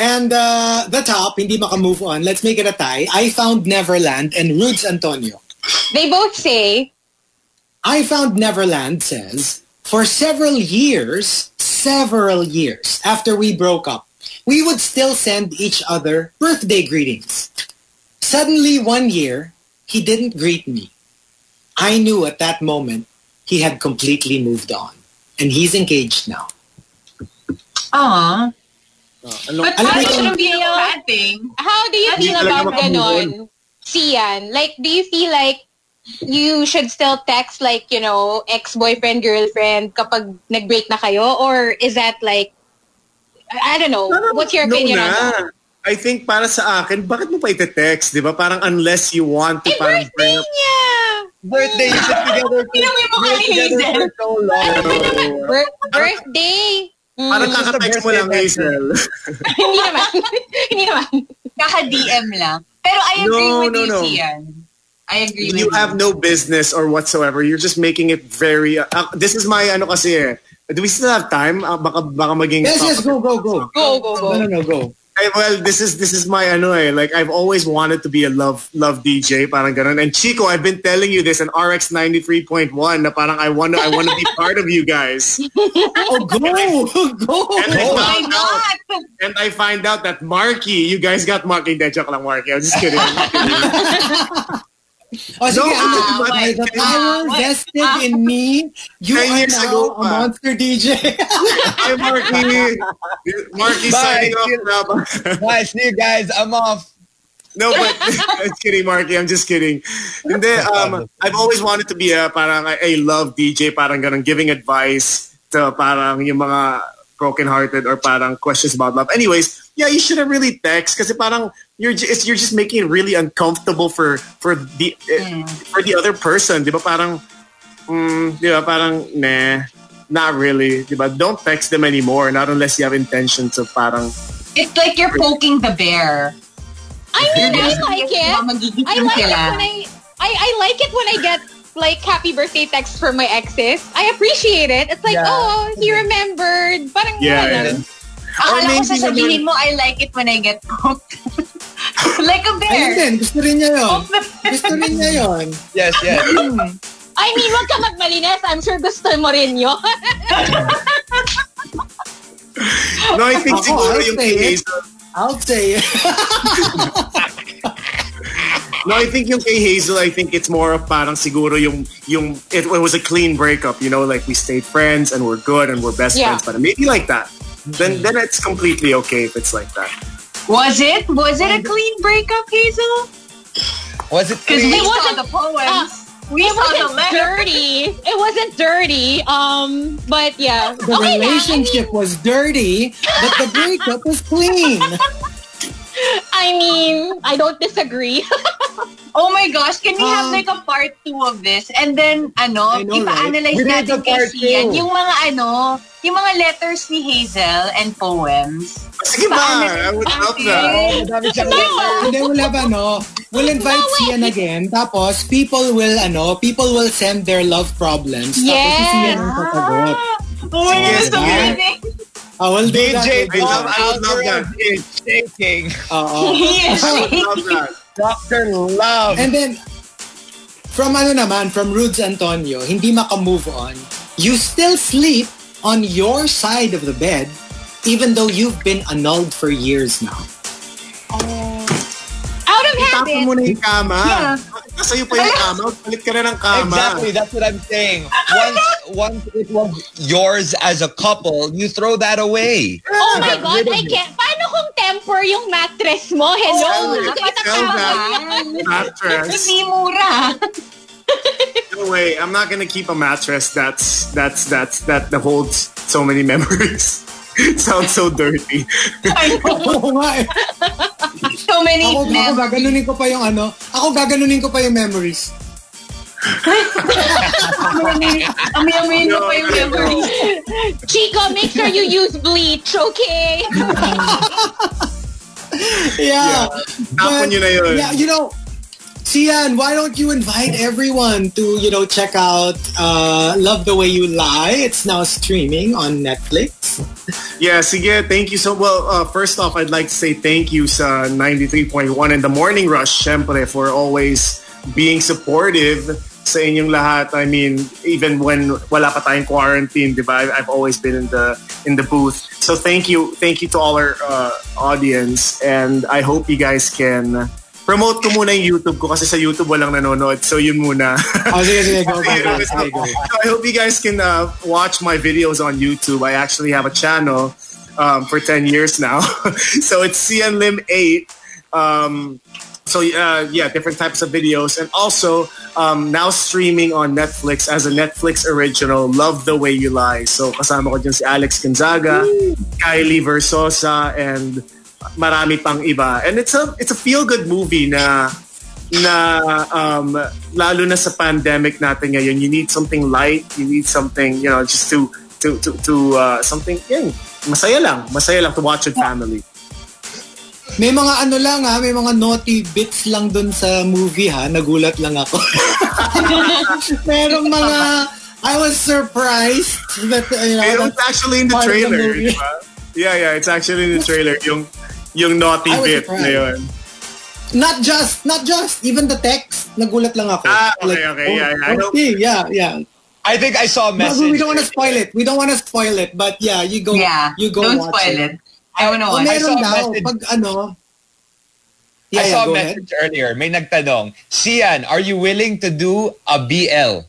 And uh, the top, hindi makamove on. Let's make it a tie. I found Neverland and Rudes Antonio. They both say, I found Neverland says, for several years, several years after we broke up, we would still send each other birthday greetings. Suddenly one year, he didn't greet me. I knew at that moment he had completely moved on. And he's engaged now. Aw. Ano, But Alam mo be a bad thing. how do you feel about ganon? Sian, like, do you feel like you should still text like, you know, ex-boyfriend, girlfriend kapag nag-break na kayo? Or is that like, I don't know. What's your no opinion on na. that? I think para sa akin, bakit mo pa ite-text, di ba? Parang unless you want to Eh, parang birthday bring up niya! Birthday, you sit [laughs] together for, mukha you're ni together Hazel? for so long. Ano ba naman? Bir- birthday! Mm, Parang kaka-text mo lang. Hazel. [laughs] hindi naman. [laughs] hindi naman. Kaka-DM lang. Pero I agree No, with no, you, no. Sian. I agree with you you. have no business or whatsoever. You're just making it very... Uh, this is my ano kasi eh. Do we still have time? Uh, baka, baka maging... Yes, yes, go, go, go. Go, go, go. No, no, no, go. Eh, well, this is this is my ano eh. Like I've always wanted to be a love love DJ, parang ganun. And Chico, I've been telling you this in RX 93.1 na parang I want I want to be part of you guys. [laughs] Oh, go, go. [laughs] And I Why out, not? and I find out that Markki, you guys got Markki. Hindi, joke lang, Markki. I'm just kidding. [laughs] Oh, No, ano, ah, by wait, the power wait, vested in me, you Ten are now ago a monster DJ. Hi, Markki. Markki signing off. Bye, see you guys. I'm off. No, but [laughs] I'm kidding, Markki. I'm just kidding. And then, um, I've always wanted to be a parang a love DJ, parang ganun, giving advice to parang yung mga broken-hearted or parang questions about love. Anyways, yeah, you shouldn't really text kasi parang you're just, you're just making it really uncomfortable for for the eh, for the other person, 'di ba? Parang mm, 'di ba? Parang nah, not really, ba? Don't text them anymore, not unless you have intentions of parang It's like you're poking the bear. I mean, I like it. I like it when I, I, I like it when I get like happy birthday texts from my exes. I appreciate it. It's like, Yeah. oh, he remembered. Parang Yeah, ganun. Akala ko maybe sasabihin mo, I like it when I get poked. [laughs] like a Ayun bear. din, gusto rin niya yun. Gusto rin niya yun. Yes, yes. I mean, wag ka magmalinis. I'm sure gusto mo rin yun. [laughs] No, I think Ako, siguro I'll yung say it. I'll say it. [laughs] No, I think yung kay Hazel, I think it's more of parang siguro yung, yung it, it was a clean breakup, you know, like we stayed friends and we're good and we're best Yeah. friends, but maybe like that. Then then it's completely okay if it's like that. Was it? Was it a clean breakup, Hazel? Was it Because we saw wasn't- the poems. uh, we it saw the wasn't letter. dirty. It wasn't dirty. Um, but yeah. The okay lang. I relationship was dirty, but the breakup was clean. [laughs] I mean, I don't disagree. [laughs] Oh my gosh, can we have Um, like a part two of this? And then, ano, know, ipa-analyze right? Natin kay Sian yung mga ano, yung mga letters ni Hazel and poems. Sige ba? I would love that. Madami siyang no. And then we'll have ano, we'll invite No. Sian again. Tapos people will ano, people will send their love problems. Tapos Yes. si Sian ang sasagot. Oh my Yes, gosh, diba? amazing. Ah, we'll do that. DJ do love- that. I love that. Is shaking. Oo. Yes. [laughs] I would love that. Dr. Love. And then, from ano naman, from Rudes Antonio, hindi makamove on, you still sleep on your side of the bed even though you've been annulled for years now. Out of mo na yung hmm? kama. Yeah. Ah, sa'yo pa yung kama. Palit ka na ng kama. Exactly, that's what I'm saying. Ah, once, once it was yours as a couple, you throw that away. Oh my God, I can't. Paano kung temper yung mattress mo? Hello? Oh, Sell Hindi it. ko Sell itatawag that. yun. Mattress. Hindi mura. No way. I'm not gonna keep a mattress that's that's that's that that holds so many memories. [laughs] Sounds so dirty. I. [laughs] Oo nga eh. So many Ako, ako gaganunin ko pa yung ano, ako gaganunin ko pa yung memories. [laughs] Ami-amin mo pa yung memories. Chico, make sure you use bleach, okay? yeah. Tapon nyo na yun. Yeah, you know, Xian, why don't you invite everyone to, you know, check out uh, Love the Way You Lie. It's now streaming on Netflix. Yeah, sige, thank you so well. Uh, first off, I'd like to say thank you sa 93.1 and the Morning Rush, syempre, for always being supportive sa inyong lahat. I mean, even when wala pa tayong quarantine, di ba? I've always been in the in the booth. So thank you, thank you to all our uh, audience, and I hope you guys can promote ko muna yung YouTube ko kasi sa YouTube walang nanonood. So yun muna. Oh, sige, sige, go, go, Kasi, [laughs] go, so I hope you guys can uh, watch my videos on YouTube. I actually have a channel um, for 10 years now. [laughs] so it's Xian Lim 8. Um, so uh, yeah, different types of videos. And also um, now streaming on Netflix as a Netflix original, Love the Way You Lie. So kasama ko dyan si Alex Gonzaga, Kylie Verzosa, and marami pang iba. And it's a it's a feel good movie na na um, lalo na sa pandemic natin ngayon, you need something light, you need something, you know, just to to to, to uh, something, yun, masaya lang, masaya lang to watch with family. May mga ano lang ha, may mga naughty bits lang dun sa movie ha. Nagulat lang ako. [laughs] Merong mga, I was surprised that, you know, It's actually in the the trailer, ba? Yeah, yeah, it's actually in the trailer, yung yung naughty I bit surprised. na yun. Not just, not just, even the text, nagulat lang ako. Ah, okay, okay, yeah, yeah. I hope- okay, yeah, yeah. I think I saw a But message. we don't want to spoil it. We don't want to spoil it. But yeah, you go, Yeah, you go don't watch spoil it. I wanna Oh, watch. I saw meron a daw, message. pag ano, yeah, I yeah, saw a go ahead. message earlier. May nagtanong, Sian, are you willing to do a BL?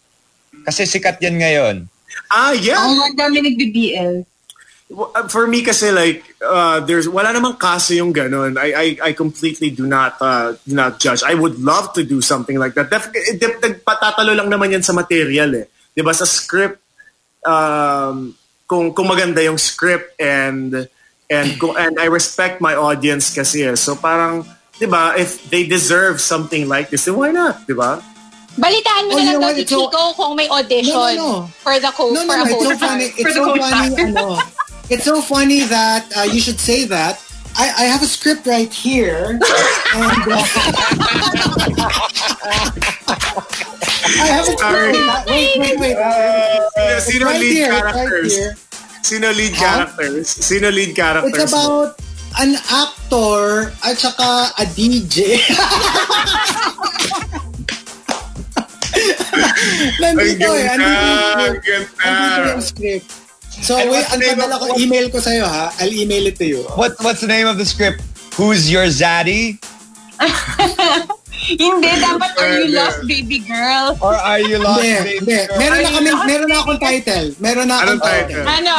Kasi sikat yan ngayon. Ah, yeah. Oh, ang dami nagbi-BL. Uh, For me kasi like uh, there's wala namang kaso yung ganun. I I, I completely do not uh, do not judge. I would love to do something like that. Def, eh, def, patatalo lang naman yan sa material eh. 'Di ba sa script um kung kung maganda yung script and and kung, and I respect my audience kasi eh. So parang 'di ba if they deserve something like this, then why not, 'di ba? Balitaan mo Oh, na lang daw si so- Chico kung may audition No, no, no. for the co No, for no, a no. It's so funny. For It's so funny. ano, it's so funny that uh, you should say that. I, I have a script right here, and uh, I have a Sorry. script. Wait, wait, wait. Sino, sino right lead here, right characters? here. Sino lead characters? Sino lead characters? It's about an actor at saka a DJ. [laughs] Nandito Ang eh. ganda, Andito yung script. So And wait, ang padala ko, email ko sa'yo ha. I'll email it to you. What, what's the name of the script? Who's your zaddy? [laughs] Hindi, dapat are you lost, baby girl? Or are you lost, Hindi, baby hindi. girl? Meron na kami, meron na akong title. Meron na akong title? title. Ano?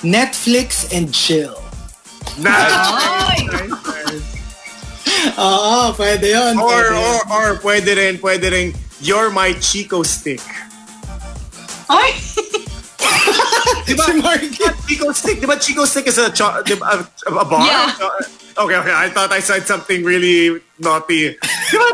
Netflix and chill. Nice. [laughs] Ay! Oo, pwede yun. Or, pwede. or, or, pwede rin, pwede rin, you're my Chico stick. Ay! Di ba? Si Markki. Chico stick, di ba Chico stick is a, cho- di ba, a, a bar? Yeah. Okay, okay, I thought I said something really naughty. Di ba?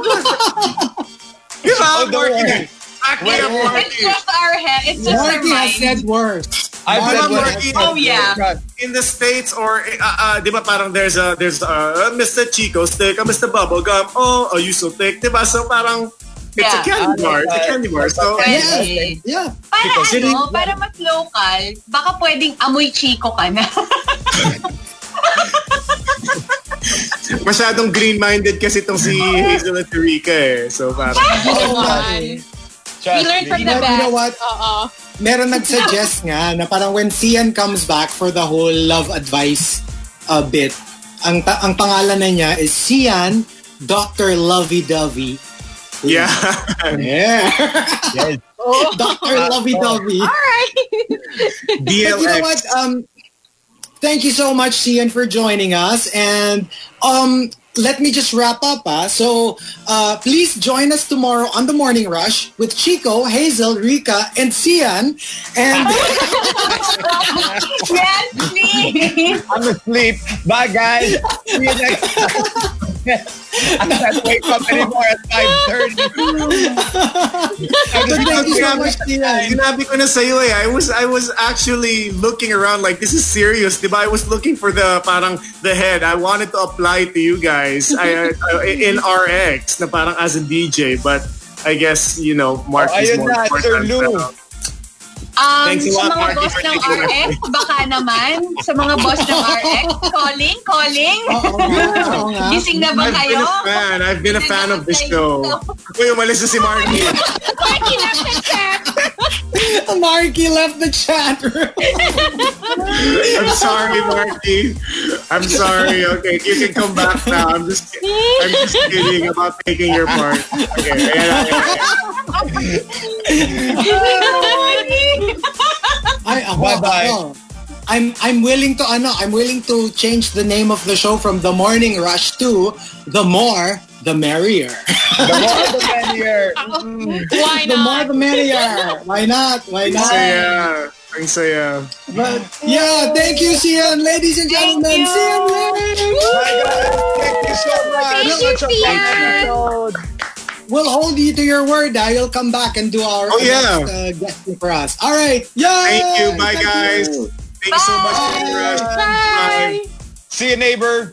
Di ba? Oh, don't Markki? worry. Back me up, It's just our head. It's just our Markki has said words. I've Markki, said what- Markki. Oh, yeah. in the states or uh, uh, di ba parang there's a there's uh, Mr. Chico stick, uh, Mr. Bubblegum, oh, are you so thick? Di ba? So parang it's a Yeah. candy bar, it's a candy bar. So Pwede. Yeah. Para Because ano, para mas local, baka pwedeng amoy chico ka na. [laughs] masyadong green-minded kasi itong si [laughs] Hazel at Eureka eh. So parang Naman. [laughs] Trust We learned from You the know, best. you know what? Oo. Meron nag-suggest nga na parang when Sian comes back for the whole love advice uh, bit, ang ta- ang pangalan na niya is Sian Dr. Lovey-Dovey. Yeah. Yeah. Yes. Dr. Lovey-Dovey. But you know what? Um, thank you so much, Xian, for joining us. And um, let me just wrap up. Ah. So uh, please join us tomorrow on the Morning Rush with Chico, Hazel, Rica, and Xian. And [laughs] yes, please! I'm asleep. Bye, guys. See you next time. [laughs] I can't wake up anymore at 5.30. Thank you so much. Sinabi ko na sa'yo eh. I was, I was actually looking around like, this is serious, diba? I was looking for the, parang, the head. I wanted to apply to you guys I, I, in RX na parang as a DJ. But I guess, you know, Mark Oh, is more na, Sir important. Lou. pero- Um, Thanks a sa lot, mga Marky, boss for ng RX, baka naman. Sa mga boss ng [laughs] RX, calling, calling. Oo nga, oo nga. Gising na ba I've kayo? been a fan. I've been a fan of the show. Uy, umalis na si Marky. [laughs] Marky left the chat. [laughs] Marky left the chat room. I'm sorry, Marky. I'm sorry. Okay, you can come back now. I'm just, I'm just kidding about taking your part. Okay, ayan, ayan, ayan. I, ako, Bye-bye. ako. Uh, I'm I'm willing to ano, I'm willing to change the name of the show from The Morning Rush to The More the Merrier. The more the merrier. [laughs] Oh, mm. Why not? the not? more the merrier. Why not? Why Ang not? saya. Ang saya. But yeah, thank you, Xian, ladies and gentlemen. you. Xian Lim. Bye, guys. Thank you so much. Thank you, Such a fun Xian. Episode. We'll hold you to your word. Ah. You'll come back and do our Oh, yeah. next, uh, guesting for us. All right. Yeah. Thank you. Bye, guys. Thank you so much for your rush. Bye. See you, neighbor.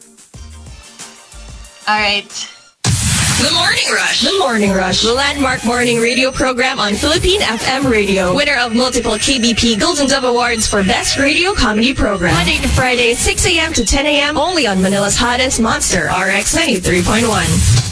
All right. The Morning Rush. The Morning Rush. The landmark morning radio program on Philippine FM Radio. Winner of multiple KBP Golden Dove Awards for Best Radio Comedy Program. Monday to Friday, 6 a.m. to 10 a.m. Only on Manila's hottest monster, RX 93.1.